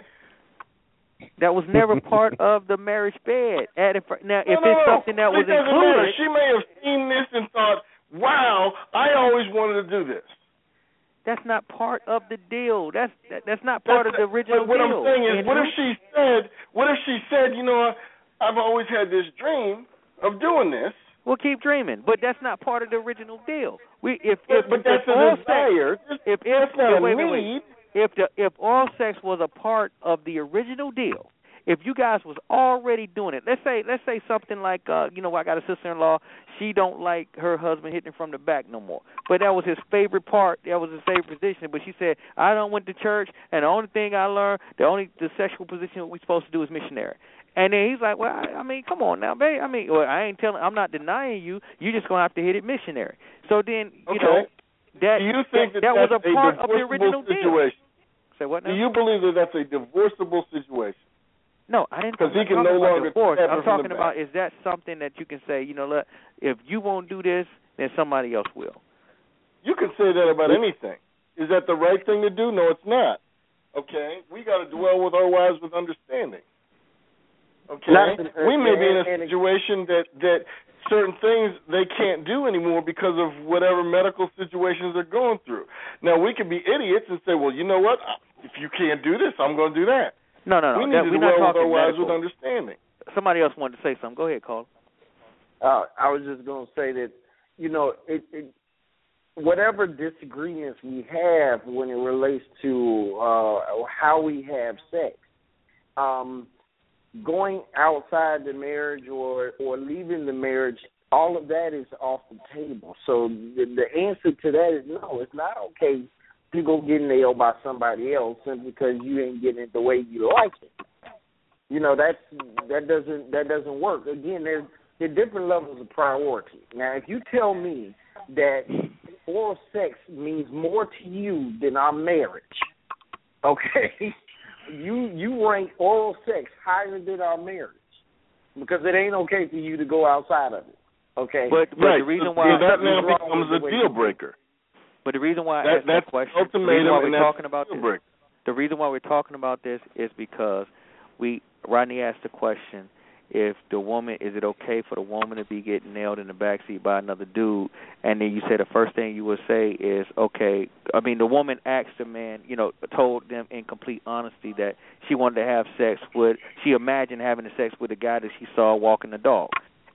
that was never part of the marriage bed. At if, now, if no, no, it's no. something that it was doesn't matter. included, She may have seen this and thought, "Wow, I always wanted to do this." that's not part of the deal. That's that, that's not part That's- of the original But what deal. I'm saying is, what if she said, what if she said, you know, I've always had this dream of doing this. We'll keep dreaming, but that's not part of the original deal. We if But, if but that's if a desire. sex, if if a wait, wait, wait. if the if oral sex was a part of the original deal, if you guys was already doing it, let's say let's say something like uh you know I got a sister in law, she don't like her husband hitting from the back no more. But that was his favorite part, that was his favorite position. But she said, I don't went to church and the only thing I learned the only the sexual position we're supposed to do is missionary. And then he's like, Well, I, I mean, come on now, babe. I mean, well, I ain't telling I'm not denying you, You're just gonna have to hit it missionary. So then, you Okay. know, that Do you think that, that, was a part of the original deal. situation? Say what now? Do you believe that that's a divorceable situation? No, I didn't. Because he can no longer divorce. I'm talking about is that something that you can say, you know, look, if you won't do this, then somebody else will. You can say that about anything. Is that the right thing to do? No, it's not. Okay, we got to dwell with our wives with understanding. Okay, Not- we may be in a and- and- situation that that certain things they can't do anymore because of whatever medical situations they're going through. Now we can be idiots and say, well, you know what? If you can't do this, I'm going to do that. No, no, no. we need that, to we're dwell not with our talking wives with understanding. Somebody else wanted to say something. Go ahead, Carl. Uh, I was just going to say that, you know, it, it whatever disagreements we have when it relates to uh, how we have sex, um, going outside the marriage or or leaving the marriage, all of that is off the table. So the, the answer to that is no. It's not okay to go get nailed by somebody else simply because you ain't getting it the way you like it. You know that's that doesn't that doesn't work. Again, there's there are different levels of priority. Now, if you tell me that oral sex means more to you than our marriage, okay, you you rank oral sex higher than our marriage because it ain't okay for you to go outside of it. Okay, But but the reason why that now Something's wrong becomes a deal breaker. But the reason why I That, asked that's that question, the reason why we're that's talking about this, breaker. the reason why we're talking about this is because we Rodney asked the question: If the woman, is it okay for the woman to be getting nailed in the backseat by another dude? And then you say the first thing you would say is, okay. I mean, the woman asked the man, you know, told them in complete honesty that she wanted to have sex with. She imagined having the sex with a guy that she saw walking the dog,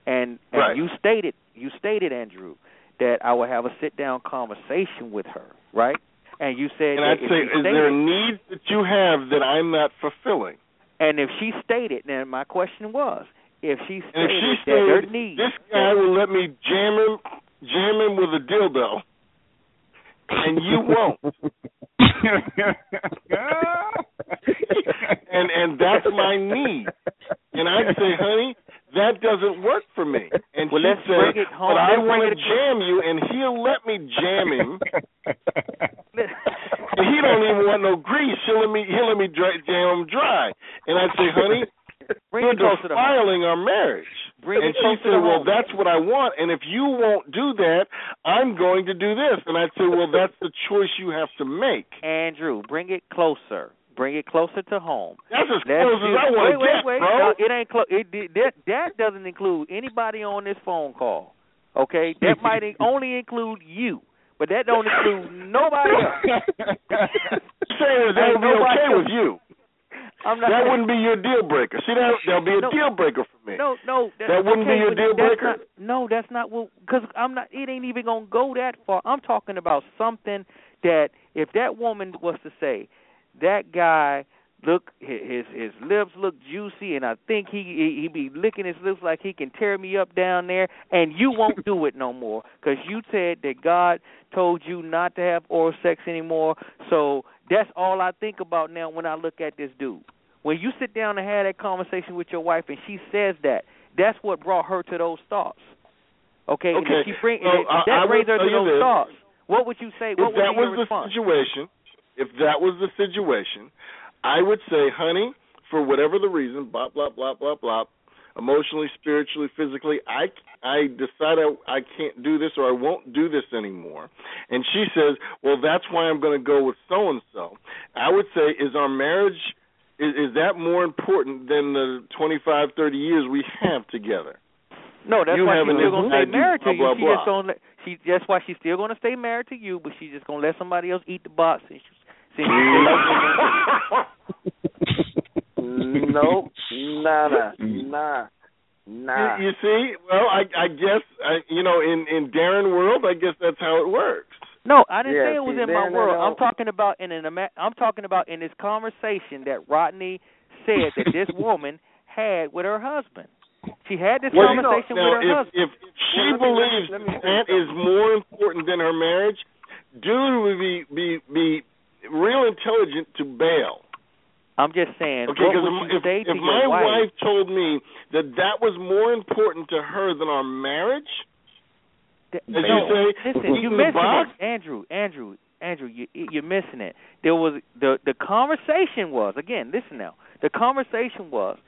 and and Right. you stated, you stated, Andrew, that I would have a sit down conversation with her, right? And you said And I'd say, is there a need that you have that I'm not fulfilling? And if she stated, then my question was, if she And stated if she that her said, need, this guy will let me jam him, jam him with a dildo, and you won't, and and that's my need, and I'd say, honey, that doesn't work for me. And Well, she'd let's say, bring it home. but I Let's want to jam you, and he'll let me jam him. He don't even want no grease. He'll let me he'll let me dry, jam him dry. And I'd say, honey, Bring you're it to home. defiling our marriage. Bring and she said, "Well, home. that's what I want, and if you won't do that, I'm going to do this." And I said, "Well, that's the choice you have to make." Andrew, bring it closer. Bring it closer to home. That's as Let's close as I want to get, wait, wait. bro. No, it ain't close. It, it that that doesn't include anybody on this phone call. Okay, that might only include you, but that don't include nobody else. saying that would be okay else. with you. I'm not. That wouldn't be your deal breaker. See, that that'll be a No. deal breaker for me. No, no, That wouldn't be okay, your but deal breaker? Not, no, that's not what. Because I'm not. It ain't even gonna go that far. I'm talking about something that if that woman was to say, that guy look his his lips look juicy, and I think he he, be licking his lips like he can tear me up down there, and you won't do it no more because you said that God told you not to have oral sex anymore. So that's all I think about now when I look at this dude. When you sit down and have that conversation with your wife, and she says that, that's what brought her to those thoughts. Okay, and Okay, if she bring I- that I brings her to those this. thoughts. What would you say? if What would that be your was the response? situation, if that was the situation, I would say, honey, for whatever the reason, blah blah blah blah blah, emotionally, spiritually, physically, I I decide I I can't do this or I won't do this anymore. And she says, well, that's why I'm going to go with so and so. I would say, is our marriage is, is that more important than the 25, 30 years we have together? No, that's You why she's still gonna stay married to you. blah, she blah. just gonna she that's why she's still gonna stay married to you, but she's just gonna let somebody else eat the box and she, since nope, nah, nah, mm. nah, nah. You, you see, well, I I guess I, you know in in Darren world, I guess that's how it works. No, I didn't Yeah, say it was see, in my world. I'm talking about in an ima- I'm talking about in this conversation that Rodney said that this woman had with her husband. She had this Well, you know, conversation now, with her if, husband. if she Well, believes let me- me that is more important than her marriage, dude would be be be real intelligent to bail. I'm just saying, Okay, what because would you if, say to if your my wife? wife told me that that was more important to her than our marriage, Th- as you say, listen, you eating the missing box? it, Andrew. Andrew, Andrew, you you're missing it. There was the the conversation was again. Listen now. The conversation was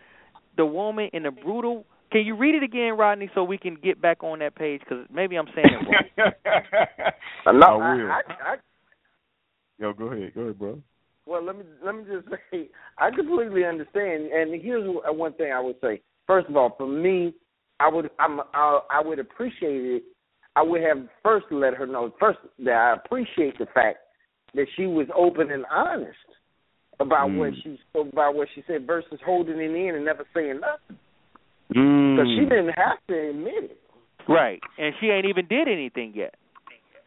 the woman in the brutal. Can you read it again, Rodney, so we can get back on that page? Because maybe I'm saying it wrong. Uh, no, I I, will. I, I, Yo, go ahead, go ahead, bro. well, let me let me just say, I completely understand. And here's one thing I would say. First of all, for me, I would I'm I, I would appreciate it. I would have first let her know first that I appreciate the fact that she was open and honest about what Mm. she about what she said versus holding it in and never saying nothing. Mm. Because she didn't have to admit it. right, and she ain't even did anything yet.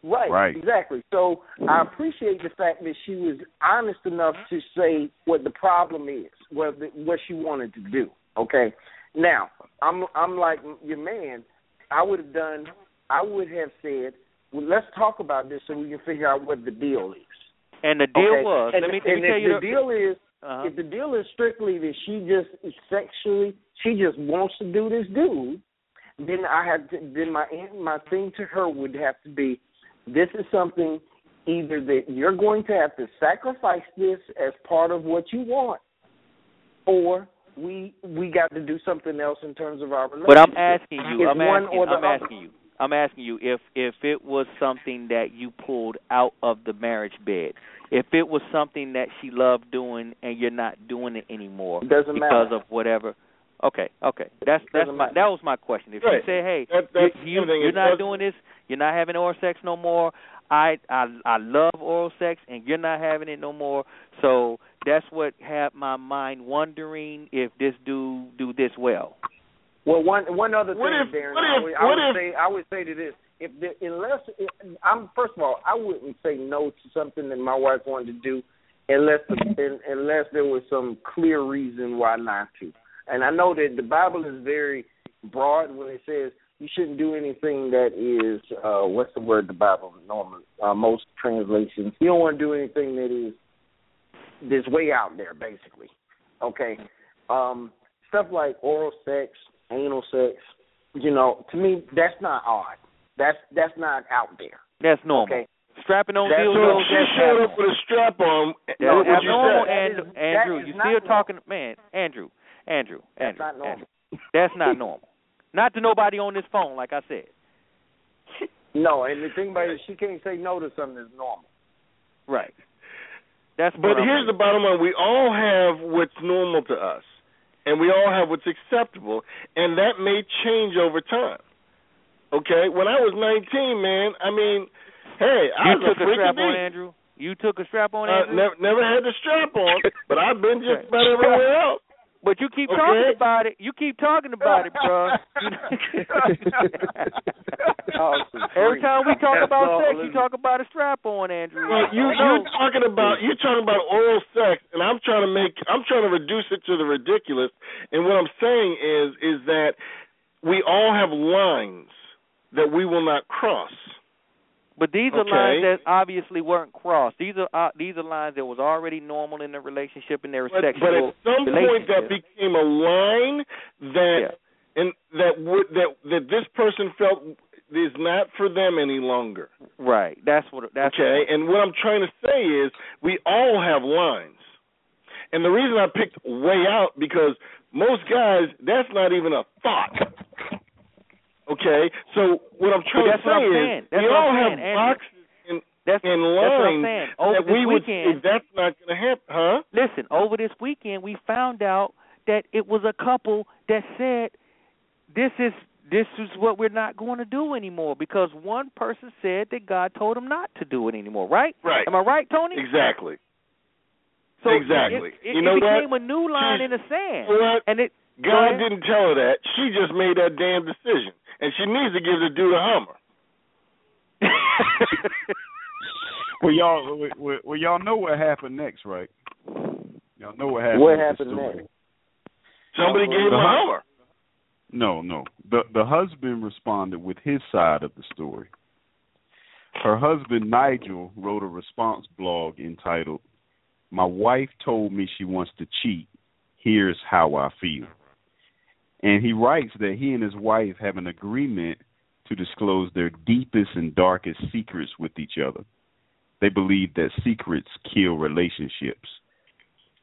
Right, Right. exactly. So I appreciate the fact that she was honest enough to say what the problem is, what the, what she wanted to do. Okay. Now I'm I'm like your man. I would have done. I would have said, well, let's talk about this so we can figure out what the deal is. And the deal okay? was. and, let me, let and me tell you the deal is uh if the deal is strictly that she just is sexually, she just wants to do this dude, then I have to, then my my thing to her would have to be, this is something either that you're going to have to sacrifice this as part of what you want, or we we got to do something else in terms of our relationship. But I'm asking you. I'm asking. I'm asking you. I'm asking you if if it was something that you pulled out of the marriage bed, if it was something that she loved doing and you're not doing it anymore It doesn't because matter. of whatever. Okay, okay. That's that's my that was my question. If Right. you say, hey, That- that's you, you, you're not doing this, you're not having oral sex no more. I I I love oral sex and you're not having it no more. So that's what had my mind wondering if this dude do this well. Well, one one other What thing, if- Darren, what I if- would, I would if- say I would say to this: if the, unless I'm first of all, I wouldn't say no to something that my wife wanted to do, unless the, unless there was some clear reason why not to. And I know that the Bible is very broad when it says you shouldn't do anything that is uh what's the word the Bible normally uh, most translations. You don't want to do anything that is this way out there, basically. Okay. Um, stuff like oral sex, anal sex, you know, to me that's not odd. That's that's not out there. That's normal. Okay. Strapping on That's- dildos. So she that's showed up with a strap on. That's what would you abnormal. That and is- Andrew. You still normal. talking, man, Andrew. Andrew, That's Andrew, not normal. Andrew. That's not normal. Not to nobody on this phone, like I said. No, and the thing about it, she can't say no to something that's normal. Right. That's But I'm here's the bottom line: we all have what's normal to us, and we all have what's acceptable, and that may change over time. Okay, when I was 19, man, I mean, hey, I You was took a a strap on. Andrew. You took a strap on, Uh, Andrew. never, never had the strap on, but I've been just about everywhere else. But you keep Okay. talking about it. You keep talking about it, bro. Every time we talk That's about all, sex, you talk about a strap on, Andrew. Well, you I you're talking about you're talking about oral sex, and I'm trying to make I'm trying to reduce it to the ridiculous. And what I'm saying is is that we all have lines that we will not cross. But these are lines that obviously weren't crossed. These are uh, these are lines that was already normal in the relationship and their But, sexual but at some point that became a line that and that would that that this person felt is not for them any longer. right. That's what. That's okay. And what I'm trying to say is we all have lines. And the reason I picked way out because most guys that's not even a thought. Okay? So what I'm trying that's to say is. That's we all have saying, boxes and That's, and that's what I'm lines saying. Over that this we would weekend, say that's not going to happen, huh? Listen, over this weekend we found out that it was a couple that said this is this is what we're not going to do anymore because one person said that God told them not to do it anymore, right? Right. Am I right, Tony? Exactly. So exactly. It, it, you know it became what? a new line She's- in the sand. What? And it God didn't tell her that. She just made that damn decision, and she needs to give the dude a Hummer. Well, y'all, well, well, well, y'all know what happened next, right? Y'all know what happened. What happened story. next? Somebody uh, gave him a Hummer. No, no. The the husband responded with his side of the story. Her husband Nigel wrote a response blog entitled "My wife told me she wants to cheat. Here's how I feel." And he writes that he and his wife have an agreement to disclose their deepest and darkest secrets with each other. They believe that secrets kill relationships.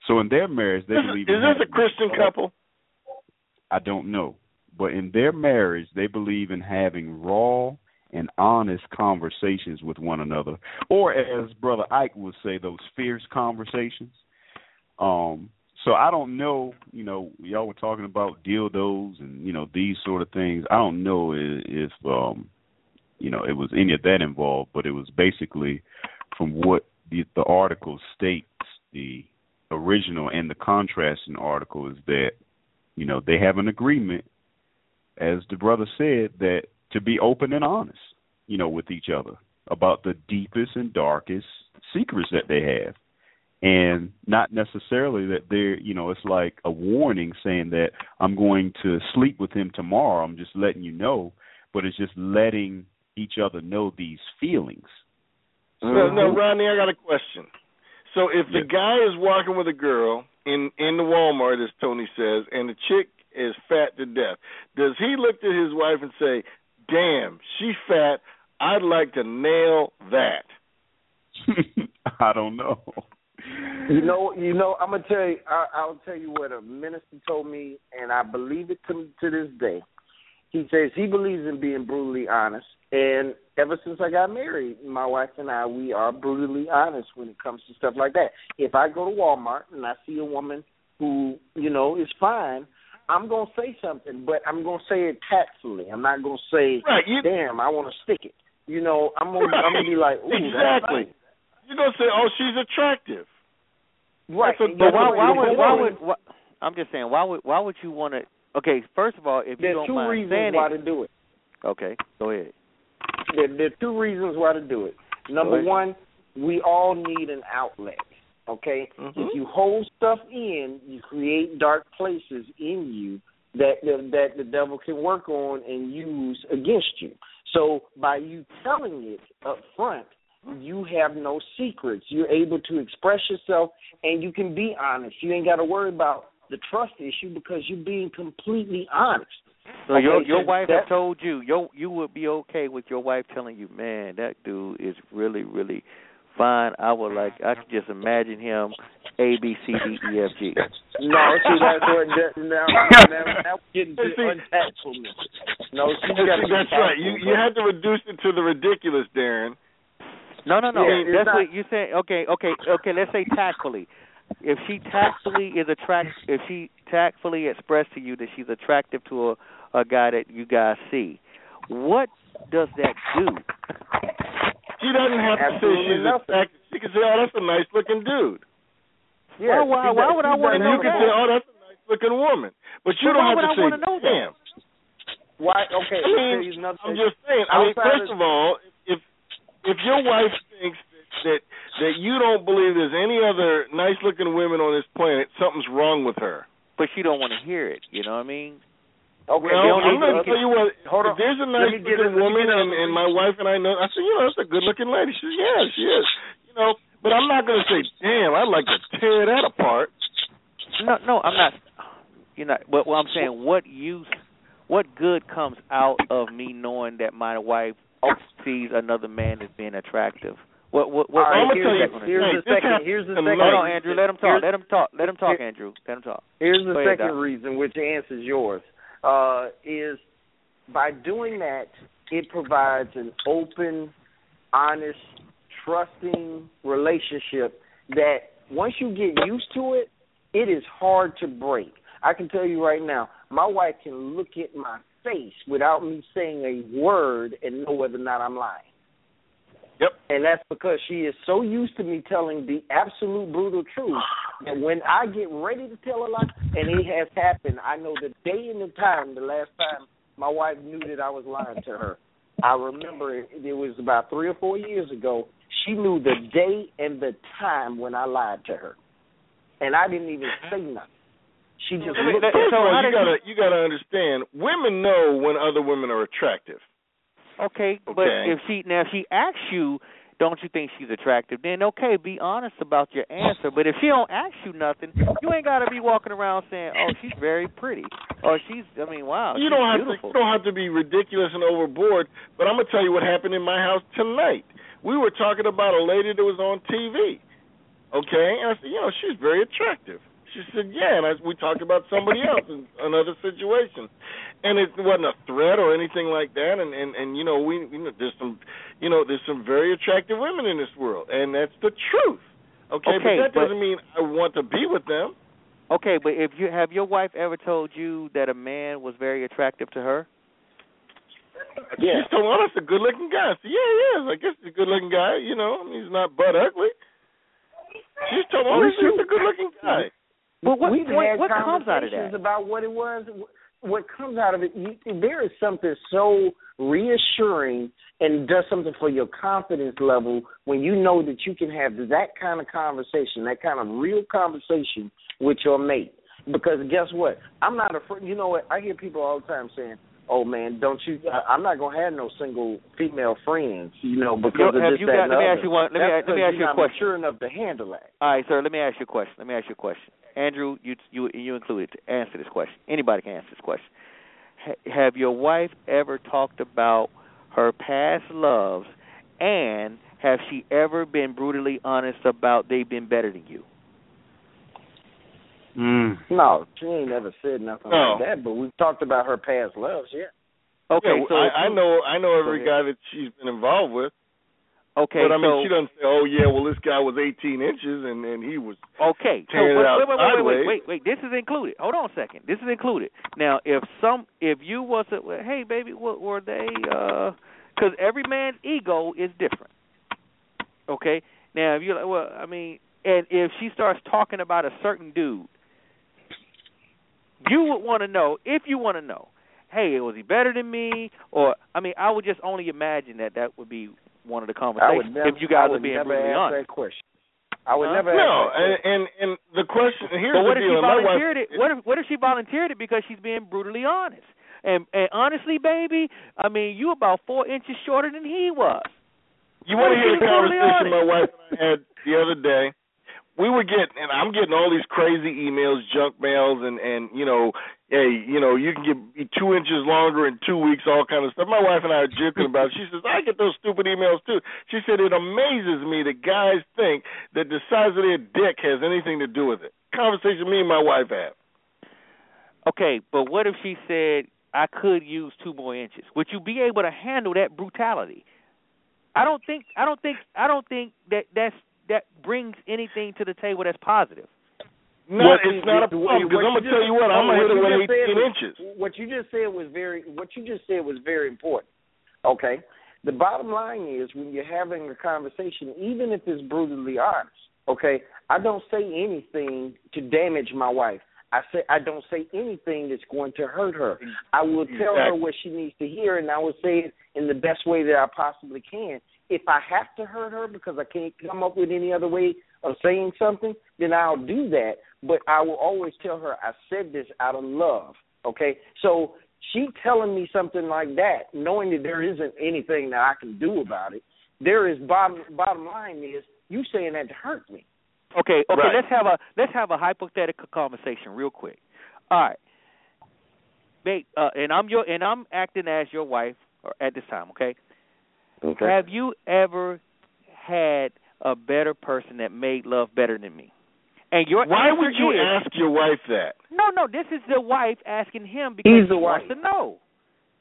So in their marriage, they believe is this a Christian couple? I don't know. But in their marriage, they believe in having raw and honest conversations with one another, or as Brother Ike would say, those fierce conversations. Um, so I don't know. You know, y'all were talking about dildos and you know these sort of things. I don't know if, if um, you know it was any of that involved, but it was basically from what the, the article states. The original and the contrasting article is that you know they have an agreement as the brother said that to be open and honest you know with each other about the deepest and darkest secrets that they have and not necessarily that they're you know it's like a warning saying that i'm going to sleep with him tomorrow i'm just letting you know but it's just letting each other know these feelings No, no, Rodney, I got a question. So if the guy is walking with a girl in in the Walmart, as Tony says, and the chick is fat to death, does he look at his wife and say, "Damn, she's fat. I'd like to nail that." i don't know You know, you know. I'm gonna tell you. I, I'll tell you what a minister told me, and I believe it to to this day. He says he believes in being brutally honest, and ever since I got married, my wife and I we are brutally honest when it comes to stuff like that. If I go to Walmart and I see a woman who you know is fine, I'm gonna say something, but I'm gonna say it tactfully. I'm not gonna say, Right, you- "Damn, I want to stick it." You know, I'm gonna I'm gonna be like, "Ooh, exactly. nice." You're gonna say, "Oh, she's attractive." Right. That's what- But why, why you're would why would why, I'm just saying why would why would you want to? Okay, first of all, if you There's don't two mind reasons saying why it, to do it. okay, go ahead. There, there are two reasons why to do it. Number one, we all need an outlet. Okay, Mm-hmm. if you hold stuff in, you create dark places in you that the, that the devil can work on and use against you. So by you telling it up front, you have no secrets. You're able to express yourself, and you can be honest. You ain't got to worry about the trust issue because you're being completely honest. So your Okay, your so wife that- have told you your you would be okay with your wife telling you, man, that dude is really really fine. I would like. I could just imagine him A B C D E F G. No, see that's what that, now, now, now we're getting to untactfulness. No, she's See, got to that's right. You tactful, you bro. had to reduce it to the ridiculous, Darren. No, no, no. Yeah, That's not- what you say. Okay, okay, okay. Let's say tactfully. If she tactfully is attract, if she tactfully expressed to you that she's attractive to a, a guy that you guys see, what does that do? She doesn't have to say she's attractive. She can say, "Oh, that's a nice looking dude," Yeah, why- she why would I wanna know that? and you can say, "Oh, that's a nice looking woman." But you But don't why have would to I say, wanna know that? "Damn." Why? Okay, I I'll mean, tell you another I'm just saying. I mean, first of- of all, if if your wife thinks that, that that you don't believe there's any other nice looking women on this planet, something's wrong with her. But she don't want to hear it. You know what I mean? Okay, well, I'm going to okay. tell you what. Hold if on. there's a nice me get looking it- let me woman, get and, and my wife and I know, I said, you know, that's a good looking lady. She said, yeah, she is. You know, but I'm not going to say, damn, I'd like to tear that apart. No, no, I'm not. You're not. But what I'm saying, what use, what good comes out of me knowing that my wife sees another man as being attractive? What what what? All right, what here's is the- gonna here's do? the second- here's the second- Hold on, Andrew. Let him talk. here's- Let him talk. Let him talk, Andrew. Let him talk. Here's the Go second Doc. reason, which answers yours, uh, is by doing that, it provides an open, honest, trusting relationship that once you get used to it, it is hard to break. I can tell you right now, my wife can look at my face without me saying a word and know whether or not I'm lying. Yep. And that's because she is so used to me telling the absolute brutal truth that when I get ready to tell a lie, and it has happened, I know the day and the time, the last time my wife knew that I was lying to her. I remember it, it was about three or four years ago. She knew the day and the time when I lied to her. And I didn't even say nothing. She just I mean, looked at first of all, you gotta you gotta understand, women know when other women are attractive. Okay, but Okay. if she now if she asks you, don't you think she's attractive? Then okay, be honest about your answer. But if she don't ask you nothing, you ain't got to be walking around saying, "Oh, she's very pretty," or "She's." I mean, wow, you don't have beautiful. to you don't have to be ridiculous and overboard. But I'm gonna tell you what happened in my house tonight. We were talking about a lady that was on TV. Okay, and I said, you know, she's very attractive. She said, yeah, and I, we talked about somebody else in another situation, and it wasn't a threat or anything like that. And and and you know, we you know, there's some, you know, there's some very attractive women in this world, and that's the truth. Okay, Okay, but that but- doesn't mean I want to be with them. Okay, but if you have your wife ever told you that a man was very attractive to her? Yeah. She's told me, oh, that's a good looking guy. I said, yeah, he is. I guess he's a good looking guy. You know, I mean, he's not butt ugly. She's told me, oh, he's just a good looking guy. But what We've what, had what comes out of conversations that? about what it was. What comes out of it, you, there is something so reassuring and does something for your confidence level when you know that you can have that kind of conversation, that kind of real conversation with your mate. Because guess what? I'm not afraid. You know what? I hear people all the time saying, "Oh man, don't you? I- I'm not gonna have no single female friends." You know, because of have this, you that, got- let me ask you one- let me That's let me ask you a question. Sure enough to handle that. All right, sir. Let me ask you a question. Let me ask you a question. Andrew, you you you included to answer this question. Anybody can answer this question. Ha- have your wife ever talked about her past loves, and have she ever been brutally honest about they've been better than you? Mm. No, she ain't never said nothing No. like that. But we've talked about her past loves. Yeah. Okay, Yeah, so I, I know I know every guy that she's been involved with. Okay, but I mean, so she doesn't say, "Oh yeah, well this guy was 18 inches and and he was." Okay, so wait, wait, wait, wait, wait, wait, wait. This is included. Hold on a second. This is included. Now, if some, if you was, a, well, hey, baby, what were they? Uh, because every man's ego is different. Okay. Now, if you're like, well, I mean, and if she starts talking about a certain dude, you would want to know if you want to know. Hey, was he better than me? Or I mean, I would just only imagine that that would be one of the I conversations would never. if you guys I are being brutally honest. that question. I would Huh? never. No, and and and the question here's but what the if deal. she and my wife- volunteered it? What if what if she volunteered it because she's being brutally honest? And and honestly, baby, I mean, you about four inches shorter than he was. You want to hear the conversation my wife and I had the other day? We were getting, and I'm getting all these crazy emails, junk mails, and and you know, hey, you know, you can get two inches longer in two weeks, all kind of stuff. My wife and I are joking about. it. She says I get those stupid emails too. She said it amazes me that guys think that the size of their dick has anything to do with it. Conversation me and my wife have. Okay, but what if she said I could use two more inches? Would you be able to handle that brutality? I don't think I don't think I don't think that that's that brings anything to the table that's positive. No, What it's not a what- problem because I'm gonna tell you what, I'm gonna hit what it you with just said 18 was- inches. What you just said was very. What you just said was very important. Okay. The bottom line is when you're having a conversation, even if it's brutally honest. Okay. I don't say anything to damage my wife. I say I don't say anything that's going to hurt her. I will tell her what she needs to hear, and I will say it in the best way that I possibly can. If I have to hurt her because I can't come up with any other way of saying something, then I'll do that. But I will always tell her I said this out of love. Okay, so she telling me something like that, knowing that there isn't anything that I can do about it. There is bottom bottom line is you saying that to hurt me. Okay, okay, Right. let's have a let's have a hypothetical conversation real quick. All right. Babe, uh, and I'm your and I'm acting as your wife or at this time, okay? Okay. Have you ever had a better person that made love better than me? And your Why would you is, ask your wife that? No, no, this is the wife asking him because He's he the wants wife. to know.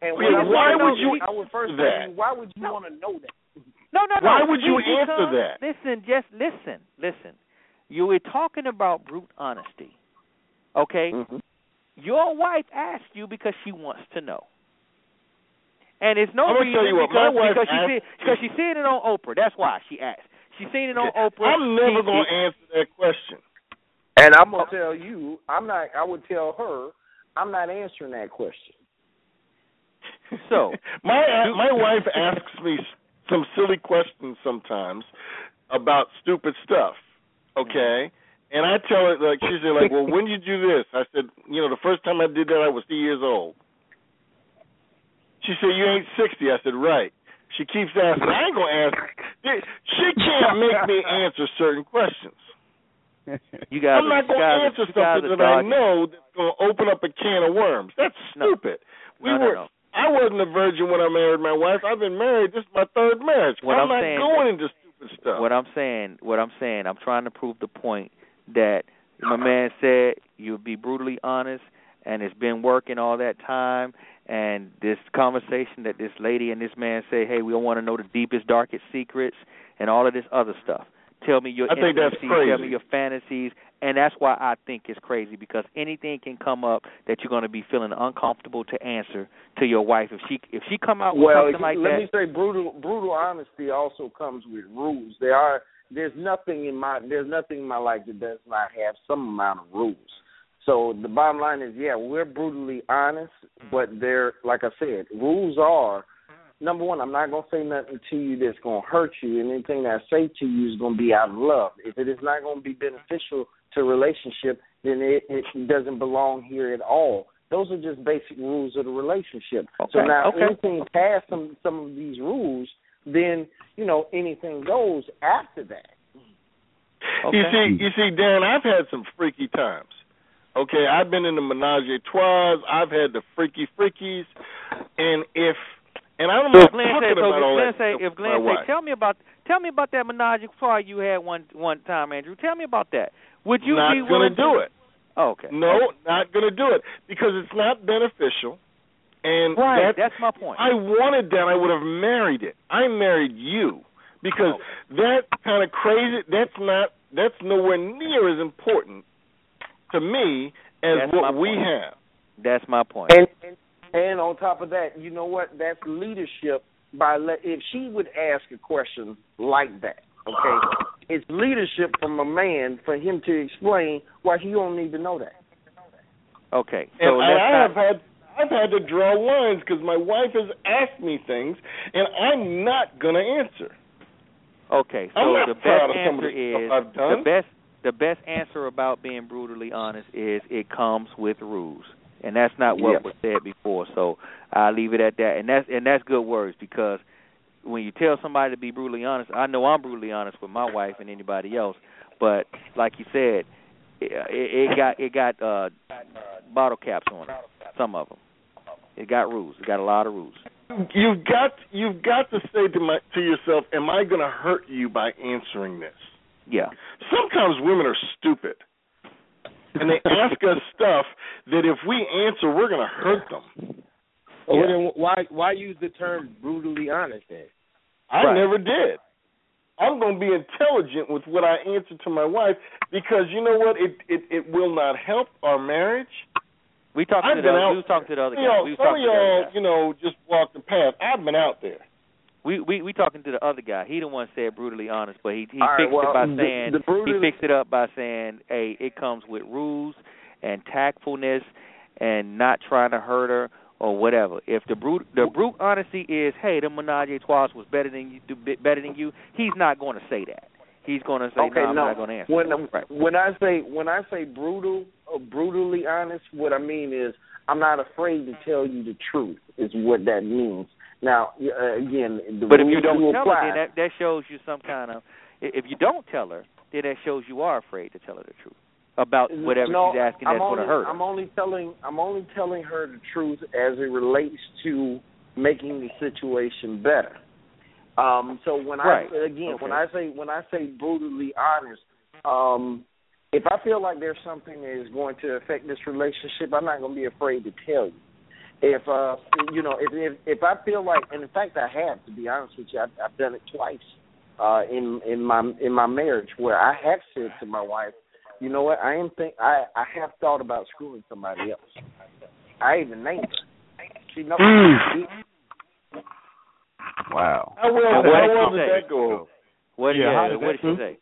And Wait, what I why would know- you I would first do say, that? why would you want to know that? No, no, no. Why would you See, answer because- that? Listen, just listen, listen. You were talking about brute honesty. Okay? Mm-hmm. Your wife asked you because she wants to know. And it's no I'm reason tell you what, because, my wife because she asked- see, because she's seeing it on Oprah. That's why she asked. She's seen it on Oprah. I'm never gonna answer that question. And I'm gonna tell you, I'm not. I would tell her, I'm not answering that question. So my my wife asks me some silly questions sometimes about stupid stuff. Okay, and I tell her like she's like, well, when did you do this? I said, you know, the first time I did that, I was three years old. She said, you ain't sixty. I said, right. She keeps asking. I ain't gonna answer. She can't make me answer certain questions. You guys, I'm not you going guys, to answer something that I know that's going to open up a can of worms. That's stupid. we No, no, were. no. I wasn't a virgin when I married my wife. I've been married. This is my third marriage. What I'm, I'm not saying- going into stupid stuff. What I'm saying, what I'm saying, I'm trying to prove the point that my man said you'll be brutally honest, and it's been working all that time. And this conversation that this lady and this man say, hey, we don't want to know the deepest, darkest secrets, and all of this other stuff. Tell me your I think that's intimacies, tell me your fantasies, and that's why I think it's crazy because anything can come up that you're going to be feeling uncomfortable to answer to your wife if she if she come out with Well, something like let that. me say, brutal brutal honesty also comes with rules. There are there's nothing in my there's nothing in my life that does not have some amount of rules. So the bottom line is, yeah, we're brutally honest, mm-hmm. but there, like I said, rules are number one. I'm not gonna say nothing to you that's gonna hurt you, and anything that I say to you is gonna be out of love. If it is not gonna be mm-hmm. beneficial to a relationship, then it, it doesn't belong here at all. Those are just basic rules of the relationship. Okay. so now okay. anything past some some of these rules, then you know anything goes after that. Okay. You see, you see, Dan, I've had some freaky times. Okay, I've been in the menage a trois. I've had the freaky freakies, and if and I'm So not if Glenn talking so about if all Glenn that say, if Glenn say, tell me about, tell me about that menage a trois you had one one time, Andrew. Tell me about that. Would you not be willing do it. Oh, okay. No, not going to do it because it's not beneficial. And Right, that, that's my point. I wanted that. I would have married it. I married you because oh. that kind of crazy. That's not. That's nowhere near as important to me as That's what we point. have. That's my point. And, and and on top of that, you know what? That's leadership. By le- if she would ask a question like that, okay, it's leadership from a man for him to explain why he don't need to know that. Okay, so And let's I not, have had. I've had to draw lines because my wife has asked me things, and I'm not going to answer. Okay, so the best of some of answer is I've done. the best the best answer about being brutally honest is it comes with rules. And that's not what Yeah. was said before. So I'll leave it at that. And that's and that's good words because when you tell somebody to be brutally honest, I know I'm brutally honest with my wife and anybody else, but like you said, it, it got it got uh bottle caps on it. Some of them. It got rules. It got a lot of rules. You've got you've got to say to my to yourself, "Am I going to hurt you by answering this?" Yeah. Sometimes women are stupid, and they ask us stuff that if we answer, we're going to hurt them. Well, then why why use the term brutally honest then? I Right. never did. I'm going to be intelligent with what I answer to my wife because you know what? It it it will not help our marriage. We talked I've to been the out- we was talking to the other You guy. know, we was some of to the other y'all, you know, just walk the path. I've been out there. We we we talking to the other guy. He the one said brutally honest, but he he All right, fixed well, it by the- saying the brutally- he fixed it up by saying, "Hey, it comes with rules and tactfulness and not trying to hurt her or whatever." If the brute the brute honesty is, "Hey, the menage a trois was better than you, do better than you," he's not going to say that. He's going to say, okay, "No, I'm no. not going to answer." When right. when I say when I say brutal, or brutally honest, what I mean is I'm not afraid to tell you the truth. Is what that means. Now, uh, again, the But if you don't do tell apply. her, then that that shows you some kind of. If you don't tell her, then that shows you are afraid to tell her the truth about whatever no, she's asking I'm that's going only, to hurt her. I'm only telling I'm only telling her the truth as it relates to making the situation better. Um, so when Right. I again Okay. when I say when I say brutally honest, um, if I feel like there's something that is going to affect this relationship, I'm not going to be afraid to tell you. If uh, you know, if if if I feel like, and in fact I have to be honest with you, I've, I've done it twice uh, in in my in my marriage where I have said to my wife, you know what, I am think I I have thought about screwing somebody else. I even named her. She knows. Wow. How well, how did well did that go? What Yeah, yeah, how did what did that- she say?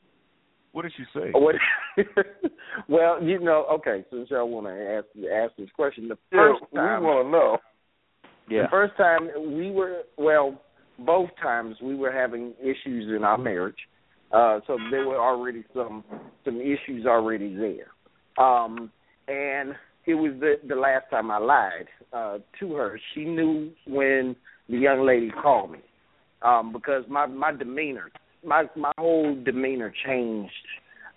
What did she say? Well, you know, okay. Since y'all want to ask ask this question, the Yeah, first we want to know. Yeah. the first time we were well, both times we were having issues in our marriage, uh, so there were already some some issues already there, um, and it was the the last time I lied uh, to her. She knew when the young lady called me, um, because my my demeanor, my my whole demeanor changed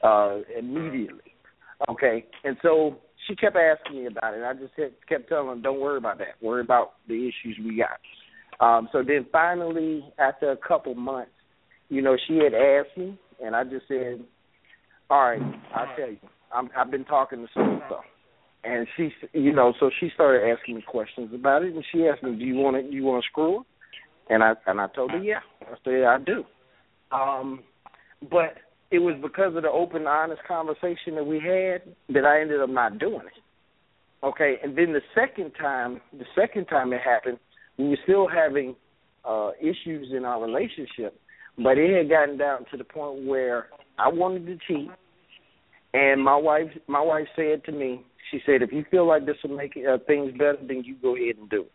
uh, immediately. Okay, and so she kept asking me about it. I just kept, telling her, "Don't worry about that. Worry about the issues we got." Um, so then finally, after a couple months, you know, she had asked me, and I just said, "All right, I'll tell you. I'm, I've been talking to so and so." And she, you know, so she started asking me questions about it, and she asked me, "Do you want to, you want to screw her?" And I and I told her, "Yeah." I said, I do." Um, but it was because of the open, honest conversation that we had that I ended up not doing it. Okay, and then the second time, the second time it happened, we were still having uh issues in our relationship, but it had gotten down to the point where I wanted to cheat, and my wife, my wife said to me, she said, "If you feel like this will make uh, things better, then you go ahead and do it."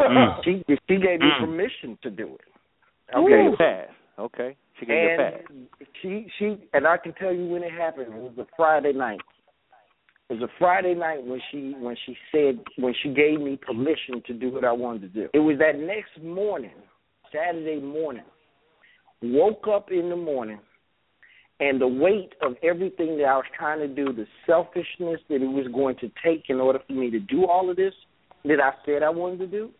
Mm. She she gave me Mm. permission to do it. Okay, pass. Okay, she gave you a pass. and she she and I can tell you when it happened. It was a Friday night. It was a Friday night when she when she said when she gave me permission to do what I wanted to do. It was that next morning, Saturday morning. Woke up in the morning and the weight of everything that I was trying to do, the selfishness that it was going to take in order for me to do all of this that I said I wanted to do,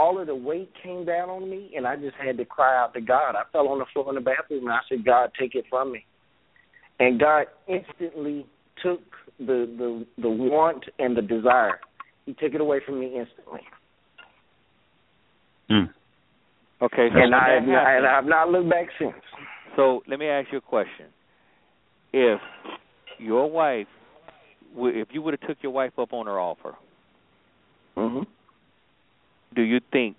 all of the weight came down on me, and I just had to cry out to God. I fell on the floor in the bathroom, and I said, God, take it from me. And God instantly took the the the want and the desire. He took it away from me instantly, Okay, so and when I that and I've not looked back since. So let me ask you a question: If your wife, if you would have took your wife up on her offer, hmm do you think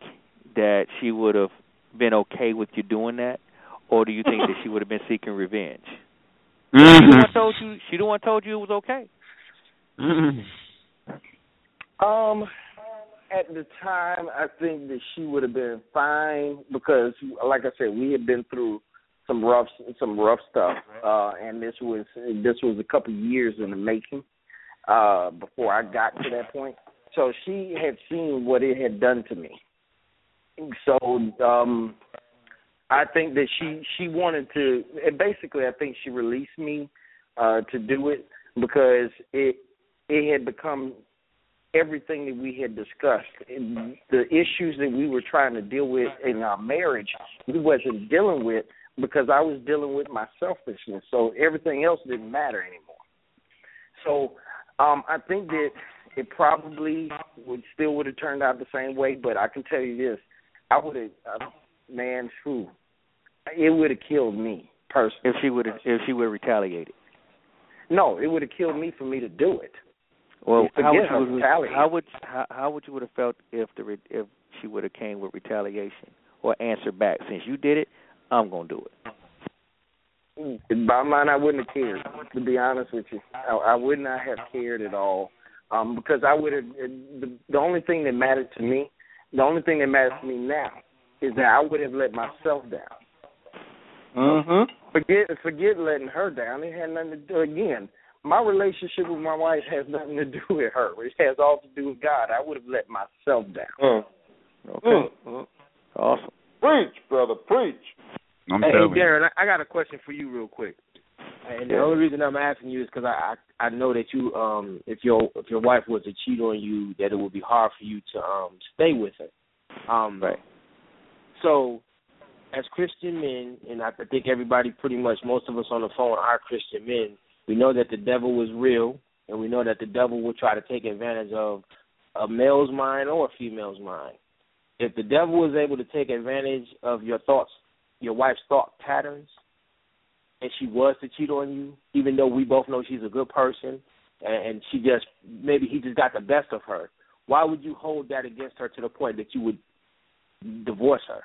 that she would have been okay with you doing that, or do you think that she would have been seeking revenge? She the one told you. She the one told you it was okay. Um, at the time, I think that she would have been fine because, like I said, we had been through some rough, some rough stuff, uh, and this was this was a couple years in the making uh, before I got to that point. So she had seen what it had done to me. So um, I think that she she wanted to. and Basically, I think she released me uh, to do it because it it had become everything that we had discussed. And the issues that we were trying to deal with in our marriage, we wasn't dealing with because I was dealing with my selfishness. So everything else didn't matter anymore. So um I think that it probably would still would have turned out the same way, but I can tell you this: I would have, uh, man, who it would have killed me personally if she would have if she would have retaliated. No, it would have killed me for me to do it. Well, how would you retaliate. how would how, how would you would have felt if the if she would have came with retaliation or answered back? Since you did it, I'm gonna do it. In my mind, I wouldn't have cared. To be honest with you, I, I would not have cared at all, um, because I would have. The, the only thing that mattered to me, the only thing that matters to me now, is that I would have let myself down. Mm-hmm. Forget forget letting her down. It had nothing to do. Again, my relationship with my wife has nothing to do with her. It has all to do with God. I would have let myself down. Mm. Okay. Mm. Awesome. Preach, brother, preach. I'm hey, telling. Darren, I, I got a question for you, real quick. And the only reason I'm asking you is because I, I I know that you um if your if your wife was to cheat on you, that it would be hard for you to um stay with her. Um, right. So, as Christian men, and I think everybody, pretty much most of us on the phone are Christian men. We know that the devil is real, and we know that the devil will try to take advantage of a male's mind or a female's mind. If the devil was able to take advantage of your thoughts, your wife's thought patterns, and she was to cheat on you, even though we both know she's a good person, and, and she just maybe he just got the best of her. Why would you hold that against her to the point that you would divorce her?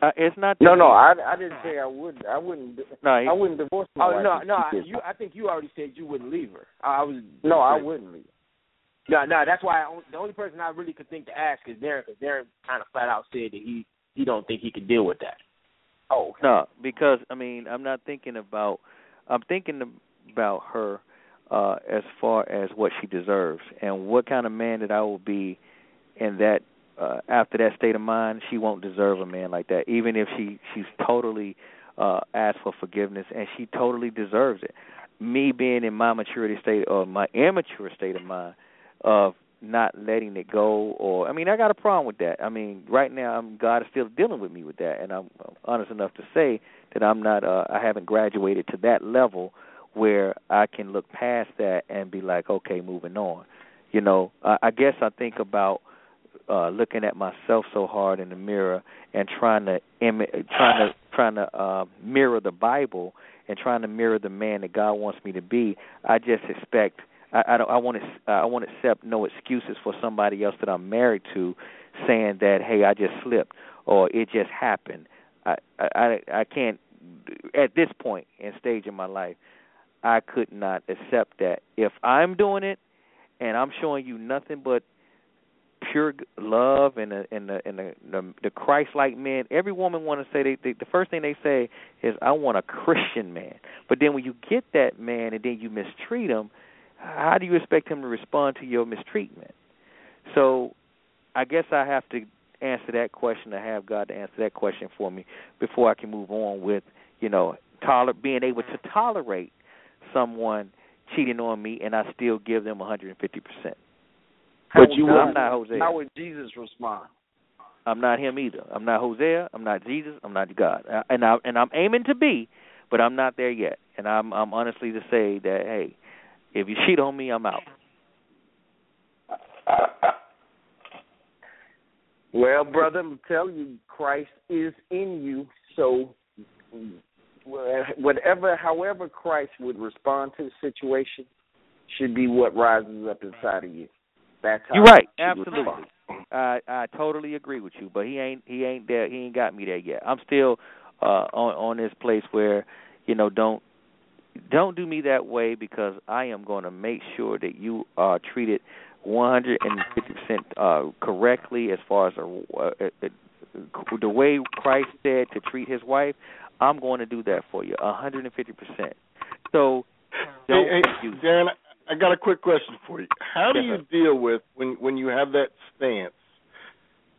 Uh, it's not. No, no, I I didn't say I would. I wouldn't. No, he- I wouldn't divorce my Oh wife. no, no, she did you. I think you already said you wouldn't leave her. I was. No, I wouldn't leave. No, no, that's why I, the only person I really could think to ask is Darren, because Darren kind of flat out said that he he don't think he could deal with that. Oh, No, because I mean, I'm not thinking about. I'm thinking about her uh as far as what she deserves and what kind of man that I will be in that uh after that state of mind, she won't deserve a man like that even if she she's totally uh asked for forgiveness and she totally deserves it. Me being in my maturity state or my immature state of mind of not letting it go or I mean I got a problem with that. I mean right now I'm God is still dealing with me with that and I'm, I'm honest enough to say that I'm not uh I haven't graduated to that level where I can look past that and be like okay moving on. You know, I, I guess I think about uh looking at myself so hard in the mirror and trying to imi- trying to trying to uh mirror the Bible and trying to mirror the man that God wants me to be. I just expect I, I don't. I want to. Uh, I want to accept no excuses for somebody else that I'm married to, saying that hey, I just slipped or it just happened. I I I can't. At this point and stage in my life, I could not accept that. If I'm doing it, and I'm showing you nothing but pure love and the and the and the the, the Christ-like man. Every woman want to say they, they the first thing they say is I want a Christian man. But then when you get that man and then you mistreat him, how do you expect him to respond to your mistreatment? So, I guess I have to answer that question. I have God to answer that question for me before I can move on with you know toler- being able to tolerate someone cheating on me and I still give them 150 percent. But you I'm not Hosea. How would Jesus respond? I'm not him either. I'm not Hosea. I'm not Jesus. I'm not God. And I and I'm aiming to be, but I'm not there yet. And I'm I'm honestly to say that hey, if you cheat on me, I'm out. Well, brother, I'm telling you, Christ is in you. So, whatever, however Christ would respond to the situation, should be what rises up inside of you. That's how You're right. Absolutely. I I totally agree with you, but he ain't he ain't there. He ain't got me there yet. I'm still uh on on this place where you know don't don't do me that way because I am going to make sure that you are treated 150% uh correctly as far as a, uh, uh, the way Christ said to treat his wife. I'm going to do that for you 150%. So don't Hey, hey, Darren, I got a quick question for you. How do you deal with when when you have that stance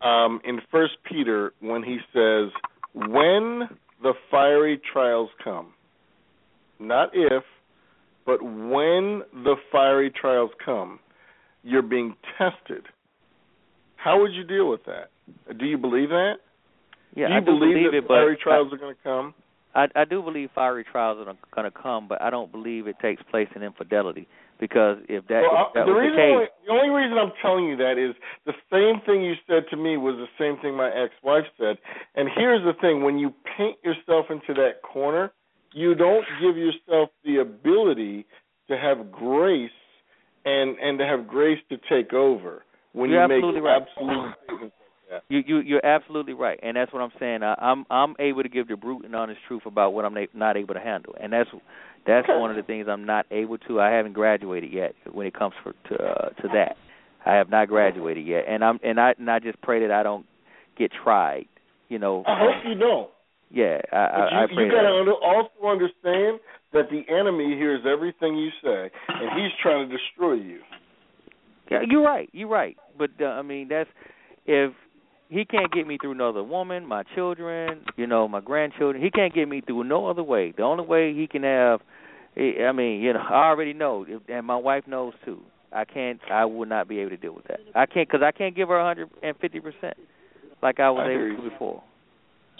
um, in First Peter when he says, "When the fiery trials not if, but when the fiery trials come, you're being tested. How would you deal with that? Do you believe that? Yeah, do you I do believe, believe that it, fiery trials I- are going to come? I, I do believe fiery trials are going to come, but I don't believe it takes place in infidelity because if that, well, if that the was reason the case, why, the only reason I'm telling you that is the same thing you said to me was the same thing my ex-wife said. And here's the thing: when you paint yourself into that corner, you don't give yourself the ability to have grace and and to have grace to take over when You're you make absolutely right. absolute statements like that. You you you're absolutely right, and that's what I'm saying. I, I'm I'm able to give the brute and honest truth about what I'm na- not able to handle, and that's that's one of the things I'm not able to. I haven't graduated yet when it comes for, to uh, to that. I have not graduated yet, and I'm and I and I just pray that I don't get tried. You know. I hope you don't. Yeah, I But I, I you, got to under, also understand that the enemy hears everything you say, and he's trying to destroy you. Yeah, you're right. You're right. But uh, I mean, that's if he can't get me through another woman, my children, you know, my grandchildren. He can't get me through no other way. The only way he can have, I mean, you know, I already know, and my wife knows too. I can't. I would not be able to deal with that. I can't because I can't give her hundred and fifty percent like I was I able to before.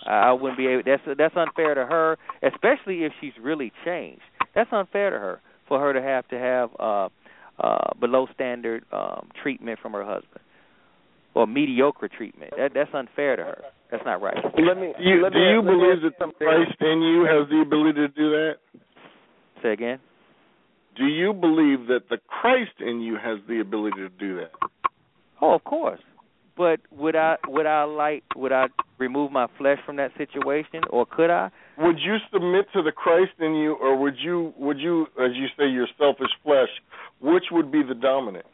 I I wouldn't be able. That's that's unfair to her, especially if she's really changed. That's unfair to her for her to have to have uh uh below standard um treatment from her husband or mediocre treatment. That that's unfair to her. That's not right. Let me. Do you, let do me, you let believe ask that the. Christ in you has the ability to do that? Say again. Do you believe that the Christ in you has the ability to do that? Oh, of course. But would I would I like would I remove my flesh from that situation or could I? Would you submit to the Christ in you, or would you would you, as you say, your selfish flesh? Which would be the dominant?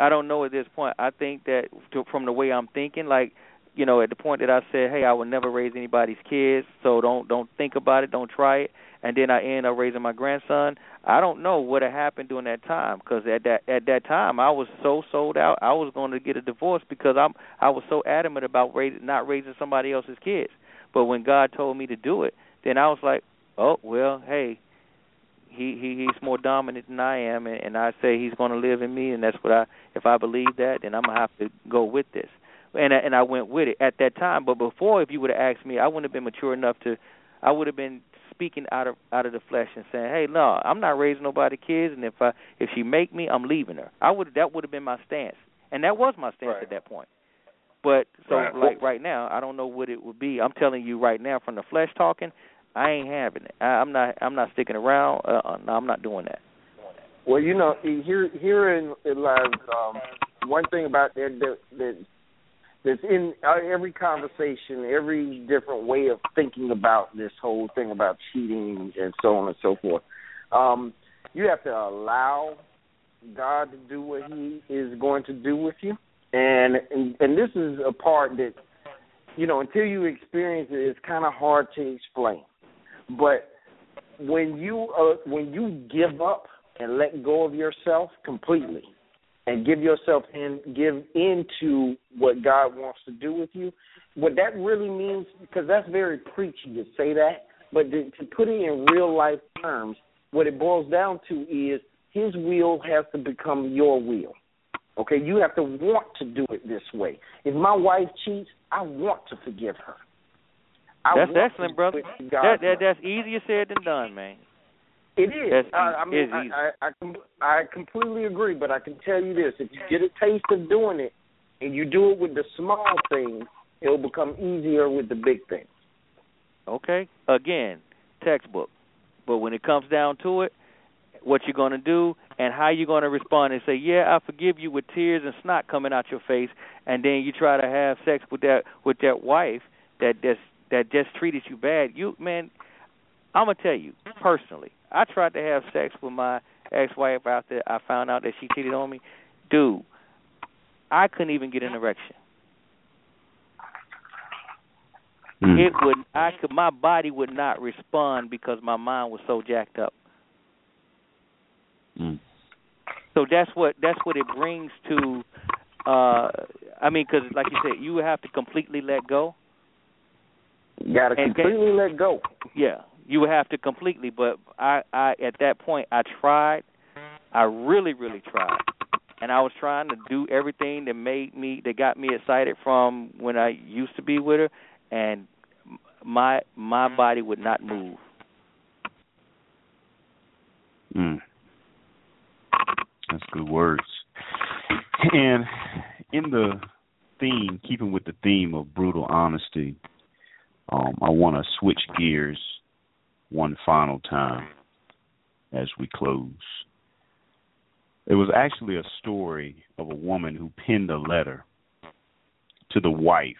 I don't know at this point. I think that to, from the way I'm thinking, like you know, at the point that I said, "Hey, I would never raise anybody's kids, so don't don't think about it, don't try it," and then I end up raising my grandson. I don't know what had happened during that time because at that at that time I was so sold out. I was going to get a divorce because I'm I was so adamant about raising, not raising somebody else's kids. But when God told me to do it, then I was like, "Oh well, hey." He he he's more dominant than I am, and, and I say he's going to live in me, and that's what I. If I believe that, then I'm gonna have to go with this and and I went with it at that time. But before, if you would have asked me, I wouldn't have been mature enough to. I would have been speaking out of out of the flesh and saying, "Hey, no, I'm not raising nobody kids, and if I if she make me, I'm leaving her." I would that would have been my stance, and that was my stance at that point. But so Right. like right now, I don't know what it would be. I'm telling you right now, from the flesh talking, I ain't having it. I, I'm not. I'm not sticking around. Uh, uh, no, I'm not doing that. Well, you know, here here in, in um, one thing about that that, that that's in uh, every conversation, every different way of thinking about this whole thing about cheating and so on and so forth. Um, you have to allow God to do what He is going to do with you, and and, and this is a part that you know until you experience it, it's kind of hard to explain. But when you uh, when you give up and let go of yourself completely and give yourself in give into what God wants to do with you, what that really means because that's very preachy to say that, but to, to put it in real life terms, what it boils down to is his will has to become your will. Okay, you have to want to do it this way. If my wife cheats, I want to forgive her. I That's excellent, brother. That, that that's easier said than done, man. It is. That's I, I mean, I. I, I, I completely agree, but I can tell you this: if you get a taste of doing it, and you do it with the small things, it'll become easier with the big things. Okay. Again, textbook. But when it comes down to it, what you're going to do and how you're going to respond and say, "Yeah, I forgive you" with tears and snot coming out your face, and then you try to have sex with that with that wife that just that just treated you bad. You man, I'm gonna tell you personally. I tried to have sex with my ex-wife after I found out that she cheated on me. Dude, I couldn't even get an erection. It would I could my body would not respond because my mind was so jacked up. So that's what that's what it brings to. uh I mean, because like you said, you have to completely let go. You got to completely let go. Yeah, you would have to completely. But I, I at that point, I tried. I really, really tried, and I was trying to do everything that made me, that got me excited from when I used to be with her, and my my body would not move. Mm. That's good words. And in the theme, keeping with the theme of brutal honesty, um, I want to switch gears one final time as we close. It was actually a story of a woman who penned a letter to the wife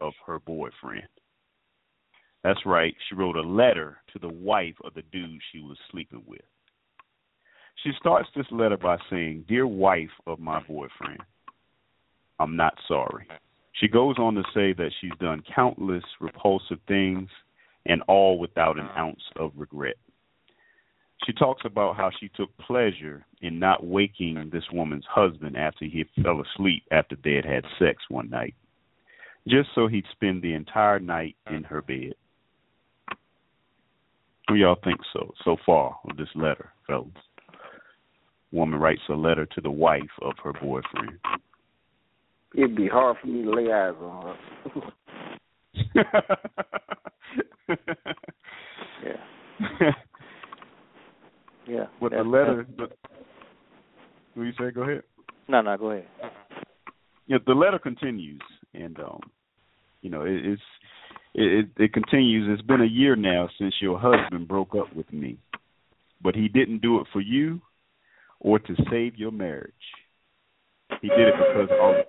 of her boyfriend. That's right, she wrote a letter to the wife of the dude she was sleeping with. She starts this letter by saying, Dear wife of my boyfriend, I'm not sorry. She goes on to say that she's done countless repulsive things and all without an ounce of regret. She talks about how she took pleasure in not waking this woman's husband after he fell asleep after they had had sex one night, just so he'd spend the entire night in her bed. What do y'all think so so far of this letter, fellas? Woman writes a letter to the wife of her boyfriend. It'd be hard for me to lay eyes on her. yeah. yeah. But the letter, that- what you say? Go ahead. no, no, go ahead. Yeah, the letter continues, and um, you know, it, it's it, it it continues. It's been a year now since your husband broke up with me, but he didn't do it for you or to save your marriage. He did it because our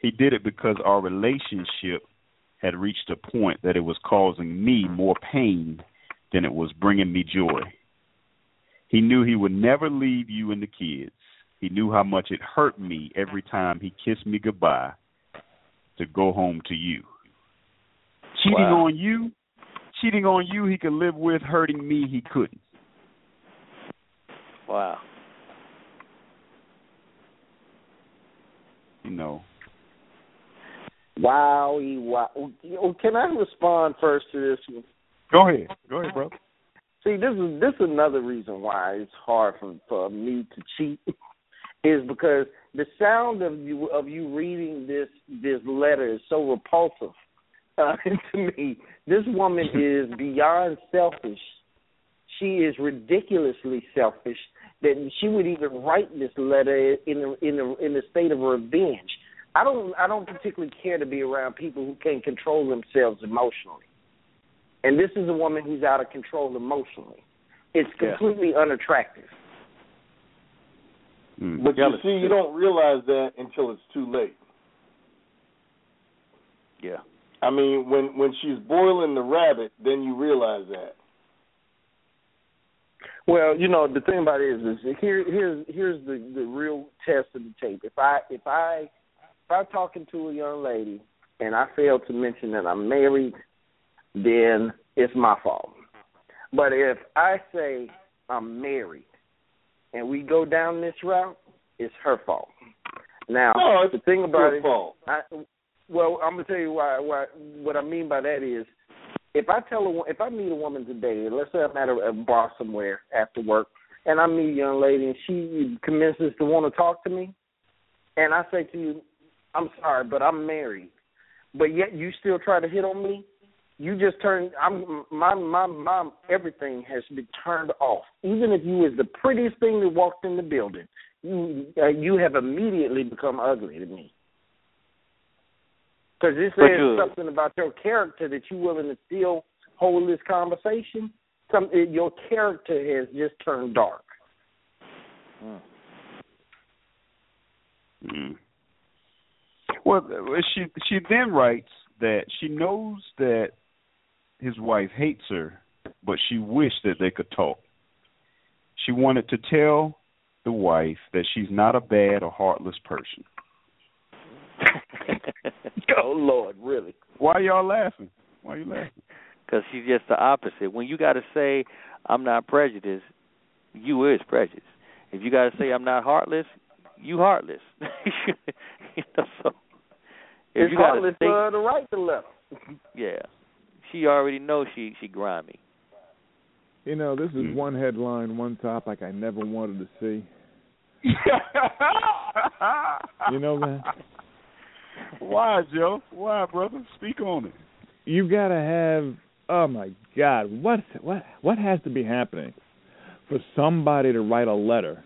he did it because our relationship had reached a point that it was causing me more pain than it was bringing me joy. He knew he would never leave you and the kids. He knew how much it hurt me every time he kissed me goodbye to go home to you. Cheating Wow. on you, cheating on you, he could live with. Hurting me, he couldn't. Wow. You know, Wowie, wow. Oh, Can I respond first to this go ahead, go ahead, bro. See, this is this is another reason why it's hard for for me to cheat, is because the sound of you of you reading this this letter is so repulsive uh, to me. This woman is beyond selfish. She is ridiculously selfish that she would even write this letter in the, in the in the state of revenge. I don't I don't particularly care to be around people who can't control themselves emotionally. And this is a woman who's out of control emotionally. It's Yeah. completely unattractive. Mm. But you see, you don't realize that until it's too late. Yeah. I mean, when when she's boiling the rabbit, then you realize that. Well, you know, the thing about it is, is here here's here's the the real test of the tape. If I if I if I'm talking to a young lady and I fail to mention that I'm married, then it's my fault. But if I say I'm married and we go down this route, it's her fault. Now, No, it's the thing about it, fault. I, well, I'm gonna tell you why. Why what I mean by that is, if I tell a if I meet a woman today, let's say I'm at a, a bar somewhere after work, and I meet a young lady and she commences to want to talk to me, and I say to you, I'm sorry, but I'm married, but yet you still try to hit on me. You just turn. I'm my my my everything has been turned off. Even if you was the prettiest thing that walked in the building, you uh, you have immediately become ugly to me. Because it But says you- something about your character that you're willing to still hold this conversation. Some your character has just turned dark. Mm. Mm. Well, she she then writes that she knows that his wife hates her, but she wished that they could talk. She wanted to tell the wife that she's not a bad or heartless person. oh Lord, really? Why y'all laughing? Why are you laughing? Because she's just the opposite. When you got to say I'm not prejudiced, you is prejudiced. If you got to say I'm not heartless, you heartless. you know, so if It's you got to heartless think, for her to write the letter. yeah, she already knows she she grimy. You know, this is hmm. one headline, one topic I never wanted to see. you know that? Why, Joe? Why, brother? Speak on it. You gotta have. Oh my God! What what what has to be happening for somebody to write a letter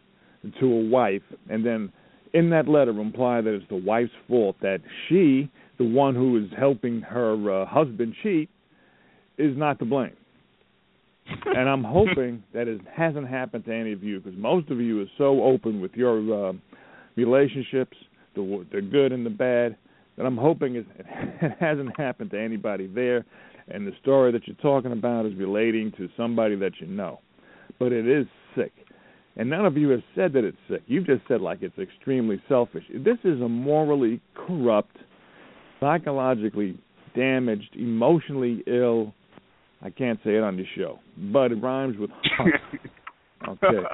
to a wife and then in that letter imply that it's the wife's fault that she, the one who is helping her uh, husband cheat, is not to blame. and I'm hoping that it hasn't happened to any of you because most of you are so open with your uh, relationships, the the good and the bad, that I'm hoping it, it hasn't happened to anybody there. And the story that you're talking about is relating to somebody that you know, but it is sick. And none of you have said that it's sick. You've just said like it's extremely selfish. This is a morally corrupt, psychologically damaged, emotionally ill. I can't say it on the show, but it rhymes with. okay.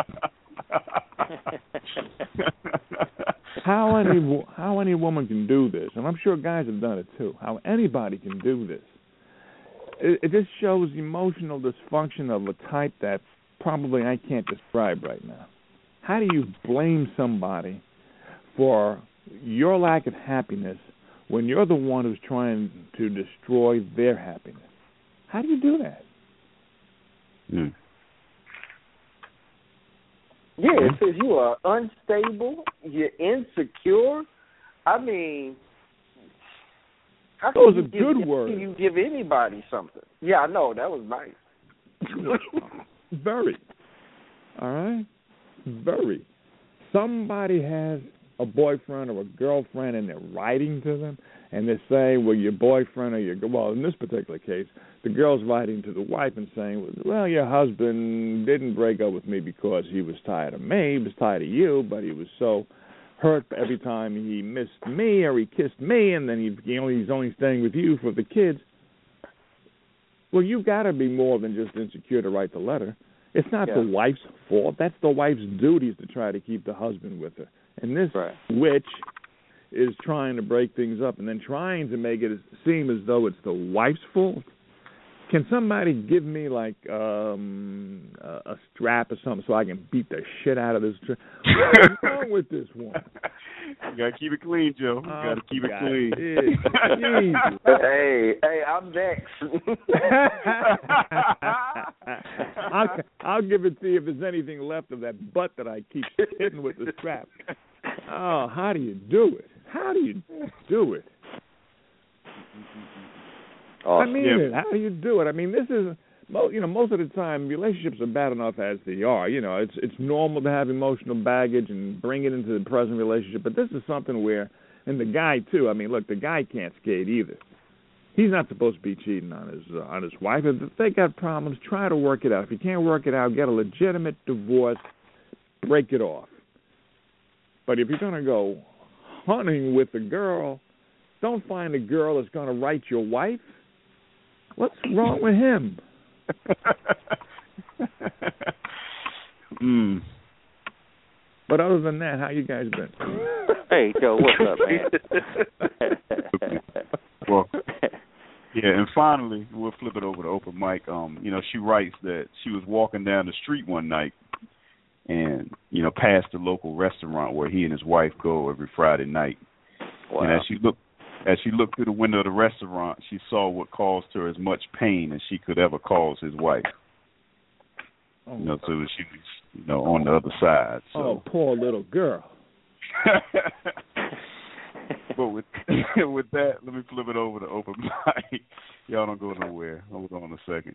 how any how any woman can do this, and I'm sure guys have done it too. How anybody can do this. It, it just shows emotional dysfunction of a type that probably I can't describe right now. How do you blame somebody for your lack of happiness when you're the one who's trying to destroy their happiness? How do you do that? Hmm. Yeah, it says you are unstable, you're insecure. I mean, how can Those you are give, good how words. Can you give anybody something? Yeah, I know that was nice. Very. All right? Very. Somebody has a boyfriend or a girlfriend and they're writing to them and they're saying, well, your boyfriend or your, well, in this particular case, the girl's writing to the wife and saying, well, your husband didn't break up with me because he was tired of me, he was tired of you, but he was so hurt every time he missed me or he kissed me and then he, he only, he's only staying with you for the kids. Well, you've got to be more than just insecure to write the letter. It's not Yeah. the wife's fault. That's the wife's duty is to try to keep the husband with her. And this witch is trying to break things up and then trying to make it seem as though it's the wife's fault. Can somebody give me like um a, a strap or something so I can beat the shit out of this? Tra- What's wrong with this one? You gotta keep it clean, Joe. You gotta keep it God. clean. Jesus. hey, hey, I'm next. I'll, I'll give it to you if there's anything left of that butt that I keep hitting with the strap. Oh, how do you do it? How do you do it? I mean Yeah. it. How do you do it? I mean, this is, you know, most of the time relationships are bad enough as they are. You know, it's it's normal to have emotional baggage and bring it into the present relationship. But this is something where, and the guy too. I mean, look, the guy can't skate either. He's not supposed to be cheating on his uh, on his wife. If they got problems, try to work it out. If you can't work it out, get a legitimate divorce, break it off. But if you're gonna go hunting with a girl, don't find a girl that's gonna write your wife. What's wrong with him? mm. But other than that, how you guys been? Hey Joe, what's up, man? Well, yeah, and finally, we'll flip it over to open mic. Um, you know, she writes that she was walking down the street one night, and you know, past the local restaurant where he and his wife go every Friday night. Wow. And as she looked, as she looked through the window of the restaurant, she saw what caused her as much pain as she could ever cause his wife. Oh, You know, so she was, you know, on the other side. So. oh poor little girl. but with with that, let me flip it over to open mic. Y'all don't go nowhere. Hold on a second.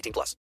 18 plus.